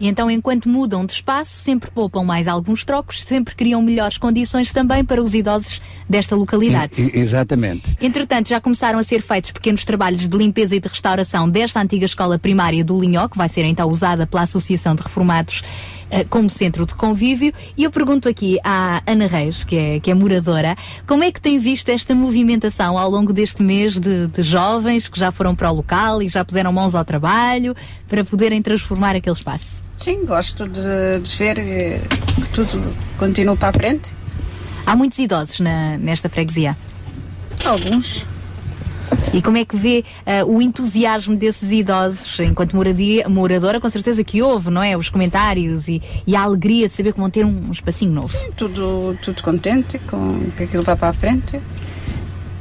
E então, enquanto mudam de espaço, sempre poupam mais alguns trocos, sempre criam melhores condições também para os idosos desta localidade. Exatamente. Entretanto, já começaram a ser feitos pequenos trabalhos de limpeza e de restauração desta antiga escola primária do Linhó, que vai ser então usada pela Associação de Reformados eh, como centro de convívio. E eu pergunto aqui à Ana Reis, que é, que é moradora, como é que tem visto esta movimentação ao longo deste mês de, de jovens que já foram para o local e já puseram mãos ao trabalho para poderem transformar aquele espaço? Sim, gosto de, de ver que tudo continua para a frente. Há muitos idosos na- nesta freguesia. Alguns. E como é que vê ah, o entusiasmo desses idosos enquanto moradia, moradora? Com certeza que houve, não é? Os comentários e, e a alegria de saber que vão ter um, um espacinho novo. Tudo, tudo contente com que aquilo vai para a frente.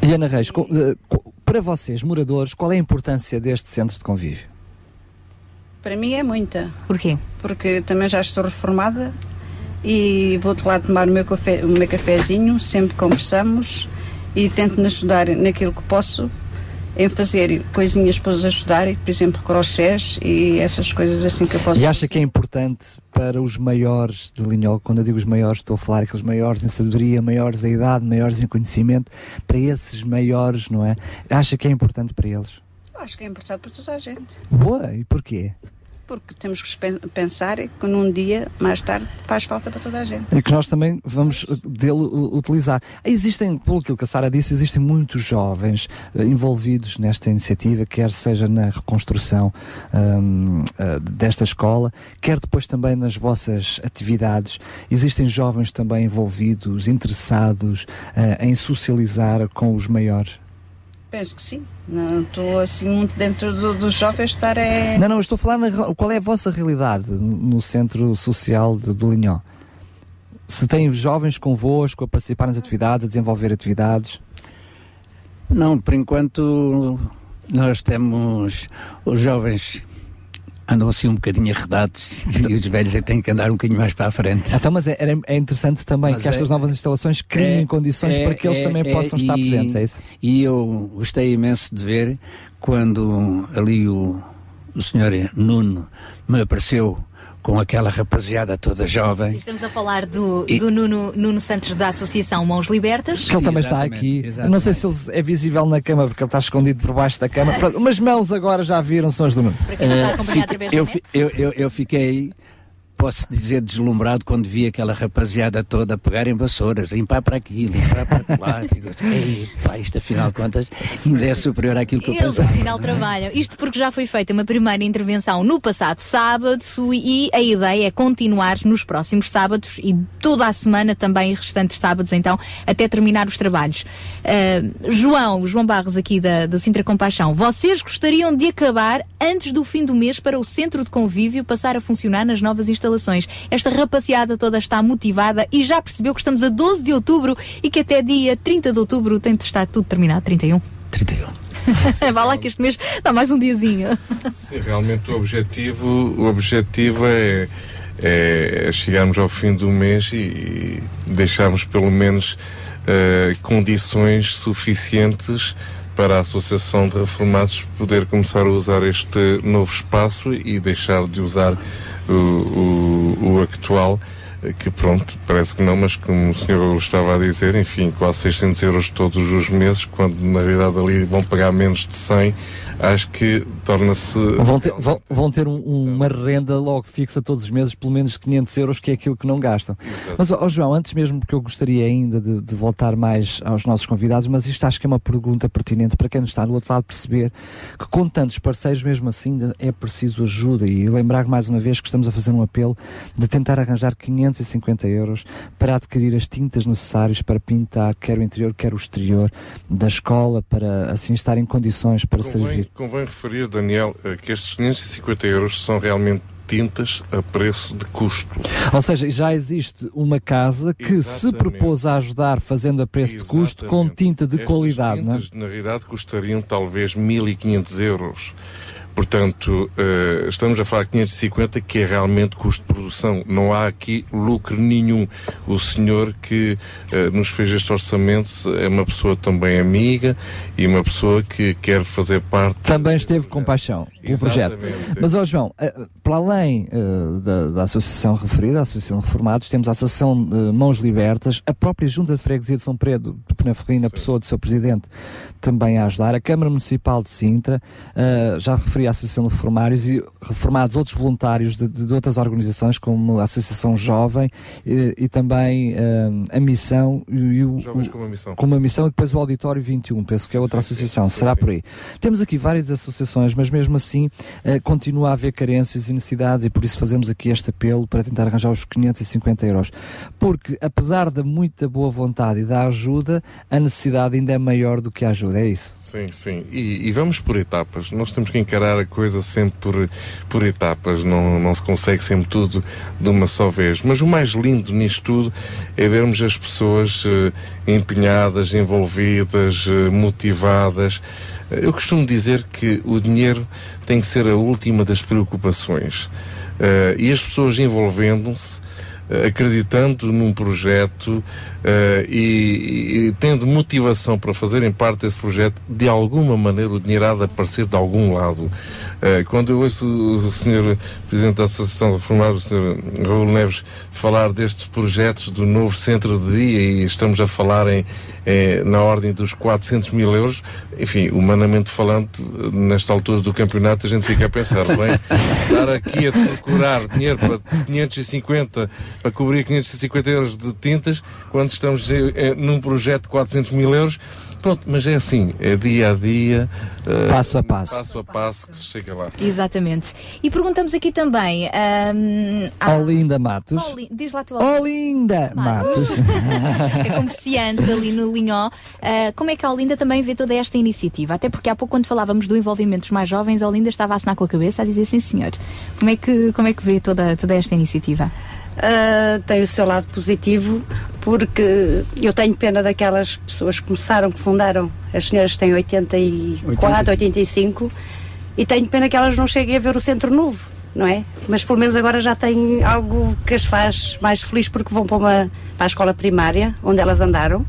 E Ana Reis, co- eh, co- para vocês, moradores, qual é a importância deste centro de convívio? Para mim é muita. Porquê? Porque também já estou reformada e vou-te lá tomar o meu, café, o meu cafezinho, sempre conversamos e tento-me ajudar naquilo que posso em fazer coisinhas para os ajudar, por exemplo, crochês e essas coisas assim que eu posso E acha que é importante para os maiores de Linhol, quando eu digo os maiores, estou a falar aqueles maiores em sabedoria, maiores em idade, maiores em conhecimento, para esses maiores, não é? Acha que é importante para eles? Acho que é importante para toda a gente. Boa, e porquê? Porque temos que pen- pensar que num dia, mais tarde, faz falta para toda a gente. E que nós também vamos eh, dele uh, utilizar. Existem, pelo que a Sara disse, existem muitos jovens eh, envolvidos nesta iniciativa, quer seja na reconstrução hum, eh, desta escola, quer depois também nas vossas atividades. Existem jovens também envolvidos, interessados eh, em socializar com os maiores. Penso que sim. Não estou assim muito dentro do- dos jovens estar é. Não, não, eu estou a falar na, qual é a vossa realidade no Centro Social de, do Linhó. Se tem jovens convosco a participar nas atividades, a desenvolver atividades. Não, por enquanto nós temos os jovens andam assim um bocadinho arredados <laughs> e os velhos é têm que andar um bocadinho mais para a frente. Então, mas é, é interessante também Mas que estas é- novas instalações criem É, condições é, para que eles é, também possam estar e- presentes, é isso? E eu gostei imenso de ver quando ali o, o senhor Nuno me apareceu com aquela rapaziada toda jovem. Estamos a falar do, E- do Nuno, Nuno Santos da Associação Mãos Libertas. Que ele também está aqui. Eu Não sei se ele é visível na cama porque ele está escondido por baixo da cama. <laughs> Pronto, Umas mãos agora já viram, são as do Nuno. Eh, fico- eu, fi- eu, eu, eu fiquei, posso dizer, deslumbrado quando vi aquela rapaziada toda pegar em vassouras, limpar para aqui, limpar para lá. Digo assim, "Ei, pá, isto afinal de contas ainda é superior àquilo que eu Eles pensava. afinal trabalham. Isto porque já foi feita uma primeira intervenção no passado sábado e a ideia é continuar nos próximos sábados e toda a semana também restantes sábados, então, até terminar os trabalhos. Ah, João, João Barros aqui da, do Sintra Compaixão, vocês gostariam de acabar antes do fim do mês para o centro de convívio passar a funcionar nas novas instalações. Esta rapaziada toda está motivada e já percebeu que estamos a 12 de outubro e que até dia 30 de outubro tem de estar tudo terminado. 31? 31. <laughs> Vá lá que este mês dá mais um diazinho. Sim, realmente o objetivo, o objetivo é, é chegarmos ao fim do mês e deixarmos pelo menos eh, condições suficientes para a Associação de Reformados poder começar a usar este novo espaço e deixar de usar o, o, actual que pronto, parece que não, mas como o senhor estava a dizer, enfim, quase 600 euros todos os meses, quando na realidade ali vão pagar menos de 100, acho que torna-se... Vão ter, vão, vão ter um- uma renda logo fixa todos os meses, pelo menos 500 euros, que é aquilo que não gastam. Mas, ó João, antes mesmo, porque eu gostaria ainda de, de voltar mais aos nossos convidados, mas isto acho que é uma pergunta pertinente para quem está do outro lado perceber que com tantos parceiros, mesmo assim, é preciso ajuda e lembrar mais uma vez que estamos a fazer um apelo de tentar arranjar 550 euros para adquirir as tintas necessárias para pintar quer o interior, quer o exterior da escola, para assim estar em condições para Convém, servir. Convém referir, Daniel, eh, que estes 550 euros são realmente tintas a preço de custo. Ou seja, já existe uma casa que se Exatamente. propôs a ajudar fazendo a preço de custo com tinta de Estas qualidade, não é? tintas, na realidade, custariam talvez 1.500 euros. Portanto, eh, estamos a falar de 550, que é realmente custo de produção. Não há aqui lucro nenhum. O senhor que eh, nos fez este orçamento é uma pessoa também amiga e uma pessoa que quer fazer parte. Também esteve com paixão pelo projeto. Mas, ó João, eh, para além da, da associação referida, a Associação de Reformados, temos a Associação Mãos Libertas, a própria Junta de Freguesia de São Pedro, de Penaferrina, na pessoa do seu presidente, também a ajudar, a Câmara Municipal de Sintra, já referi a Associação de Reformários e reformados outros voluntários de, de outras organizações, como a Associação Jovem eh, e também eh, a Missão e, e o, Jovens com uma Missão. com uma missão e depois o Auditório 21, penso que é outra associação, será por aí. Temos aqui várias associações, mas mesmo assim eh, continua a haver carências e necessidades e por isso fazemos aqui este apelo para tentar arranjar os 550 euros. Porque apesar da muita boa vontade e da ajuda, a necessidade ainda é maior do que a ajuda, é isso? Sim, sim. E, e vamos por etapas. Nós temos que encarar a coisa sempre por, por etapas. Não, não se consegue sempre tudo de uma só vez. Mas o mais lindo nisto tudo é vermos as pessoas eh, empenhadas, envolvidas, eh, motivadas. Eh, Eu costumo dizer que o dinheiro tem que ser a última das preocupações. Eh, e as pessoas envolvendo-se acreditando num projeto eh, e, e tendo motivação para fazerem parte desse projeto, de alguma maneira o dinheiro há de aparecer de algum lado. Eh, quando eu ouço o, o Sr. Presidente da Associação de Reformados, o Sr. Raul Neves, falar destes projetos do novo centro de dia e estamos a falar em, eh, na ordem dos 400 mil euros, enfim, humanamente falando, nesta altura do campeonato, a gente fica a pensar, bem, <laughs> estar aqui a procurar dinheiro para 550, para cobrir 550 euros de tintas, quando estamos eh, eh, num projeto de 400 mil euros, pronto, mas é assim, é dia a dia, eh, Passo a passo. passo a passo que se chega lá. Exatamente. E perguntamos aqui também. ahm, à- Olinda Matos. Oli- diz lá tu, Olinda Matos. <laughs> é comerciante ali no Linhó. Ah, como é que a Olinda também vê toda esta iniciativa? Até porque há pouco, quando falávamos do envolvimento dos mais jovens, a Olinda estava a assinar com a cabeça a dizer sim, senhor. Como é que, como é que vê toda, toda esta iniciativa? Ah, tem o seu lado positivo, porque eu tenho pena daquelas pessoas que começaram, que fundaram, as senhoras têm 84, 85, e tenho pena que elas não cheguem a ver o centro novo, não é? Mas pelo menos agora já têm algo que as faz mais felizes porque vão para, uma, para a escola primária, onde elas andaram.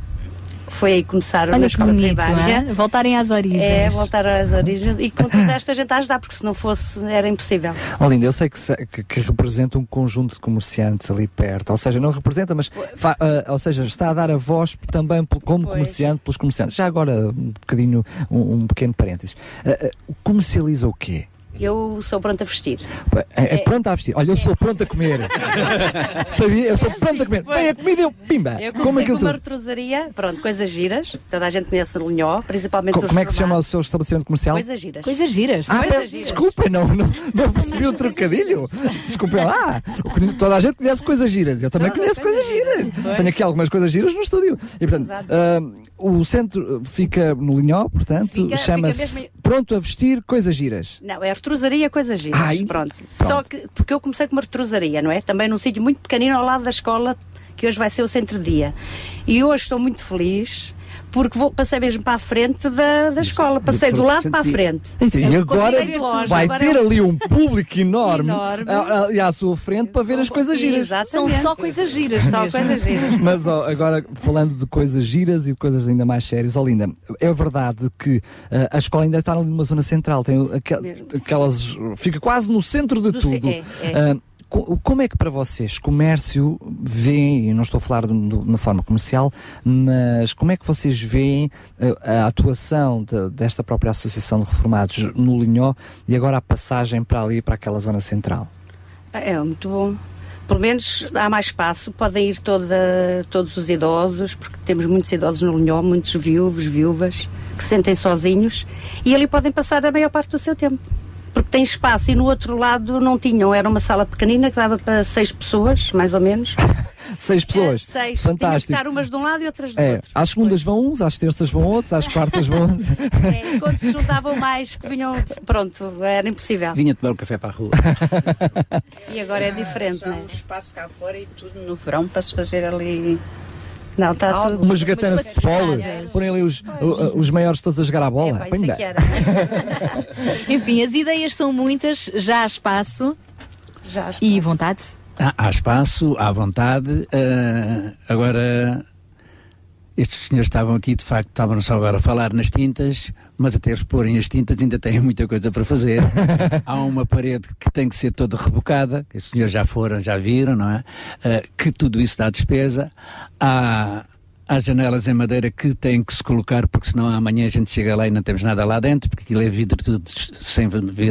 Foi aí que começaram na Olha que escola bonito, primária. é? voltarem às origens. É, voltar às origens e com toda esta gente a ajudar, porque se não fosse era impossível. Olinda, eu sei que, que- que representa um conjunto de comerciantes ali perto, ou seja, não representa, mas fa- ah, ou seja, está a dar a voz também como Pois. comerciante pelos comerciantes. Já agora um bocadinho, um, um pequeno parênteses. Ah, ah, comercializa o quê? Eu sou pronta a vestir. É, é pronto a vestir. Olha, eu sou pronto a comer. <laughs> Sabia? Eu sou pronto a comer. Vem a comida, eu pimba. Eu Como aquilo com uma retrosaria, pronto, coisas giras, toda a gente conhece no Linhó, principalmente Co- os Como é que se chama o seu estabelecimento comercial? Coisas giras. Coisas giras. Ah, Coisas giras. desculpem, não, não, não percebi o trocadilho. Desculpem lá. Toda a gente conhece coisas giras. Eu também conheço coisas giras. Pois. Tenho aqui algumas coisas giras no estúdio. E, portanto, ah, o centro fica no Linhó, portanto, chama-se mesmo- Pronto a Vestir Coisas Giras. Não, é retrosaria, coisas giras. Ai, pronto. pronto. Só que, porque eu comecei com uma retrosaria, não é? Também num sítio muito pequenino ao lado da escola, que hoje vai ser o centro-dia. E hoje estou muito feliz. Porque vou, passei mesmo para a frente da, da escola, passei do lado para a frente. Então, e agora vai ter ali um público <laughs> enorme, Enorme. a- a- à sua frente para ver as coisas giras. São só coisas giras. Só mesmo. coisas giras. <laughs> Mas ó, agora, falando de coisas giras e de coisas ainda mais sérias, ó Linda, é verdade que ah, a escola ainda está ali numa zona central, tem aquel- aquelas. fica quase no centro de Do tudo. é, é. Co- como é que para vocês, comércio, veem, e não estou a falar de, uma forma comercial, mas como é que vocês veem ah, a atuação de- desta própria Associação de Reformados no Linhó e agora a passagem para ali, para aquela zona central? É muito bom. Pelo menos há mais espaço, podem ir toda, todos os idosos, porque temos muitos idosos no Linhó, muitos viúvos, viúvas, que se sentem sozinhos, e ali podem passar a maior parte do seu tempo. Porque tem espaço e no outro lado não tinham. Era uma sala pequenina que dava para seis pessoas, mais ou menos. <laughs> Seis pessoas. É, seis. Tinham que Fantástico. estar umas de um lado e outras do É, outro. às segundas vão uns, às terças vão outros, às quartas vão <laughs> outros. É, quando se juntavam mais, que vinham, pronto, era impossível. Vinha tomar um café para a rua. <laughs> E agora é diferente, não é? um espaço cá fora e tudo no verão para se fazer ali. Não, está tudo. Uma jogatana de futebol, porem ali os, o- os maiores todos a jogar a bola. Põe bem. <laughs> Enfim, as ideias são muitas, já há espaço. Já E vontade. Há, há espaço, há vontade. eh, agora, estes senhores estavam aqui, de facto, estavam só agora a falar nas tintas, mas até eles porem as tintas ainda têm muita coisa para fazer. <laughs> há uma parede que tem que ser toda rebocada, que os senhores já foram, já viram, não é? Eh, que tudo isso dá despesa. Há. Há janelas em madeira que têm que se colocar, porque senão amanhã a gente chega lá e não temos nada lá dentro, porque aquilo é vidro tudo sem,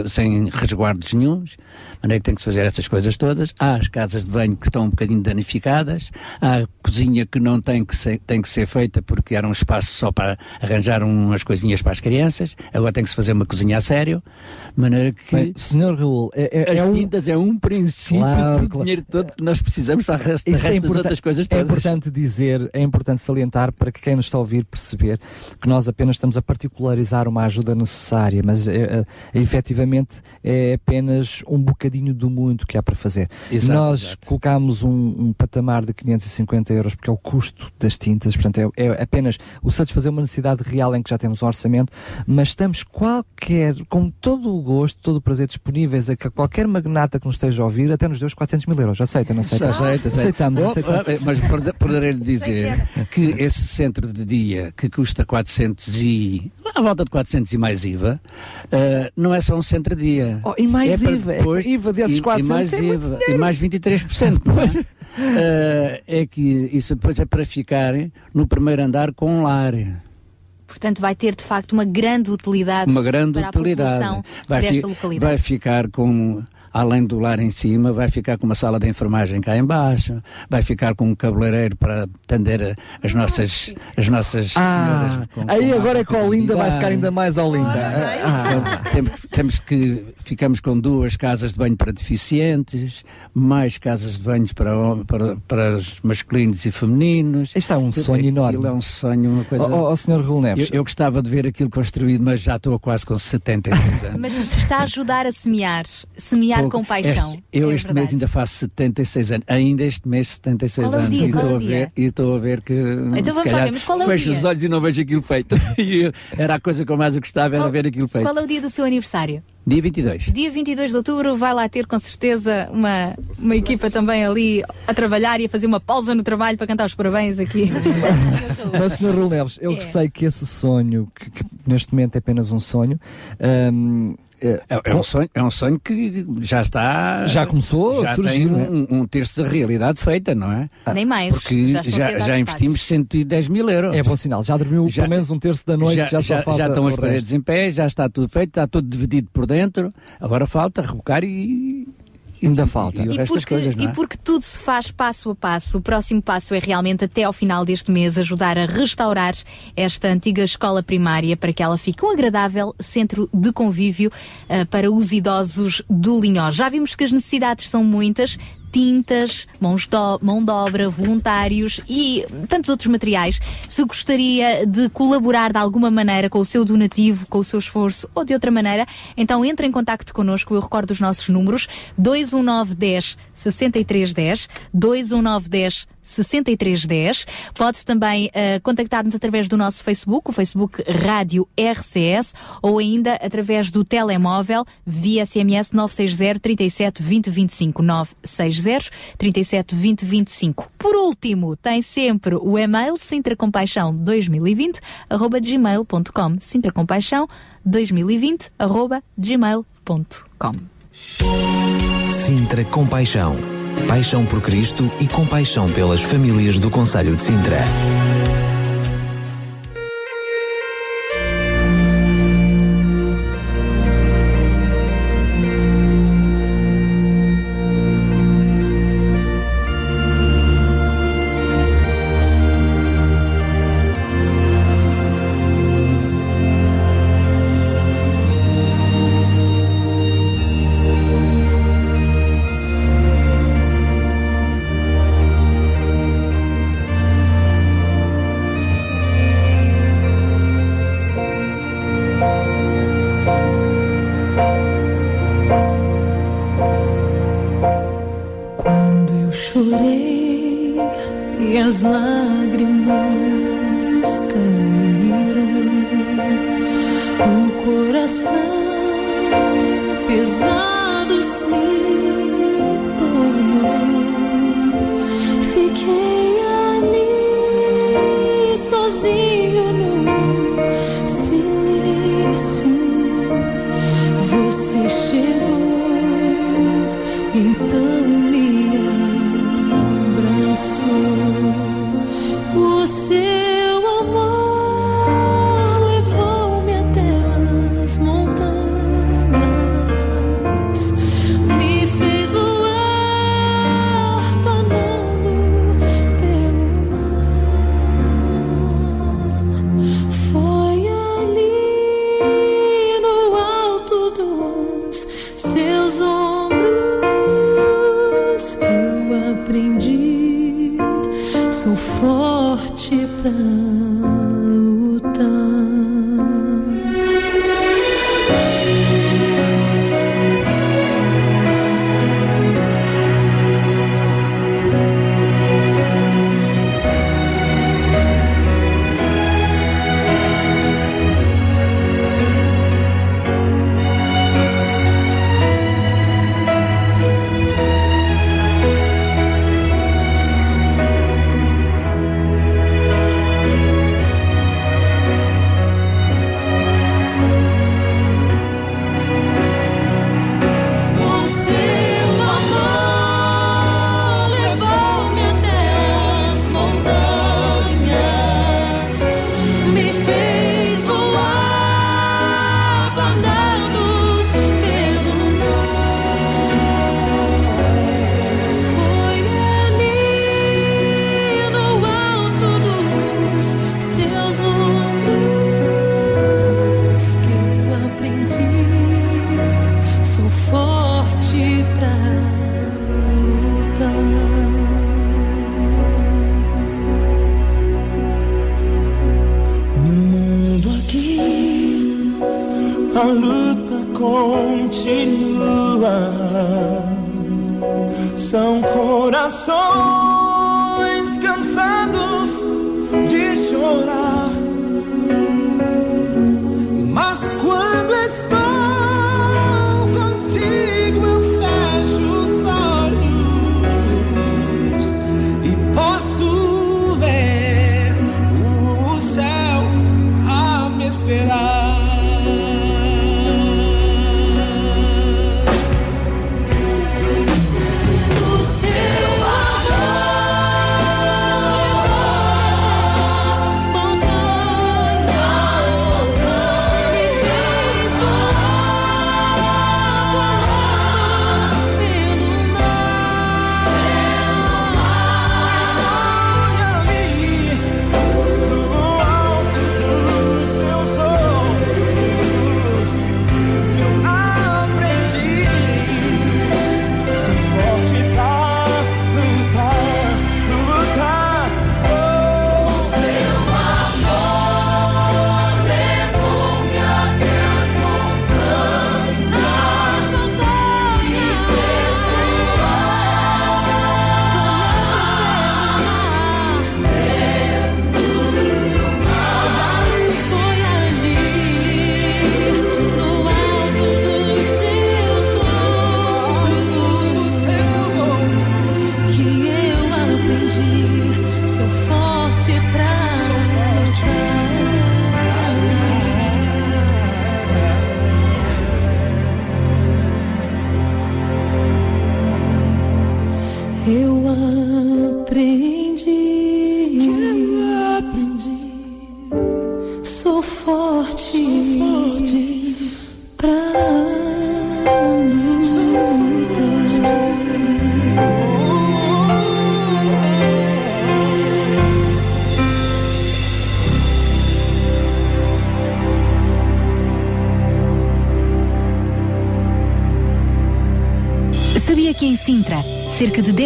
sem resguardos nenhums. Maneira que tem que se fazer essas coisas todas. Há as casas de banho que estão um bocadinho danificadas. Há a cozinha que não tem que ser, tem que ser feita porque era um espaço só para arranjar umas coisinhas para as crianças. Agora tem que se fazer uma cozinha a sério. De maneira que. Bem, senhor Raul, é, é- as é um- tintas é um princípio Claro, do claro. dinheiro todo que nós precisamos para o resto, é das outras coisas É todas. importante dizer, é importante salientar para que quem nos está a ouvir perceber que nós apenas estamos a particularizar uma ajuda necessária, mas é, é, efetivamente é apenas um bocadinho do muito que há para fazer. Exato, nós exato. colocámos um, um patamar de 550 euros porque é o custo das tintas, portanto é, é apenas o satisfazer uma necessidade real em que já temos um orçamento, mas estamos qualquer, com todo o gosto, todo o prazer disponíveis a que qualquer magnata que nos esteja a ouvir até nos dê os 400 mil euros. Aceita, não aceita? Aceita, aceita. Aceitamos, Oh, aceitamos. oh, Mas pode- poderei-lhe dizer que esse centro de dia que custa 400 e. à volta de 400 e mais IVA, eh, não é só um centro de dia. Oh, e mais é IVA, é depois- IVA desses e- 400 e mais é muito IVA, e mais 23%, não é? <laughs> Eh, é que isso depois é para ficar no primeiro andar com um lar. Portanto, vai ter de facto uma grande utilidade uma grande para a utilidade. população Vai, desta localidade. vai ficar com, além do lar em cima, vai ficar com uma sala de enfermagem cá em baixo, vai ficar com um cabeleireiro para atender as nossas, as nossas Ah, senhoras com- aí com agora é que a Olinda vai ficar ainda mais Olinda. Ah, Então, temos, temos que ficamos com duas casas de banho para deficientes, mais casas de banhos para, para, para os masculinos e femininos. Isto é um sonho enorme. É um sonho, uma coisa. Ó, ó, senhor Raul Neves. Eu, eu gostava de ver aquilo construído, mas já estou quase com 76 anos. Mas está a ajudar a semear, semear Estou- com paixão. este- eu É este verdade. mês ainda faço 76 anos. Ainda este mês 76 Qual é anos. dia? E é estou o a ver, e estou a ver que. Então vamos lá ver, mas qual é o fecho dia? os olhos e não vejo aquilo feito. <laughs> E era a coisa que eu mais gostava, era Qual- ver aquilo feito. Qual é o dia do seu aniversário? Dia 22. Dia 22 de outubro vai lá ter com certeza uma, uma equipa também ali a trabalhar e a fazer uma pausa no trabalho para cantar os parabéns aqui. <laughs> Mas, Sr. Raul Neves, eu É. sei que esse sonho, que, que neste momento é apenas um sonho, hum, é, É, é um sonho, é um sonho que já está. Já começou a já surgir, tem é? um, um terço da realidade feita, não é? Nem mais. Porque já, a já, já investimos 110 mil euros. é bom sinal. Já dormiu Já- pelo menos um terço da noite, já, só falta já estão as resto. paredes em pé, já está tudo feito, está tudo dividido por dentro. Agora falta rebocar e. Ainda falta. E, E porque, coisas, não e é? porque tudo se faz passo a passo, o próximo passo é realmente até ao final deste mês ajudar a restaurar esta antiga escola primária para que ela fique um agradável centro de convívio ah, para os idosos do Linhó. Já vimos que as necessidades são muitas. Tintas, mãos do, mão de obra, voluntários e tantos outros materiais. Se gostaria de colaborar de alguma maneira com o seu donativo, com o seu esforço ou de outra maneira, então entre em contacto connosco. Eu recordo os nossos números: 21910 6310, 21910 6310. Pode também eh, contactar-nos através do nosso Facebook, o Facebook Rádio RCS, ou ainda através do telemóvel via SMS 960 37 20 25 960 37 20 25. Por último, tem sempre o e-mail sintracompaixão 2020 arroba gmail.com sintracompaixão 2020 arroba gmail.com Sintra Compaixão. Paixão por Cristo e compaixão pelas famílias do Conselho de Sintra.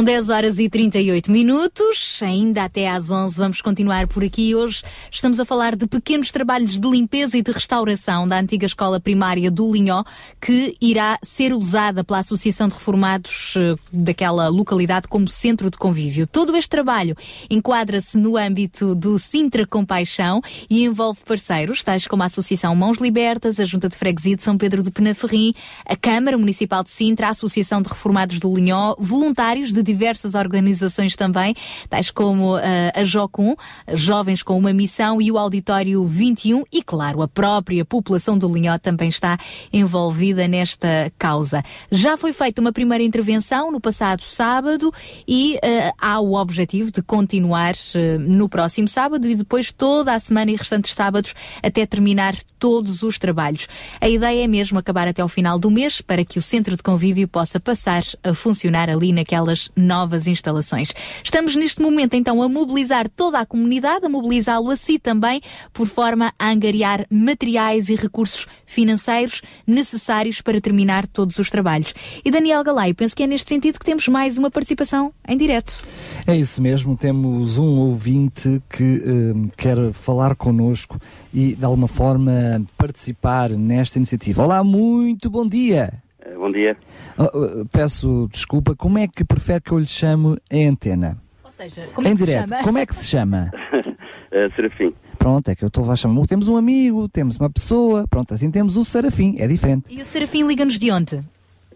São 10 horas e 38 minutos, ainda até às 11 vamos continuar por aqui. Hoje estamos a falar de pequenos trabalhos de limpeza e de restauração da antiga escola primária do Linhó, que irá ser usada pela Associação de Reformados eh, daquela localidade como centro de convívio. Todo este trabalho enquadra-se no âmbito do Sintra Compaixão e envolve parceiros, tais como a Associação Mãos Libertas, a Junta de Freguesia de São Pedro de Penaferrim, a Câmara Municipal de Sintra, a Associação de Reformados do Linhó, voluntários de diversas organizações também, tais como eh, a Jocum, Jovens com uma Missão e o Auditório 21 e, claro, a própria população do Linhó também está envolvida nesta causa. Já foi feita uma primeira intervenção no passado sábado e eh, há o objetivo de continuar eh, no próximo sábado e depois toda a semana e restantes sábados até terminar todos os trabalhos. A ideia é mesmo acabar até ao final do mês para que o centro de convívio possa passar a funcionar ali naquelas novas instalações. Estamos neste momento então a mobilizar toda a comunidade, a mobilizá-lo a si também, por forma a angariar materiais e recursos financeiros necessários para terminar todos os trabalhos. E Daniel Galaio, penso que é neste sentido que temos mais uma participação em direto. É isso mesmo, temos um ouvinte que eh, quer falar connosco e de alguma forma participar nesta iniciativa. Olá, muito bom dia. Eh, Bom dia. Oh, oh, peço desculpa, como é que prefere que eu lhe chame em antena? Ou seja, em direto, como é que se chama? <laughs> Eh, Serafim. Pronto, é que eu estou a chamar. Temos um amigo, temos uma pessoa, pronto, assim temos o Serafim, é diferente. E o Serafim liga-nos de onde?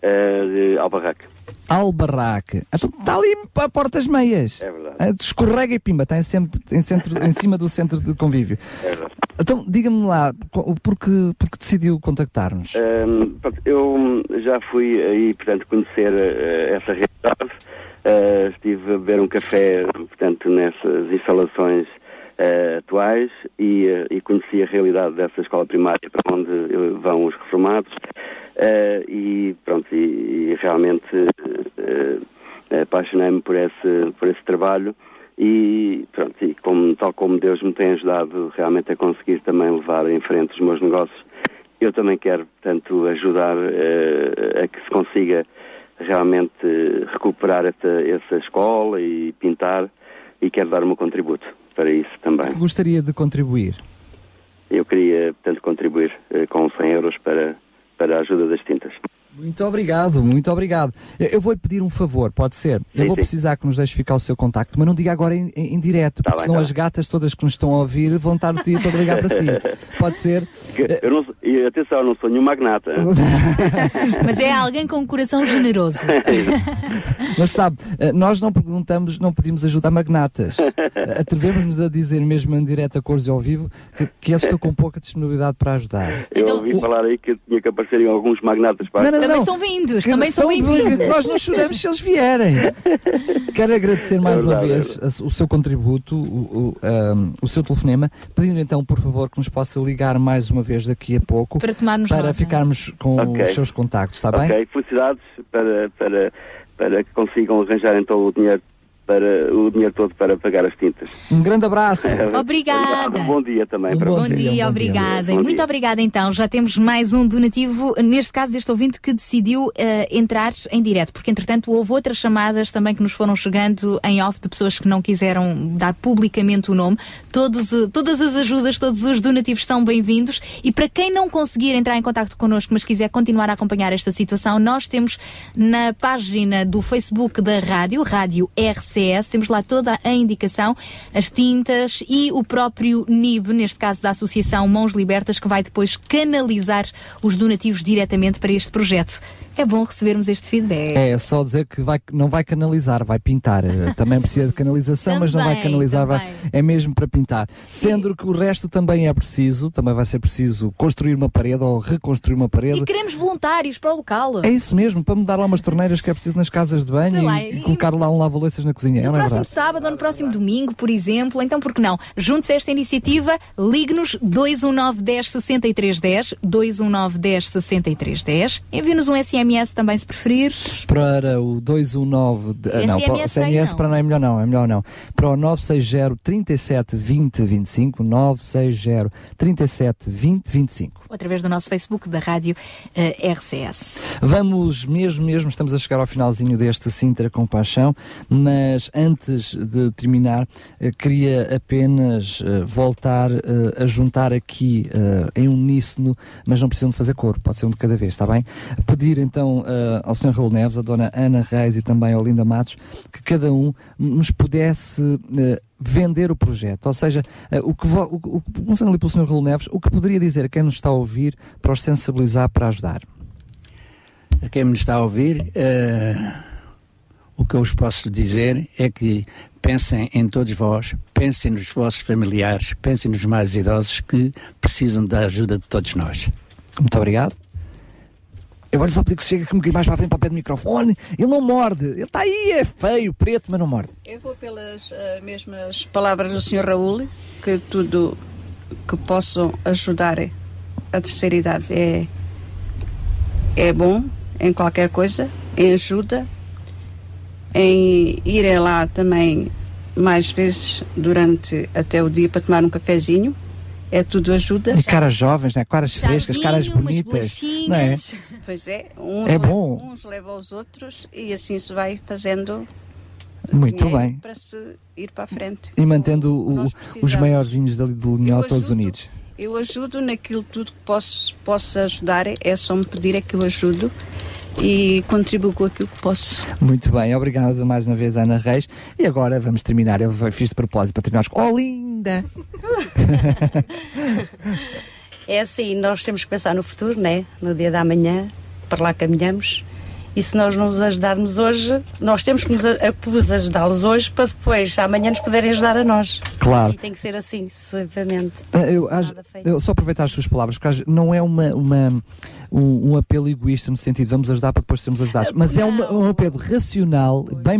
Eh, de Albarraque. Albarraque. Então, Está ali a portas meias. É verdade. Escorrega e pimba, está em, sempre, em, centro, em cima do centro de convívio. É verdade. Então, diga-me lá, porque, porque decidiu contactar-nos? Ehm, pronto, eu já fui aí, portanto, conhecer eh, essa realidade. Eh, estive a beber um café, portanto, nessas instalações eh, atuais e, e conheci a realidade dessa escola primária para onde vão os reformados. Eh, e pronto, e, e realmente eh, apaixonei-me por esse, por esse trabalho e pronto, e como, tal como Deus me tem ajudado realmente a conseguir também levar em frente os meus negócios, eu também quero, portanto, ajudar a que se consiga realmente recuperar essa, essa escola e pintar e quero dar o meu contributo para isso também. Gostaria de contribuir. Eu queria, portanto, contribuir com 100 euros para, para a ajuda das tintas. Muito obrigado, muito obrigado. Eu eu vou-lhe pedir um favor, pode ser? eu Sim, vou sim. precisar que nos deixe ficar o seu contacto, mas não diga agora em, em, em direto, porque bem, senão tá as gatas todas que nos estão a ouvir vão estar o dia todo a ligar para si. <laughs> Pode ser? Eu não, e atenção, eu não sou nenhum magnata. <laughs> Mas é alguém com um coração generoso. <laughs> Mas sabe, eh, nós não perguntamos, não pedimos ajuda a magnatas. Eh, Atrevemos-nos a dizer mesmo em direto a cores e ao vivo que, que eles estão com pouca disponibilidade para ajudar. Eu ouvi falar aí que tinha que aparecerem alguns magnatas para Não, não, Também não. são vindos, Que também são bem-vindos. Nós não choramos se eles vierem. Quero agradecer mais É uma verdade, vez o seu contributo, o, o, ahm, o seu telefonema, pedindo então, por favor, que nos possa ligar mais uma vez daqui a pouco Para tomarmos para nota. ficarmos com Ok. os seus contactos, está bem? Ok, felicidades para, para, para que consigam arranjar então o dinheiro, para, o dinheiro todo para pagar as tintas. Um grande abraço. <laughs> Obrigada. Um bom dia também para Bom vocês. dia, obrigada. E Bom muito dia. obrigada então. Já temos mais um donativo, neste caso deste ouvinte que decidiu eh, entrar em direto, porque entretanto houve outras chamadas também que nos foram chegando em off de pessoas que não quiseram dar publicamente o nome. Todos, eh, todas as ajudas, todos os donativos são bem-vindos e para quem não conseguir entrar em contato connosco, mas quiser continuar a acompanhar esta situação, nós temos na página do Facebook da rádio, Rádio RCS, temos lá toda a indicação, as tintas e o próprio NIB, neste caso da Associação Mãos Libertas, que vai depois canalizar os donativos diretamente para este projeto. É bom recebermos este feedback. É só dizer que vai, não vai canalizar, vai pintar. Eh, Também precisa de canalização, mas não vai Também, canalizar, vai- também. é mesmo para pintar. Sendo que o resto também é preciso, também vai ser preciso construir uma parede ou reconstruir uma parede. E queremos voluntários para o local. É isso mesmo, para mudar lá umas torneiras que é preciso nas casas de banho e, lá, e e- colocar lá um lava-louças na cozinha. cozinha. No é próximo verdade? sábado ou no próximo domingo, por exemplo. Então, por que não? Junte-se a esta iniciativa, ligue-nos 219 10 63 10, 219 10 63 10. Envie-nos um SMS também, se preferir. Para o 219. de- ah, não, para o SMS para SMS não. para não é melhor não, é melhor não. Para o 960 37 20 25, 960 37 20 25. Ou através do nosso Facebook da Rádio eh, RCS. Vamos mesmo, mesmo, estamos a chegar ao finalzinho deste Sintra com Paixão, mas antes de terminar, eh, queria apenas eh, voltar a juntar aqui em uníssono, mas não precisam de fazer coro, pode ser um de cada vez, está bem? Pedir então eh, ao Sr. Raul Neves, à Dona Ana Reis e também ao Linda Matos, que cada um nos pudesse eh, vender o projeto, ou seja, eh, o que, o, o, começando ali pelo Sr. Raul Neves, o que poderia dizer a quem nos está a ouvir para os sensibilizar para ajudar? A quem me está a ouvir, o que eu vos posso dizer é que pensem em todos vós, pensem nos vossos familiares, pensem nos mais idosos que precisam da ajuda de todos nós. Muito obrigado. Vou-lhe só pedir que chegue um bocadinho mais para a frente para o pé do microfone. Ele não morde. Ele está aí, é feio, preto, mas não morde. Eu vou pelas eh, mesmas palavras do Sr. Raul, que tudo que possam ajudar a terceira idade é, é bom em qualquer coisa, em ajuda, em irem lá também mais vezes durante até o dia para tomar um cafezinho. É tudo ajuda. E caras jovens, né? caras frescas, caras Chazinho, bonitas. Não é? Pois é, uns, É bom. uns levam os outros e assim se vai fazendo Muito bem. para se ir para a frente. E mantendo o- os maiorzinhos dali do Linhó Eu todos unidos. Eu ajudo naquilo tudo que posso, posso ajudar, é só me pedir é que eu ajudo e contribuo com aquilo que posso. Muito bem, obrigado mais uma vez, Ana Reis. E agora vamos terminar. Eu fiz de propósito para terminarmos com. Oh, linda! <laughs> É assim, nós temos que pensar no futuro, né? No dia da manhã, para lá caminhamos. E se nós não os ajudarmos hoje, nós temos que nos, ajudá-los hoje para depois, amanhã, nos poderem ajudar a nós. Claro. E tem que ser assim, sucessivamente. Ah, Eu, acho- eu só aproveitar as suas palavras, porque não é uma, uma- um, um apelo egoísta no sentido de vamos ajudar para depois sermos ajudados, mas é uma- um apelo racional, bem,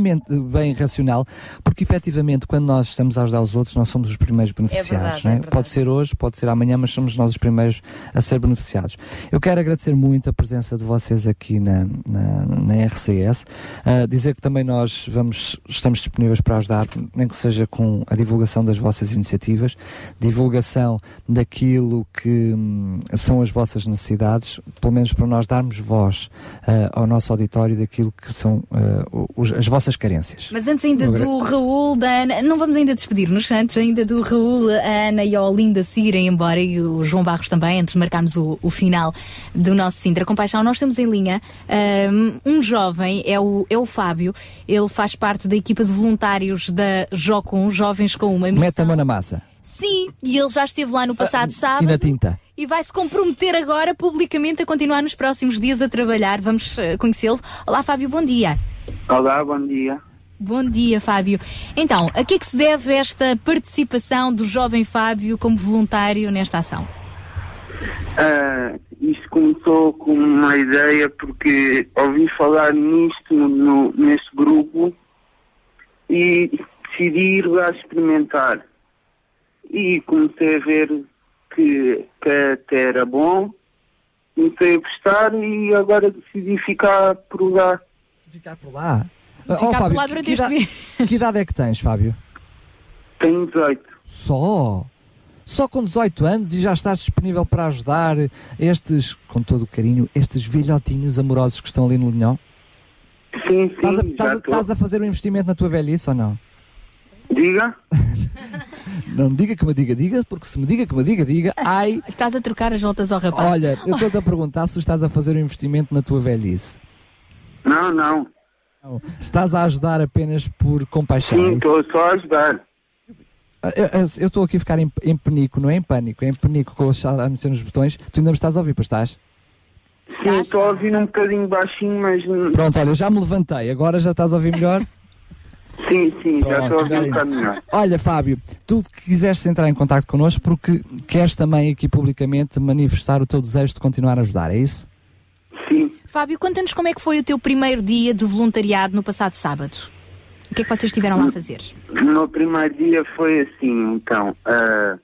bem racional, porque efetivamente quando nós estamos a ajudar os outros, nós somos os primeiros beneficiados. verdade, não é? é verdade. Pode ser hoje, pode ser amanhã, mas somos nós os primeiros a ser beneficiados. Eu quero agradecer muito a presença de vocês aqui na, na, na RCS, ah, dizer que também nós vamos, estamos disponíveis para ajudar, nem que seja com a divulgação das vossas iniciativas, divulgação daquilo que hum, são as vossas necessidades, pelo menos para nós darmos voz ah, ao nosso auditório daquilo que são ah, os- as vossas carências. Mas antes ainda do Raul, da Ana, não vamos ainda despedir-nos, antes ainda do Raul, a Ana e a Olinda se irem embora e o João Barros também, antes de marcarmos o, o final do nosso Sintra Compaixão, nós temos em linha ahm, um jovem, é o, é o Fábio, ele faz parte da equipa de voluntários da Jocum, Jovens com uma Missão. Mete a mão na massa Sim, e ele já esteve lá no passado e sábado na tinta. e vai se comprometer agora publicamente a continuar nos próximos dias a trabalhar. Vamos eh, conhecê-lo. Olá, Fábio, bom dia. Olá, bom dia. Bom dia, Fábio. Então, a que é que se deve esta participação do jovem Fábio como voluntário nesta ação? Ah, isto começou com uma ideia porque ouvi falar nisto no, no- neste grupo e decidi ir lá experimentar. E comecei a ver que, que até era bom, comecei a gostar e agora decidi ficar por lá. Ficar por lá? Ficar Oh, por Fábio, lá que, durante que este idade, <laughs> que idade é que tens, Fábio? Tenho 18. Só? Só com 18 anos e já estás disponível para ajudar estes, com todo o carinho, estes velhotinhos amorosos que estão ali no Linhão? Sim, sim, Estás a, estás estás a fazer um investimento na tua velhice ou não? Diga? <laughs> Não me diga que me diga, diga, porque se me diga que me diga, diga, ai. <laughs> Estás a trocar as voltas ao rapaz. Olha, eu <laughs> estou-te a perguntar se estás a fazer um investimento na tua velhice. Não, não. Estás a ajudar apenas por compaixão. Sim, é estou só a ajudar. Eu- eu- estou aqui a ficar em, em penico, não é em pânico, é em penico com a mexer nos botões. Tu ainda me estás a ouvir, pois estás? Sim, estou a ouvir um bocadinho baixinho, mas. Pronto, olha, já me levantei, agora já estás a ouvir melhor? Sim, sim, já estou a bocado melhor. Olha, Fábio, tu que quiseste entrar em contato connosco porque queres também aqui publicamente manifestar o teu desejo de continuar a ajudar, é isso? Sim. Fábio, conta-nos como é que foi o teu primeiro dia de voluntariado no passado sábado. O que é que vocês estiveram lá a fazer? O meu primeiro dia foi assim, então. ah,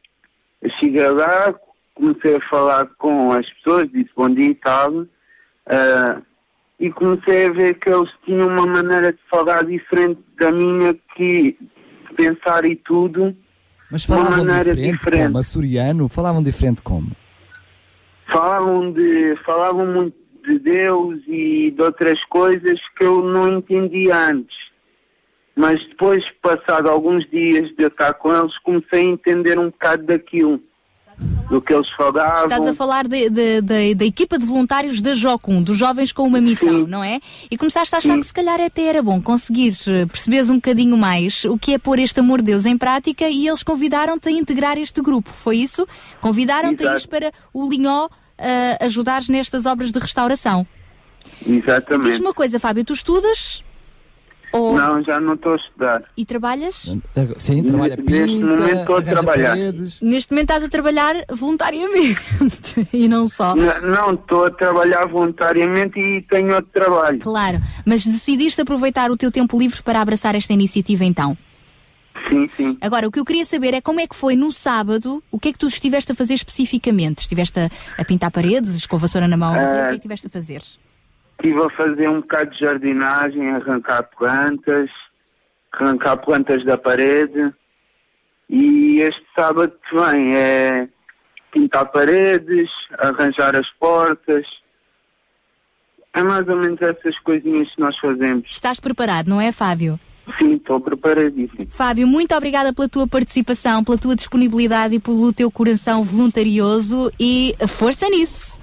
eu cheguei lá, comecei a falar com as pessoas, disse bom dia e tal. ah, e comecei a ver que eles tinham uma maneira de falar diferente da minha, que de pensar e tudo. Mas uma falavam maneira diferente, diferente. como? Açoriano? Falavam diferente como? Falavam de falavam muito de Deus e de outras coisas que eu não entendia antes. Mas depois, passado alguns dias de eu estar com eles, comecei a entender um bocado daquilo. Do que eles falavam. Estás a falar de- de- de- da equipa de voluntários da Jocum, dos jovens com uma missão, não é? E começaste a achar que se calhar até era bom conseguir eh, perceberes um bocadinho mais o que é pôr este amor de Deus em prática e eles convidaram-te a integrar este grupo, foi isso? Convidaram-te a ir para o Linhó eh, ajudares nestas obras de restauração. Exatamente. Diz-me uma coisa, Fábio, tu estudas ou... Não, já não estou a estudar. e trabalhas? Sim, trabalha Neste pinta, momento estou a trabalhar. paredes. Neste momento estás a trabalhar voluntariamente <laughs> e não só. Não, estou a trabalhar voluntariamente e tenho outro trabalho. Claro, mas decidiste aproveitar o teu tempo livre para abraçar esta iniciativa então? Sim, sim. Agora, o que eu queria saber é como é que foi no sábado, o que é que tu estiveste a fazer especificamente? Estiveste a, a pintar paredes, com a vassoura na mão, o que é que é que estiveste a fazer? Estive a fazer um bocado de jardinagem, arrancar plantas, arrancar plantas da parede. E este sábado que vem é pintar paredes, arranjar as portas. É mais ou menos essas coisinhas que nós fazemos. Estás preparado, não é, Fábio? Sim, estou preparadíssimo. Fábio, muito obrigada pela tua participação, pela tua disponibilidade e pelo teu coração voluntarioso e força nisso!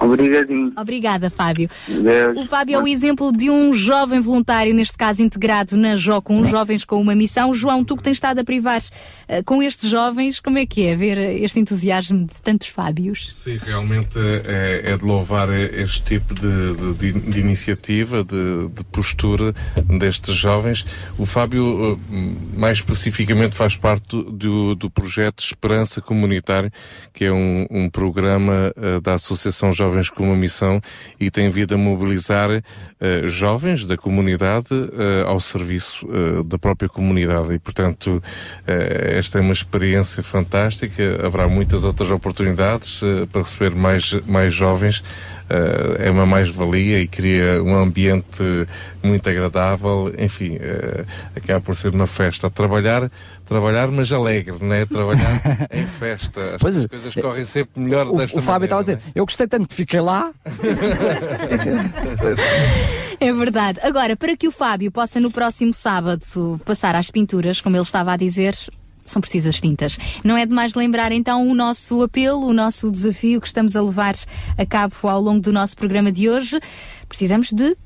Obrigadinho. Obrigada, Fábio. Deus. O Fábio é o exemplo de um jovem voluntário, neste caso integrado na JOCOM, jovens com uma missão. João, tu que tens estado a privar eh, com estes jovens, como é que é ver eh, este entusiasmo de tantos Fábios? Sim, realmente é, é de louvar este tipo de, de- de iniciativa, de, de postura destes jovens. O Fábio, eh, mais especificamente, faz parte do- do, projeto Esperança Comunitária, que é um, um programa da Associação Jovens com uma Missão e tem vindo a mobilizar eh, jovens da comunidade eh, ao serviço eh, da própria comunidade. E, portanto, esta é uma experiência fantástica. Haverá muitas outras oportunidades para receber mais, mais jovens. Eh, é uma mais-valia e cria um ambiente muito agradável. Enfim, eh, acaba por ser uma festa. Trabalhar, trabalhar, mas alegre, não é? Trabalhar <laughs> em festa. As Pois é. coisas correm sempre melhor O, desta o Fábio estava a dizer, eu gostei tanto que fiquei lá. <laughs> É verdade. Agora, para que o Fábio possa no próximo sábado passar às pinturas, como ele estava a dizer, são precisas tintas. Não é demais lembrar então o nosso apelo, o nosso desafio que estamos a levar a cabo ao longo do nosso programa de hoje. Precisamos de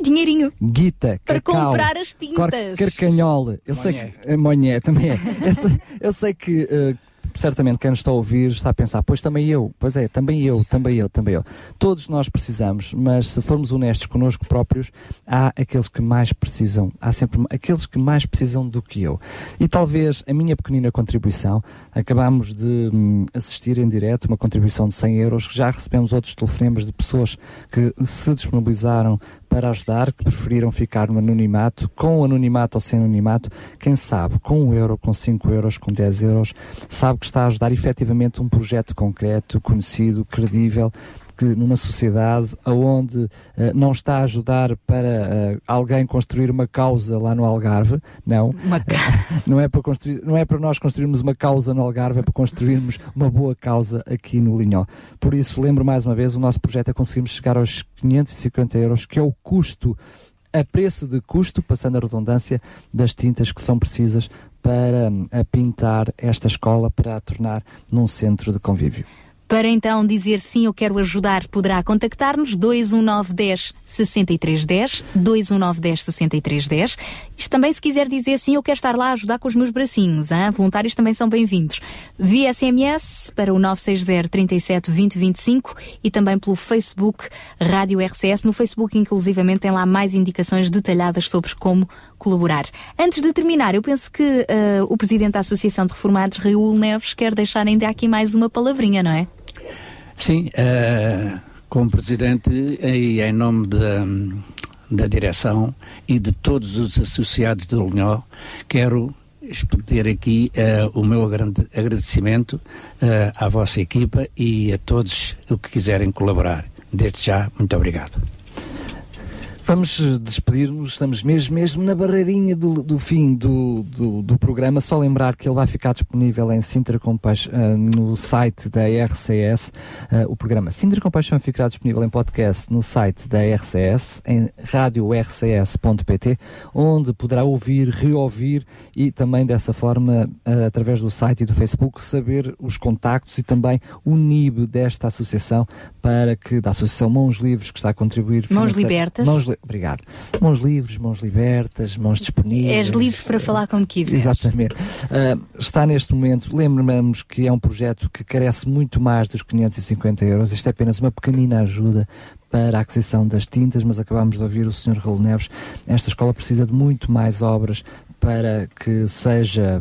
dinheirinho. Guita, Para cacau, comprar as tintas. carcanhola. Eu sei Monhé. que. eh, Monhé também é. Eu sei, eu sei que. eh, Certamente quem nos está a ouvir está a pensar, pois também eu, pois é, também eu, também eu, também eu. Todos nós precisamos, mas se formos honestos connosco próprios, há aqueles que mais precisam, há sempre aqueles que mais precisam do que eu. E talvez a minha pequenina contribuição, acabamos de hum, assistir em direto uma contribuição de 100 euros, já recebemos outros telefonemas de pessoas que se disponibilizaram para ajudar, que preferiram ficar no anonimato, com anonimato ou sem anonimato, quem sabe, com um euro, com 5 euros, com 10 euros, sabe que está a ajudar efetivamente um projeto concreto, conhecido, credível, que numa sociedade onde eh, não está a ajudar para eh, alguém construir uma causa lá no Algarve, não, <laughs> não é para construir, não é para nós construirmos uma causa no Algarve, é para construirmos uma boa causa aqui no Linhó. Por isso, lembro mais uma vez, o nosso projeto é conseguirmos chegar aos 550 euros, que é o custo a preço de custo, passando a redundância, das tintas que são precisas para hum, a pintar esta escola, para a tornar num centro de convívio. Para então dizer sim, eu quero ajudar, poderá contactar-nos 21910 6310, 21910 6310. Isto também se quiser dizer sim, eu quero estar lá a ajudar com os meus bracinhos, hein? voluntários também são bem-vindos. Via SMS para o 960 37 20 25 e também pelo Facebook Rádio RCS. No Facebook, inclusivamente, tem lá mais indicações detalhadas sobre como colaborar. Antes de terminar, eu penso que eh, o Presidente da Associação de Reformados, Raul Neves, quer deixar ainda aqui mais uma palavrinha, não é? Sim, eh, como presidente e em nome da, da direção e de todos os associados do Linhó, quero expedir aqui eh, o meu agradecimento eh, à vossa equipa e a todos o que quiserem colaborar. Desde já, muito obrigado. Vamos despedir-nos, estamos mesmo, mesmo na barreirinha do, do fim do, do, do programa. Só lembrar que ele vai ficar disponível em Sintra Compaixão, eh, no site da RCS. Eh, o programa Sintra Compaixão ficará disponível em podcast no site da RCS, em radiorcs.pt, onde poderá ouvir, reouvir e também dessa forma, eh, através do site e do Facebook, saber os contactos e também o NIB desta associação para que, da Associação Mãos Livres, que está a contribuir. Mãos Libertas. Mãos Obrigado. Mãos livres, mãos libertas, mãos disponíveis. És livre para falar como quiseres. Exatamente. Ah, está neste momento, lembramos que é um projeto que carece muito mais dos 550 euros. Isto é apenas uma pequenina ajuda para a aquisição das tintas, mas acabamos de ouvir o Sr. Raul Neves. Esta escola precisa de muito mais obras para que seja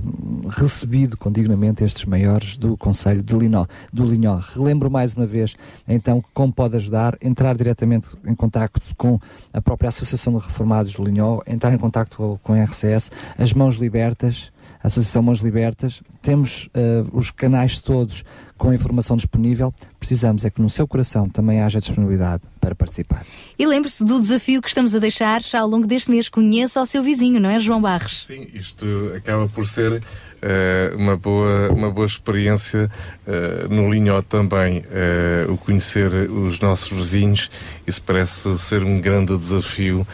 recebido com dignamente estes maiores do Conselho de Linó, do Linhó. Relembro mais uma vez, então, como pode ajudar, entrar diretamente em contacto com a própria Associação de Reformados do Linhó, entrar em contacto com- a RCS, as Mãos Libertas, Associação Mãos Libertas, temos eh, os canais todos com a informação disponível, precisamos é que no seu coração também haja disponibilidade para participar. E lembre-se do desafio que estamos a deixar ao longo deste mês. Conheça o seu vizinho, não é, João Barros? Sim, isto acaba por ser eh, uma, boa, uma boa experiência eh, no Linhó também, eh, o conhecer os nossos vizinhos. Isso parece ser um grande desafio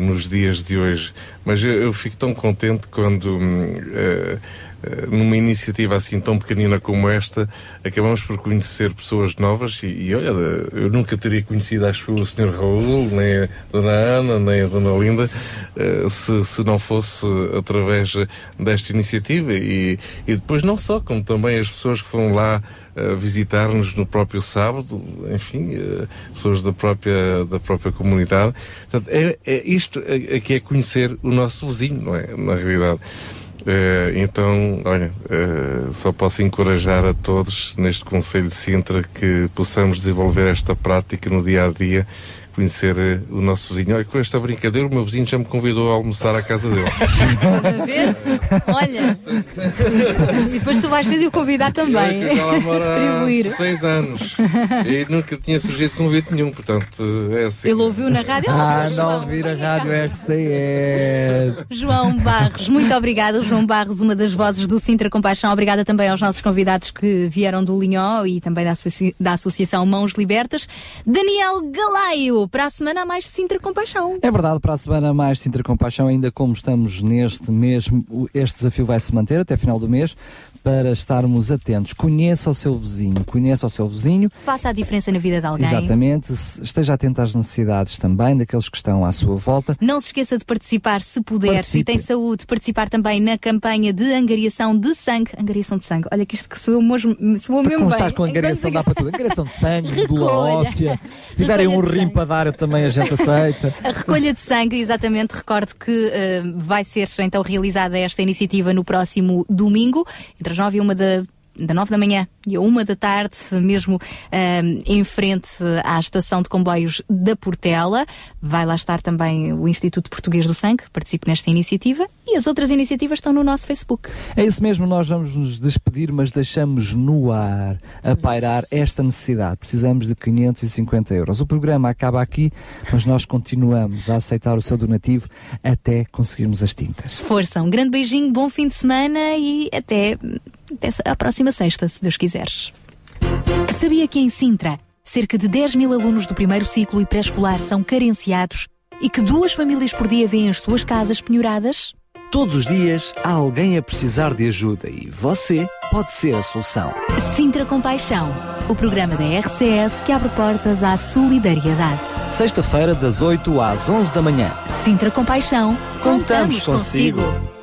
nos dias de hoje. Mas eu, eu fico tão contente quando. Eh, eh, numa iniciativa assim tão pequenina como esta, acabamos por conhecer pessoas novas e, e olha, eu nunca teria conhecido, acho eu, o Sr. Raul, nem a Dona Ana, nem a Dona Linda, eh, se, se não fosse através desta iniciativa e, e depois não só, como também as pessoas que foram lá eh, visitar-nos no próprio sábado, enfim, eh, pessoas da própria, da própria comunidade. Portanto, é, é isto é, é que é conhecer o nosso vizinho, não é? Na realidade. Eh, então, olha, eh, só posso encorajar a todos neste Conselho de Sintra que possamos desenvolver esta prática no dia a dia, conhecer eh, o nosso vizinho. Olha, com esta brincadeira, o meu vizinho já me convidou a almoçar à casa dele. Estás a ver? Olha. e depois tu vais ter de o convidar também. Retribuir. seis anos e nunca tinha surgido convite nenhum, portanto, é assim. Ele ouviu na rádio. Ah, não ouvir a rádio RCS. João Barros, muito obrigada. João Barros, uma das vozes do Sintra Compaixão. Obrigada também aos nossos convidados que vieram do Linhó e também da, associ- da Associação Mãos Libertas. Daniel Galaio, para a semana há mais Sintra Compaixão. É verdade, para a semana mais Sintra Compaixão, ainda como estamos neste mês, este desafio vai se manter até final do mês, para estarmos atentos. Conheça o seu vizinho, conheça o seu vizinho, Faça a diferença na vida de alguém. exatamente, esteja atento às necessidades também daqueles que estão à sua volta. Não se esqueça de participar, se puder, Participe. e tem saúde, participar também na campanha de angariação de sangue. Angariação de sangue. Olha que isto que soou, mesmo, soou mesmo Como bem. estás com angariação, dá para tudo. Angariação de sangue, medula óssea. <laughs> Se tiverem um rim para dar, também a gente aceita. A recolha de sangue, exatamente, recordo que eh, vai ser então realizada esta iniciativa no próximo domingo, entre as 9 e 1 da, da 9 da manhã e a 1 da tarde, mesmo em frente à estação de comboios da Portela. Vai lá estar também o Instituto Português do Sangue, participe nesta iniciativa e as outras iniciativas estão no nosso Facebook. É isso mesmo, nós vamos nos despedir, mas deixamos no ar a pairar esta necessidade. Precisamos de 550 euros. O programa acaba aqui, mas nós continuamos a aceitar o seu donativo até conseguirmos as tintas. Força, um grande beijinho, bom fim de semana e até, até a próxima sexta, se Deus quiseres. Sabia que em Sintra, cerca de 10 mil alunos do primeiro ciclo e pré-escolar são carenciados e que duas famílias por dia vêm as suas casas penhoradas? Todos os dias há alguém a precisar de ajuda e você pode ser a solução. Sintra Compaixão, o programa da RCS que abre portas à solidariedade. Sexta-feira, das 8 às 11 da manhã. Sintra Compaixão, Contamos contamos consigo. consigo.